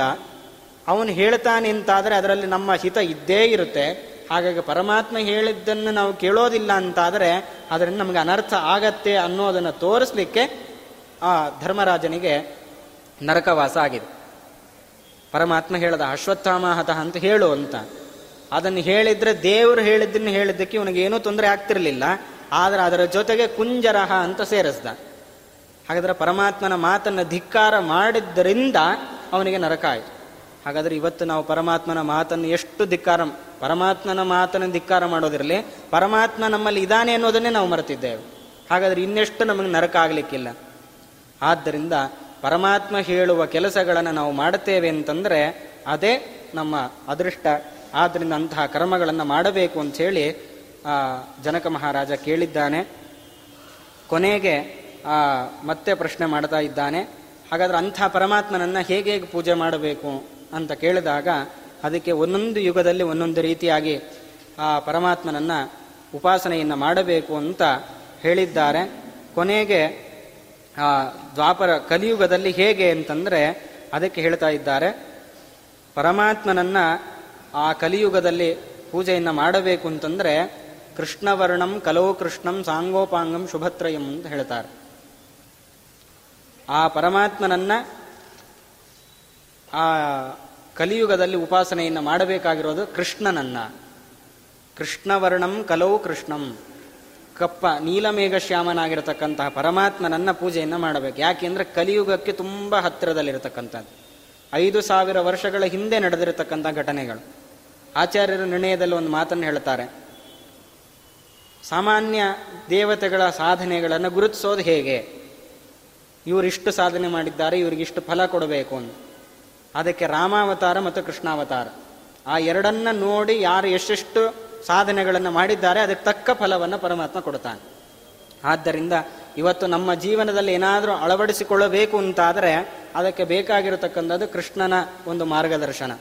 ಅವನು ಹೇಳ್ತಾನೆ ಅಂತಾದರೆ ಅದರಲ್ಲಿ ನಮ್ಮ ಹಿತ ಇದ್ದೇ ಇರುತ್ತೆ. ಹಾಗಾಗಿ ಪರಮಾತ್ಮ ಹೇಳಿದ್ದನ್ನು ನಾವು ಕೇಳೋದಿಲ್ಲ ಅಂತಾದರೆ ಅದರಿಂದ ನಮಗೆ ಅನರ್ಥ ಆಗತ್ತೆ ಅನ್ನೋದನ್ನು ತೋರಿಸ್ಲಿಕ್ಕೆ ಆ ಧರ್ಮರಾಜನಿಗೆ ನರಕವಾಸ ಆಗಿದೆ. ಪರಮಾತ್ಮ ಹೇಳದ ಅಶ್ವತ್ಥಾಮ ಹತಃ ಅಂತ ಹೇಳು ಅಂತ. ಅದನ್ನು ಹೇಳಿದ್ರೆ ದೇವರು ಹೇಳಿದ್ದನ್ನು ಹೇಳಿದ್ದಕ್ಕೆ ಇವನಿಗೆ ಏನೂ ತೊಂದರೆ ಆಗ್ತಿರಲಿಲ್ಲ. ಆದರೆ ಅದರ ಜೊತೆಗೆ ಕುಂಜರಹ ಅಂತ ಸೇರಿಸ್ದ. ಹಾಗಾದ್ರೆ ಪರಮಾತ್ಮನ ಮಾತನ್ನು ಧಿಕ್ಕಾರ ಮಾಡಿದ್ದರಿಂದ ಅವನಿಗೆ ನರಕ ಆಯಿತು. ಹಾಗಾದ್ರೆ ಇವತ್ತು ನಾವು ಪರಮಾತ್ಮನ ಮಾತನ್ನು ಎಷ್ಟು ಧಿಕ್ಕಾರ ಪರಮಾತ್ಮನ ಮಾತನ್ನು ಧಿಕ್ಕಾರ ಮಾಡೋದಿರಲಿ ಪರಮಾತ್ಮ ನಮ್ಮಲ್ಲಿ ಇದ್ದಾನೆ ಅನ್ನೋದನ್ನೇ ನಾವು ಮರೆತಿದ್ದೇವೆ. ಹಾಗಾದ್ರೆ ಇನ್ನೆಷ್ಟು ನಮಗೆ ನರಕ ಆಗಲಿಕ್ಕಿಲ್ಲ. ಆದ್ದರಿಂದ ಪರಮಾತ್ಮ ಹೇಳುವ ಕೆಲಸಗಳನ್ನು ನಾವು ಮಾಡುತ್ತೇವೆ ಅಂತಂದರೆ ಅದೇ ನಮ್ಮ ಅದೃಷ್ಟ. ಆದ್ದರಿಂದ ಅಂತಹ ಕರ್ಮಗಳನ್ನು ಮಾಡಬೇಕು ಆ, ಜನಕ ಮಹಾರಾಜ ಕೇಳಿದ್ದಾನೆ. ಕೊನೆಗೆ ಮತ್ತೆ ಪ್ರಶ್ನೆ ಮಾಡ್ತಾ ಇದ್ದಾನೆ. ಹಾಗಾದ್ರೆ ಅಂಥ ಪರಮಾತ್ಮನನ್ನ ಹೇಗೆ ಹೇಗೆ ಪೂಜೆ ಮಾಡಬೇಕು? ಅಂತ ಕೇಳಿದಾಗ ಅದಕ್ಕೆ ಒಂದೊಂದು ಯುಗದಲ್ಲಿ ಒಂದೊಂದು ರೀತಿಯಾಗಿ ಆ ಪರಮಾತ್ಮನನ್ನ ಉಪಾಸನೆಯನ್ನು ಮಾಡಬೇಕು ಅಂತ ಹೇಳಿದ್ದಾರೆ. ಕೊನೆಗೆ ಆ ದ್ವಾಪರ ಕಲಿಯುಗದಲ್ಲಿ ಹೇಗೆ ಅಂತಂದರೆ ಅದಕ್ಕೆ ಹೇಳ್ತಾ ಇದ್ದಾರೆ. ಪರಮಾತ್ಮನನ್ನ ಆ ಕಲಿಯುಗದಲ್ಲಿ ಪೂಜೆಯನ್ನು ಮಾಡಬೇಕು ಅಂತಂದರೆ ಕೃಷ್ಣವರ್ಣಂ ಕಲೋ ಕೃಷ್ಣಂ ಸಾಂಗೋಪಾಂಗಂ ಶುಭತ್ರಯಂ ಅಂತ ಹೇಳ್ತಾರೆ. ಆ ಪರಮಾತ್ಮನನ್ನ ಆ ಕಲಿಯುಗದಲ್ಲಿ ಉಪಾಸನೆಯನ್ನು ಮಾಡಬೇಕಾಗಿರೋದು ಕೃಷ್ಣನನ್ನ. ಕೃಷ್ಣವರ್ಣಂ ಕಲೌ ಕೃಷ್ಣಂ. ಕಪ್ಪ ನೀಲಮೇಘ ಶ್ಯಾಮನಾಗಿರತಕ್ಕಂತಹ ಪರಮಾತ್ಮನನ್ನ ಪೂಜೆಯನ್ನು ಮಾಡಬೇಕು. ಯಾಕೆಂದ್ರೆ ಕಲಿಯುಗಕ್ಕೆ ತುಂಬ ಹತ್ತಿರದಲ್ಲಿರತಕ್ಕಂಥದ್ದು. ಐದು ಸಾವಿರ ವರ್ಷಗಳ ಹಿಂದೆ ನಡೆದಿರತಕ್ಕಂಥ ಘಟನೆಗಳು. ಆಚಾರ್ಯರ ನಿರ್ಣಯದಲ್ಲಿ ಒಂದು ಮಾತನ್ನು ಹೇಳ್ತಾರೆ. ಸಾಮಾನ್ಯ ದೇವತೆಗಳ ಸಾಧನೆಗಳನ್ನು ಗುರುತಿಸೋದು ಹೇಗೆ? ಇವರಿಷ್ಟು ಸಾಧನೆ ಮಾಡಿದ್ದಾರೆ ಇವರಿಗಿಷ್ಟು ಫಲ ಕೊಡಬೇಕು ಅಂತ. ಅದಕ್ಕೆ ರಾಮಾವತಾರ ಮತ್ತು ಕೃಷ್ಣಾವತಾರ. ಆ ಎರಡನ್ನ ನೋಡಿ ಯಾರು ಎಷ್ಟೆಷ್ಟು ಸಾಧನೆಗಳನ್ನು ಮಾಡಿದ್ದಾರೆ, ಅದಕ್ಕೆ ತಕ್ಕ ಫಲವನ್ನು ಪರಮಾತ್ಮ ಕೊಡ್ತಾನೆ ಆದ್ದರಿಂದ ಇವತ್ತು ನಮ್ಮ ಜೀವನದಲ್ಲಿ ಏನಾದರೂ ಅಳವಡಿಸಿಕೊಳ್ಳಬೇಕು ಅಂತಾದರೆ ಅದಕ್ಕೆ ಬೇಕಾಗಿರತಕ್ಕಂಥದ್ದು ಕೃಷ್ಣನ ಒಂದು ಮಾರ್ಗದರ್ಶನ.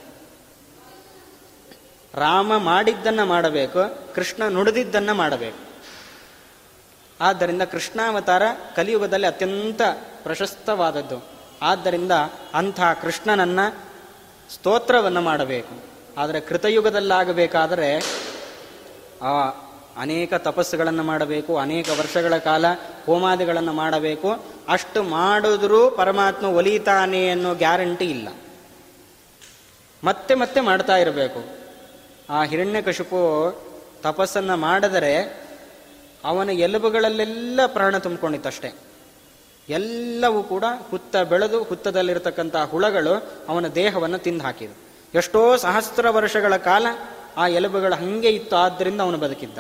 ರಾಮ ಮಾಡಿದ್ದನ್ನು ಮಾಡಬೇಕು, ಕೃಷ್ಣ ನುಡಿದಿದ್ದನ್ನು ಮಾಡಬೇಕು. ಆದ್ದರಿಂದ ಕೃಷ್ಣಾವತಾರ ಕಲಿಯುಗದಲ್ಲಿ ಅತ್ಯಂತ ಪ್ರಶಸ್ತವಾದದ್ದು. ಆದ್ದರಿಂದ ಅಂಥ ಕೃಷ್ಣನನ್ನ ಸ್ತೋತ್ರವನ್ನು ಮಾಡಬೇಕು. ಆದರೆ ಕೃತಯುಗದಲ್ಲಾಗಬೇಕಾದರೆ ಆ ಅನೇಕ ತಪಸ್ಸುಗಳನ್ನು ಮಾಡಬೇಕು, ಅನೇಕ ವರ್ಷಗಳ ಕಾಲ ಹೋಮಾದಿಗಳನ್ನು ಮಾಡಬೇಕು. ಅಷ್ಟು ಮಾಡಿದ್ರೂ ಪರಮಾತ್ಮ ಒಲಿತಾನೆ ಅನ್ನೋ ಗ್ಯಾರಂಟಿ ಇಲ್ಲ. ಮತ್ತೆ ಮತ್ತೆ ಮಾಡ್ತಾ ಇರಬೇಕು. ಆ ಹಿರಣ್ಯಕಶಿಪು ತಪಸ್ಸನ್ನು ಮಾಡಿದರೆ ಅವನ ಎಲುಬುಗಳಲ್ಲೆಲ್ಲ ಪ್ರಾಣ ತುಂಬಿಕೊಂಡಿತ್ತಷ್ಟೇ ಎಲ್ಲವೂ ಕೂಡ ಹುತ್ತ ಬೆಳೆದು ಹುತ್ತದಲ್ಲಿರತಕ್ಕಂಥ ಹುಳಗಳು ಅವನ ದೇಹವನ್ನು ತಿಂದು ಹಾಕಿದವು. ಎಷ್ಟೋ ಸಹಸ್ರ ವರ್ಷಗಳ ಕಾಲ ಆ ಎಲುಬುಗಳು ಹಂಗೆ ಇತ್ತು ಆದ್ದರಿಂದ ಅವನು ಬದುಕಿದ್ದ.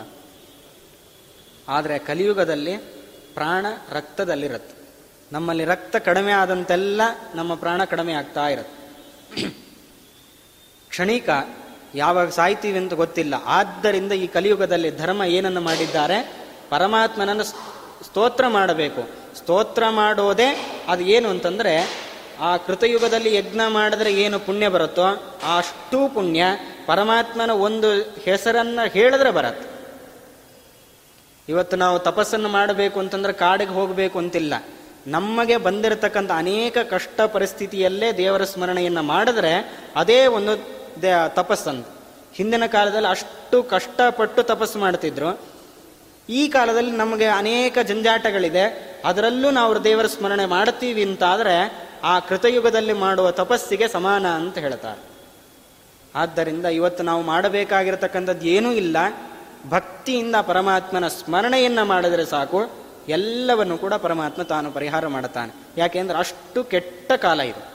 ಆದರೆ ಕಲಿಯುಗದಲ್ಲಿ ಪ್ರಾಣ ರಕ್ತದಲ್ಲಿರುತ್ತೆ. ನಮ್ಮಲ್ಲಿ ರಕ್ತ ಕಡಿಮೆ ಆದಂತೆಲ್ಲ ನಮ್ಮ ಪ್ರಾಣ ಕಡಿಮೆ ಆಗ್ತಾ ಇರುತ್ತೆ. ಕ್ಷಣಿಕ ಯಾವಾಗ ಸಾಯ್ತೀವಿ ಅಂತ ಗೊತ್ತಿಲ್ಲ. ಆದ್ದರಿಂದ ಈ ಕಲಿಯುಗದಲ್ಲಿ ಧರ್ಮ ಏನನ್ನು ಮಾಡಿದ್ದಾರೆ? ಪರಮಾತ್ಮನನ್ನು ಸ್ತೋತ್ರ ಮಾಡಬೇಕು. ಸ್ತೋತ್ರ ಮಾಡೋದೇ ಅದು ಏನು ಅಂತಂದರೆ, ಆ ಕೃತಯುಗದಲ್ಲಿ ಯಜ್ಞ ಮಾಡಿದ್ರೆ ಏನು ಪುಣ್ಯ ಬರುತ್ತೋ ಅಷ್ಟು ಪುಣ್ಯ, ಪರಮಾತ್ಮನ ಒಂದು ಹೆಸರನ್ನು ಹೇಳಿದ್ರೆ ಬರತ್ತೆ. ಇವತ್ತು ನಾವು ತಪಸ್ಸನ್ನು ಮಾಡಬೇಕು ಅಂತಂದ್ರೆ ಕಾಡಿಗೆ ಹೋಗಬೇಕು ಅಂತಿಲ್ಲ. ನಮಗೆ ಬಂದಿರತಕ್ಕಂಥ ಅನೇಕ ಕಷ್ಟ ಪರಿಸ್ಥಿತಿಯಲ್ಲೇ ದೇವರ ಸ್ಮರಣೆಯನ್ನು ಮಾಡಿದ್ರೆ ಅದೇ ಒಂದು ದೇ ತಪಸ್ಸಂತ. ಹಿಂದಿನ ಕಾಲದಲ್ಲಿ ಅಷ್ಟು ಕಷ್ಟಪಟ್ಟು ತಪಸ್ಸು ಮಾಡ್ತಿದ್ರು. ಈ ಕಾಲದಲ್ಲಿ ನಮಗೆ ಅನೇಕ ಜಂಜಾಟಗಳಿದೆ. ಅದರಲ್ಲೂ ನಾವು ದೇವರ ಸ್ಮರಣೆ ಮಾಡ್ತೀವಿ ಅಂತಾದರೆ ಆ ಕೃತಯುಗದಲ್ಲಿ ಮಾಡುವ ತಪಸ್ಸಿಗೆ ಸಮಾನ ಅಂತ ಹೇಳ್ತಾರೆ. ಆದ್ದರಿಂದ ಇವತ್ತು ನಾವು ಮಾಡಬೇಕಾಗಿರತಕ್ಕಂಥದ್ದು ಏನೂ ಇಲ್ಲ. ಭಕ್ತಿಯಿಂದ ಪರಮಾತ್ಮನ ಸ್ಮರಣೆಯನ್ನು ಮಾಡಿದರೆ ಸಾಕು. ಎಲ್ಲವನ್ನು ಕೂಡ ಪರಮಾತ್ಮ ತಾನು ಪರಿಹಾರ ಮಾಡುತ್ತಾನೆ. ಯಾಕೆಂದ್ರೆ ಅಷ್ಟು ಕೆಟ್ಟ ಕಾಲ ಇದು.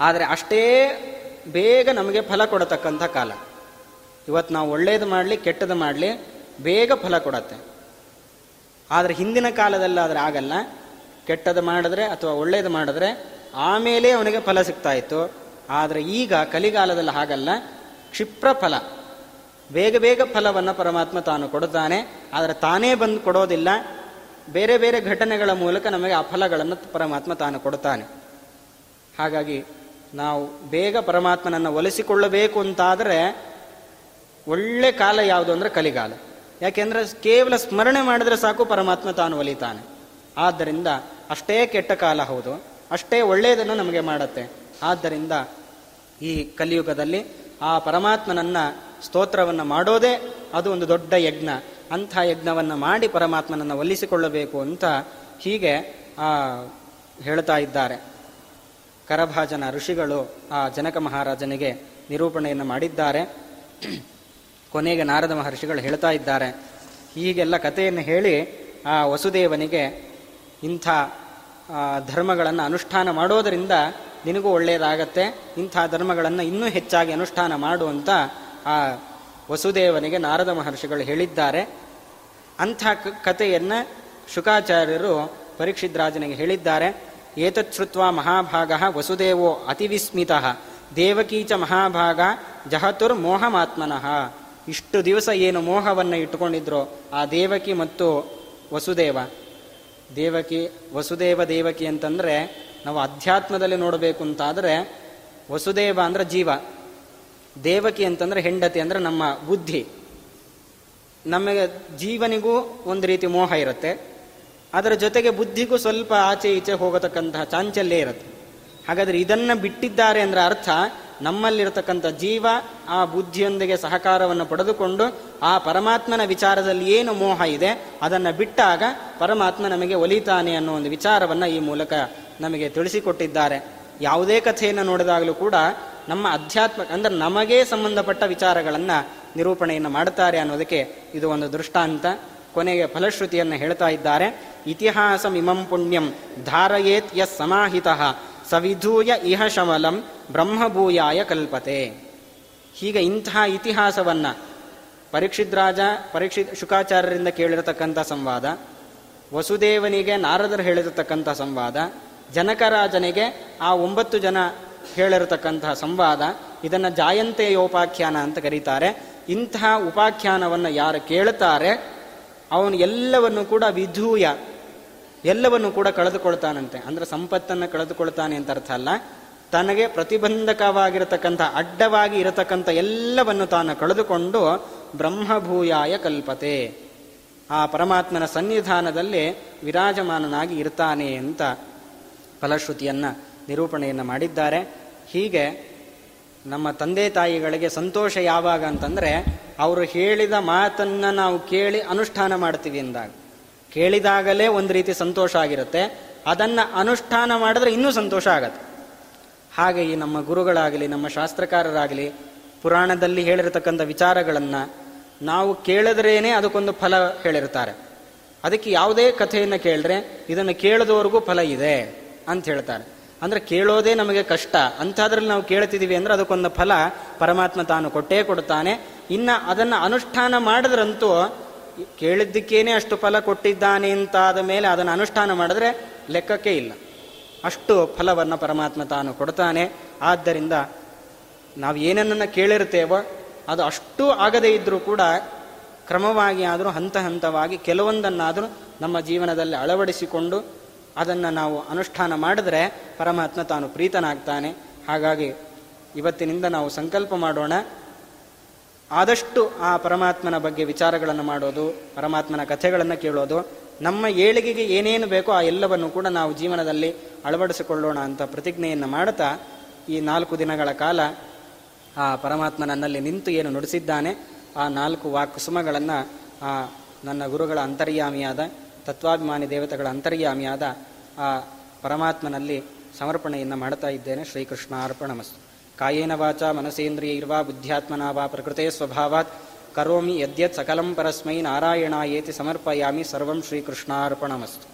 ಆದರೆ ಅಷ್ಟೇ ಬೇಗ ನಮಗೆ ಫಲ ಕೊಡತಕ್ಕಂಥ ಕಾಲ. ಇವತ್ತು ನಾವು ಒಳ್ಳೇದು ಮಾಡಲಿ ಕೆಟ್ಟದ್ದು ಮಾಡಲಿ ಬೇಗ ಫಲ ಕೊಡತ್ತೆ. ಆದರೆ ಹಿಂದಿನ ಕಾಲದಲ್ಲಾದರೆ ಆಗಲ್ಲ. ಕೆಟ್ಟದ್ದು ಮಾಡಿದ್ರೆ ಅಥವಾ ಒಳ್ಳೇದು ಮಾಡಿದ್ರೆ ಆಮೇಲೆ ಅವನಿಗೆ ಫಲ ಸಿಗ್ತಾ ಇತ್ತು ಆದರೆ ಈಗ ಕಲಿಗಾಲದಲ್ಲಿ ಹಾಗಲ್ಲ. ಕ್ಷಿಪ್ರ ಫಲ. ಬೇಗ ಬೇಗ ಫಲವನ್ನು ಪರಮಾತ್ಮ ತಾನು ಕೊಡುತ್ತಾನೆ. ಆದರೆ ತಾನೇ ಬಂದು ಕೊಡೋದಿಲ್ಲ. ಬೇರೆ ಬೇರೆ ಘಟನೆಗಳ ಮೂಲಕ ನಮಗೆ ಆ ಫಲಗಳನ್ನು ಪರಮಾತ್ಮ ತಾನು ಕೊಡುತ್ತಾನೆ. ಹಾಗಾಗಿ ನಾವು ಬೇಗ ಪರಮಾತ್ಮನನ್ನು ಒಲಿಸಿಕೊಳ್ಳಬೇಕು ಅಂತಾದರೆ ಒಳ್ಳೆ ಕಾಲ ಯಾವುದು ಅಂದರೆ ಕಲಿಗಾಲ. ಯಾಕೆಂದ್ರೆ ಕೇವಲ ಸ್ಮರಣೆ ಮಾಡಿದ್ರೆ ಸಾಕು ಪರಮಾತ್ಮ ತಾನು ಒಲಿತಾನೆ. ಆದ್ದರಿಂದ ಅಷ್ಟೇ ಕೆಟ್ಟ ಕಾಲ ಹೌದು, ಅಷ್ಟೇ ಒಳ್ಳೆಯದನ್ನು ನಮಗೆ ಮಾಡುತ್ತೆ. ಆದ್ದರಿಂದ ಈ ಕಲಿಯುಗದಲ್ಲಿ ಆ ಪರಮಾತ್ಮನನ್ನ ಸ್ತೋತ್ರವನ್ನು ಮಾಡೋದೇ ಅದು ಒಂದು ದೊಡ್ಡ ಯಜ್ಞ. ಅಂಥ ಯಜ್ಞವನ್ನು ಮಾಡಿ ಪರಮಾತ್ಮನನ್ನು ಒಲಿಸಿಕೊಳ್ಳಬೇಕು ಅಂತ ಹೀಗೆ ಆ ಹೇಳ್ತಾ ಇದ್ದಾರೆ. ಕರಭಾಜನ ಋಷಿಗಳು ಆ ಜನಕ ಮಹಾರಾಜನಿಗೆ ನಿರೂಪಣೆಯನ್ನು ಮಾಡಿದ್ದಾರೆ. ಕೊನೆಗೆ ನಾರದ ಮಹರ್ಷಿಗಳು ಹೇಳ್ತಾ ಇದ್ದಾರೆ. ಹೀಗೆಲ್ಲ ಕಥೆಯನ್ನು ಹೇಳಿ ಆ ವಸುದೇವನಿಗೆ ಇಂಥ ಧರ್ಮಗಳನ್ನು ಅನುಷ್ಠಾನ ಮಾಡೋದರಿಂದ ನಿನಗೂ ಒಳ್ಳೆಯದಾಗತ್ತೆ ಇಂಥ ಧರ್ಮಗಳನ್ನು ಇನ್ನೂ ಹೆಚ್ಚಾಗಿ ಅನುಷ್ಠಾನ ಮಾಡುವಂತ ಆ ವಸುದೇವನಿಗೆ ನಾರದ ಮಹರ್ಷಿಗಳು ಹೇಳಿದ್ದಾರೆ. ಅಂಥ ಕಥೆಯನ್ನು ಶುಕಾಚಾರ್ಯರು ಪರೀಕ್ಷಿದ್ರಾಜನಿಗೆ ಹೇಳಿದ್ದಾರೆ. ಏತತ್ ಶ್ರುತ್ವ ಮಹಾಭಾಗ ವಸುದೇವೋ ಅತಿವಿಸ್ಮಿತ, ದೇವಕೀಚ ಮಹಾಭಾಗ ಜಹತುರ್ ಮೋಹಮಾತ್ಮನಃ. ಇಷ್ಟು ದಿವಸ ಏನು ಮೋಹವನ್ನು ಇಟ್ಟುಕೊಂಡಿದ್ರು ಆ ದೇವಕಿ ಮತ್ತು ವಸುದೇವ. ದೇವಕಿ ವಸುದೇವ ದೇವಕಿ ಅಂತಂದರೆ ನಾವು ಅಧ್ಯಾತ್ಮದಲ್ಲಿ ನೋಡಬೇಕು ಅಂತಾದರೆ ವಸುದೇವ ಅಂದರೆ ಜೀವ. ದೇವಕಿ ಅಂತಂದರೆ ಹೆಂಡತಿ ಅಂದರೆ ನಮ್ಮ ಬುದ್ಧಿ. ನಮಗೆ ಜೀವನಿಗೂ ಒಂದು ರೀತಿ ಮೋಹ ಇರುತ್ತೆ. ಅದರ ಜೊತೆಗೆ ಬುದ್ಧಿಗೂ ಸ್ವಲ್ಪ ಆಚೆ ಈಚೆ ಹೋಗತಕ್ಕಂತಹ ಚಾಂಚಲ್ಯ ಇರುತ್ತೆ. ಹಾಗಾದರೆ ಇದನ್ನು ಬಿಟ್ಟಿದ್ದಾರೆ ಅಂದ್ರೆ ಅರ್ಥ ನಮ್ಮಲ್ಲಿರತಕ್ಕಂಥ ಜೀವ ಆ ಬುದ್ಧಿಯೊಂದಿಗೆ ಸಹಕಾರವನ್ನು ಪಡೆದುಕೊಂಡು ಆ ಪರಮಾತ್ಮನ ವಿಚಾರದಲ್ಲಿ ಏನು ಮೋಹ ಇದೆ ಅದನ್ನು ಬಿಟ್ಟಾಗ ಪರಮಾತ್ಮ ನಮಗೆ ಒಲಿತಾನೆ ಅನ್ನೋ ಒಂದು ವಿಚಾರವನ್ನು ಈ ಮೂಲಕ ನಮಗೆ ತಿಳಿಸಿಕೊಟ್ಟಿದ್ದಾರೆ. ಯಾವುದೇ ಕಥೆಯನ್ನು ನೋಡಿದಾಗಲೂ ಕೂಡ ನಮ್ಮ ಅಧ್ಯಾತ್ಮ ಅಂದರೆ ನಮಗೆ ಸಂಬಂಧಪಟ್ಟ ವಿಚಾರಗಳನ್ನು ನಿರೂಪಣೆಯನ್ನು ಮಾಡುತ್ತಾರೆ ಅನ್ನೋದಕ್ಕೆ ಇದು ಒಂದು ದೃಷ್ಟಾಂತ. ಕೊನೆಗೆ ಫಲಶ್ರುತಿಯನ್ನು ಹೇಳ್ತಾ ಇದ್ದಾರೆ ಇತಿಹಾಸ ಇಮಂ ಪುಣ್ಯಂ ಧಾರಯೇತ್ ಯಸ್ ಸಮಾಹಿತ ಸವಿಧೂಯ ಇಹ ಶಮಲಂ ಬ್ರಹ್ಮಭೂಯಾಯ ಕಲ್ಪತೆ. ಹೀಗೆ ಇಂತಹ ಇತಿಹಾಸವನ್ನು ಪರೀಕ್ಷಿತ್ ರಾಜ ಪರೀಕ್ಷಿತ್ ಶುಕಾಚಾರ್ಯರಿಂದ ಕೇಳಿರತಕ್ಕಂಥ ಸಂವಾದ, ವಸುದೇವನಿಗೆ ನಾರದರು ಹೇಳಿರತಕ್ಕಂಥ ಸಂವಾದ, ಜನಕರಾಜನಿಗೆ ಆ ಒಂಬತ್ತು ಜನ ಹೇಳಿರತಕ್ಕಂತಹ ಸಂವಾದ, ಇದನ್ನು ಜಾಯಂತೆಯೋಪಾಖ್ಯಾನ ಅಂತ ಕರೀತಾರೆ. ಇಂತಹ ಉಪಾಖ್ಯಾನವನ್ನು ಯಾರು ಕೇಳುತ್ತಾರೆ ಅವನು ಎಲ್ಲವನ್ನು ಕೂಡ ವಿಧೂಯ ಎಲ್ಲವನ್ನು ಕೂಡ ಕಳೆದುಕೊಳ್ತಾನಂತೆ. ಅಂದ್ರೆ ಸಂಪತ್ತನ್ನು ಕಳೆದುಕೊಳ್ತಾನೆ ಅಂತ ಅರ್ಥ ಅಲ್ಲ. ತನಗೆ ಪ್ರತಿಬಂಧಕವಾಗಿರತಕ್ಕಂಥ, ಅಡ್ಡವಾಗಿ ಇರತಕ್ಕಂಥ ಎಲ್ಲವನ್ನು ತಾನು ಕಳೆದುಕೊಂಡು ಬ್ರಹ್ಮಭೂಯಾಯ ಕಲ್ಪತೆ. ಆ ಪರಮಾತ್ಮನ ಸನ್ನಿಧಾನದಲ್ಲಿ ವಿರಾಜಮಾನನಾಗಿ ಇರ್ತಾನೆ ಅಂತ ಫಲಶ್ರುತಿಯನ್ನ ನಿರೂಪಣೆಯನ್ನು ಮಾಡಿದ್ದಾರೆ. ಹೀಗೆ ನಮ್ಮ ತಂದೆ ತಾಯಿಗಳಿಗೆ ಸಂತೋಷ ಯಾವಾಗ ಅಂತಂದ್ರೆ, ಅವರು ಹೇಳಿದ ಮಾತನ್ನ ನಾವು ಕೇಳಿ ಅನುಷ್ಠಾನ ಮಾಡ್ತೀವಿ ಎಂದಾಗ. ಕೇಳಿದಾಗಲೇ ಒಂದು ರೀತಿ ಸಂತೋಷ ಆಗಿರುತ್ತೆ. ಅದನ್ನು ಅನುಷ್ಠಾನ ಮಾಡಿದ್ರೆ ಇನ್ನೂ ಸಂತೋಷ ಆಗತ್ತೆ. ಹಾಗೆ ಈ ನಮ್ಮ ಗುರುಗಳಾಗಲಿ, ನಮ್ಮ ಶಾಸ್ತ್ರಕಾರರಾಗಲಿ, ಪುರಾಣದಲ್ಲಿ ಹೇಳಿರತಕ್ಕಂಥ ವಿಚಾರಗಳನ್ನು ನಾವು ಕೇಳಿದ್ರೇನೆ ಅದಕ್ಕೊಂದು ಫಲ ಹೇಳಿರ್ತಾರೆ. ಅದಕ್ಕೆ ಯಾವುದೇ ಕಥೆಯನ್ನು ಕೇಳಿದ್ರೆ ಇದನ್ನು ಕೇಳದವರೆಗೂ ಫಲ ಇದೆ ಅಂತ ಹೇಳ್ತಾರೆ. ಅಂದ್ರೆ ಕೇಳೋದೇ ನಮಗೆ ಕಷ್ಟ. ಅಂಥದ್ರಲ್ಲಿ ನಾವು ಕೇಳ್ತಿದ್ದೀವಿ ಅಂದರೆ ಅದಕ್ಕೊಂದು ಫಲ ಪರಮಾತ್ಮ ತಾನು ಕೊಟ್ಟೇ ಕೊಡ್ತಾನೆ. ಇನ್ನು ಅದನ್ನು ಅನುಷ್ಠಾನ ಮಾಡಿದ್ರಂತೂ ಕೇಳಿದ್ದಕ್ಕೇನೆ ಅಷ್ಟು ಫಲ ಕೊಟ್ಟಿದ್ದಾನೆ ಅಂತಾದ ಮೇಲೆ ಅದನ್ನು ಅನುಷ್ಠಾನ ಮಾಡಿದ್ರೆ ಲೆಕ್ಕಕ್ಕೆ ಇಲ್ಲ. ಅಷ್ಟು ಫಲವನ್ನು ಪರಮಾತ್ಮ ತಾನು ಕೊಡ್ತಾನೆ. ಆದ್ದರಿಂದ ನಾವು ಏನನ್ನ ಕೇಳಿರ್ತೇವೋ ಅದು ಅಷ್ಟು ಆಗದೇ ಇದ್ದರೂ ಕೂಡ ಕ್ರಮವಾಗಿ ಆದರೂ ಹಂತ ಹಂತವಾಗಿ ಕೆಲವೊಂದನ್ನಾದರೂ ನಮ್ಮ ಜೀವನದಲ್ಲಿ ಅಳವಡಿಸಿಕೊಂಡು ಅದನ್ನು ನಾವು ಅನುಷ್ಠಾನ ಮಾಡಿದ್ರೆ ಪರಮಾತ್ಮ ತಾನು ಪ್ರೀತನಾಗ್ತಾನೆ. ಹಾಗಾಗಿ ಇವತ್ತಿನಿಂದ ನಾವು ಸಂಕಲ್ಪ ಮಾಡೋಣ. ಆದಷ್ಟು ಆ ಪರಮಾತ್ಮನ ಬಗ್ಗೆ ವಿಚಾರಗಳನ್ನು ಮಾಡೋದು, ಪರಮಾತ್ಮನ ಕಥೆಗಳನ್ನು ಕೇಳೋದು, ನಮ್ಮ ಏಳಿಗೆಗೆ ಏನೇನು ಬೇಕೋ ಆ ಎಲ್ಲವನ್ನು ಕೂಡ ನಾವು ಜೀವನದಲ್ಲಿ ಅಳವಡಿಸಿಕೊಳ್ಳೋಣ ಅಂತ ಪ್ರತಿಜ್ಞೆಯನ್ನು ಮಾಡುತ್ತಾ ಈ ನಾಲ್ಕು ದಿನಗಳ ಕಾಲ ಆ ಪರಮಾತ್ಮ ನನ್ನಲ್ಲಿ ನಿಂತು ಏನು ನುಡಿಸಿದ್ದಾನೆ, ಆ ನಾಲ್ಕು ವಾಕುಸುಮಗಳನ್ನು ಆ ನನ್ನ ಗುರುಗಳ ಅಂತರ್ಯಾಮಿಯಾದ, ತತ್ವಾಭಿಮಾನಿ ದೇವತೆಗಳ ಅಂತರ್ಯಾಮಿಯಾದ ಆ ಪರಮಾತ್ಮನಲ್ಲಿ ಸಮರ್ಪಣೆಯನ್ನು ಮಾಡ್ತಾ ಇದ್ದೇನೆ. ಶ್ರೀಕೃಷ್ಣ कायेन वाचा मनसेन्द्रियैर्वा बुद्ध्यात्मना वा प्रकृते स्वभावात्। करोमि यद्यत् सकलं परस्मै नारायणायेति समर्पयामि सर्वं श्रीकृष्णार्पणमस्तु।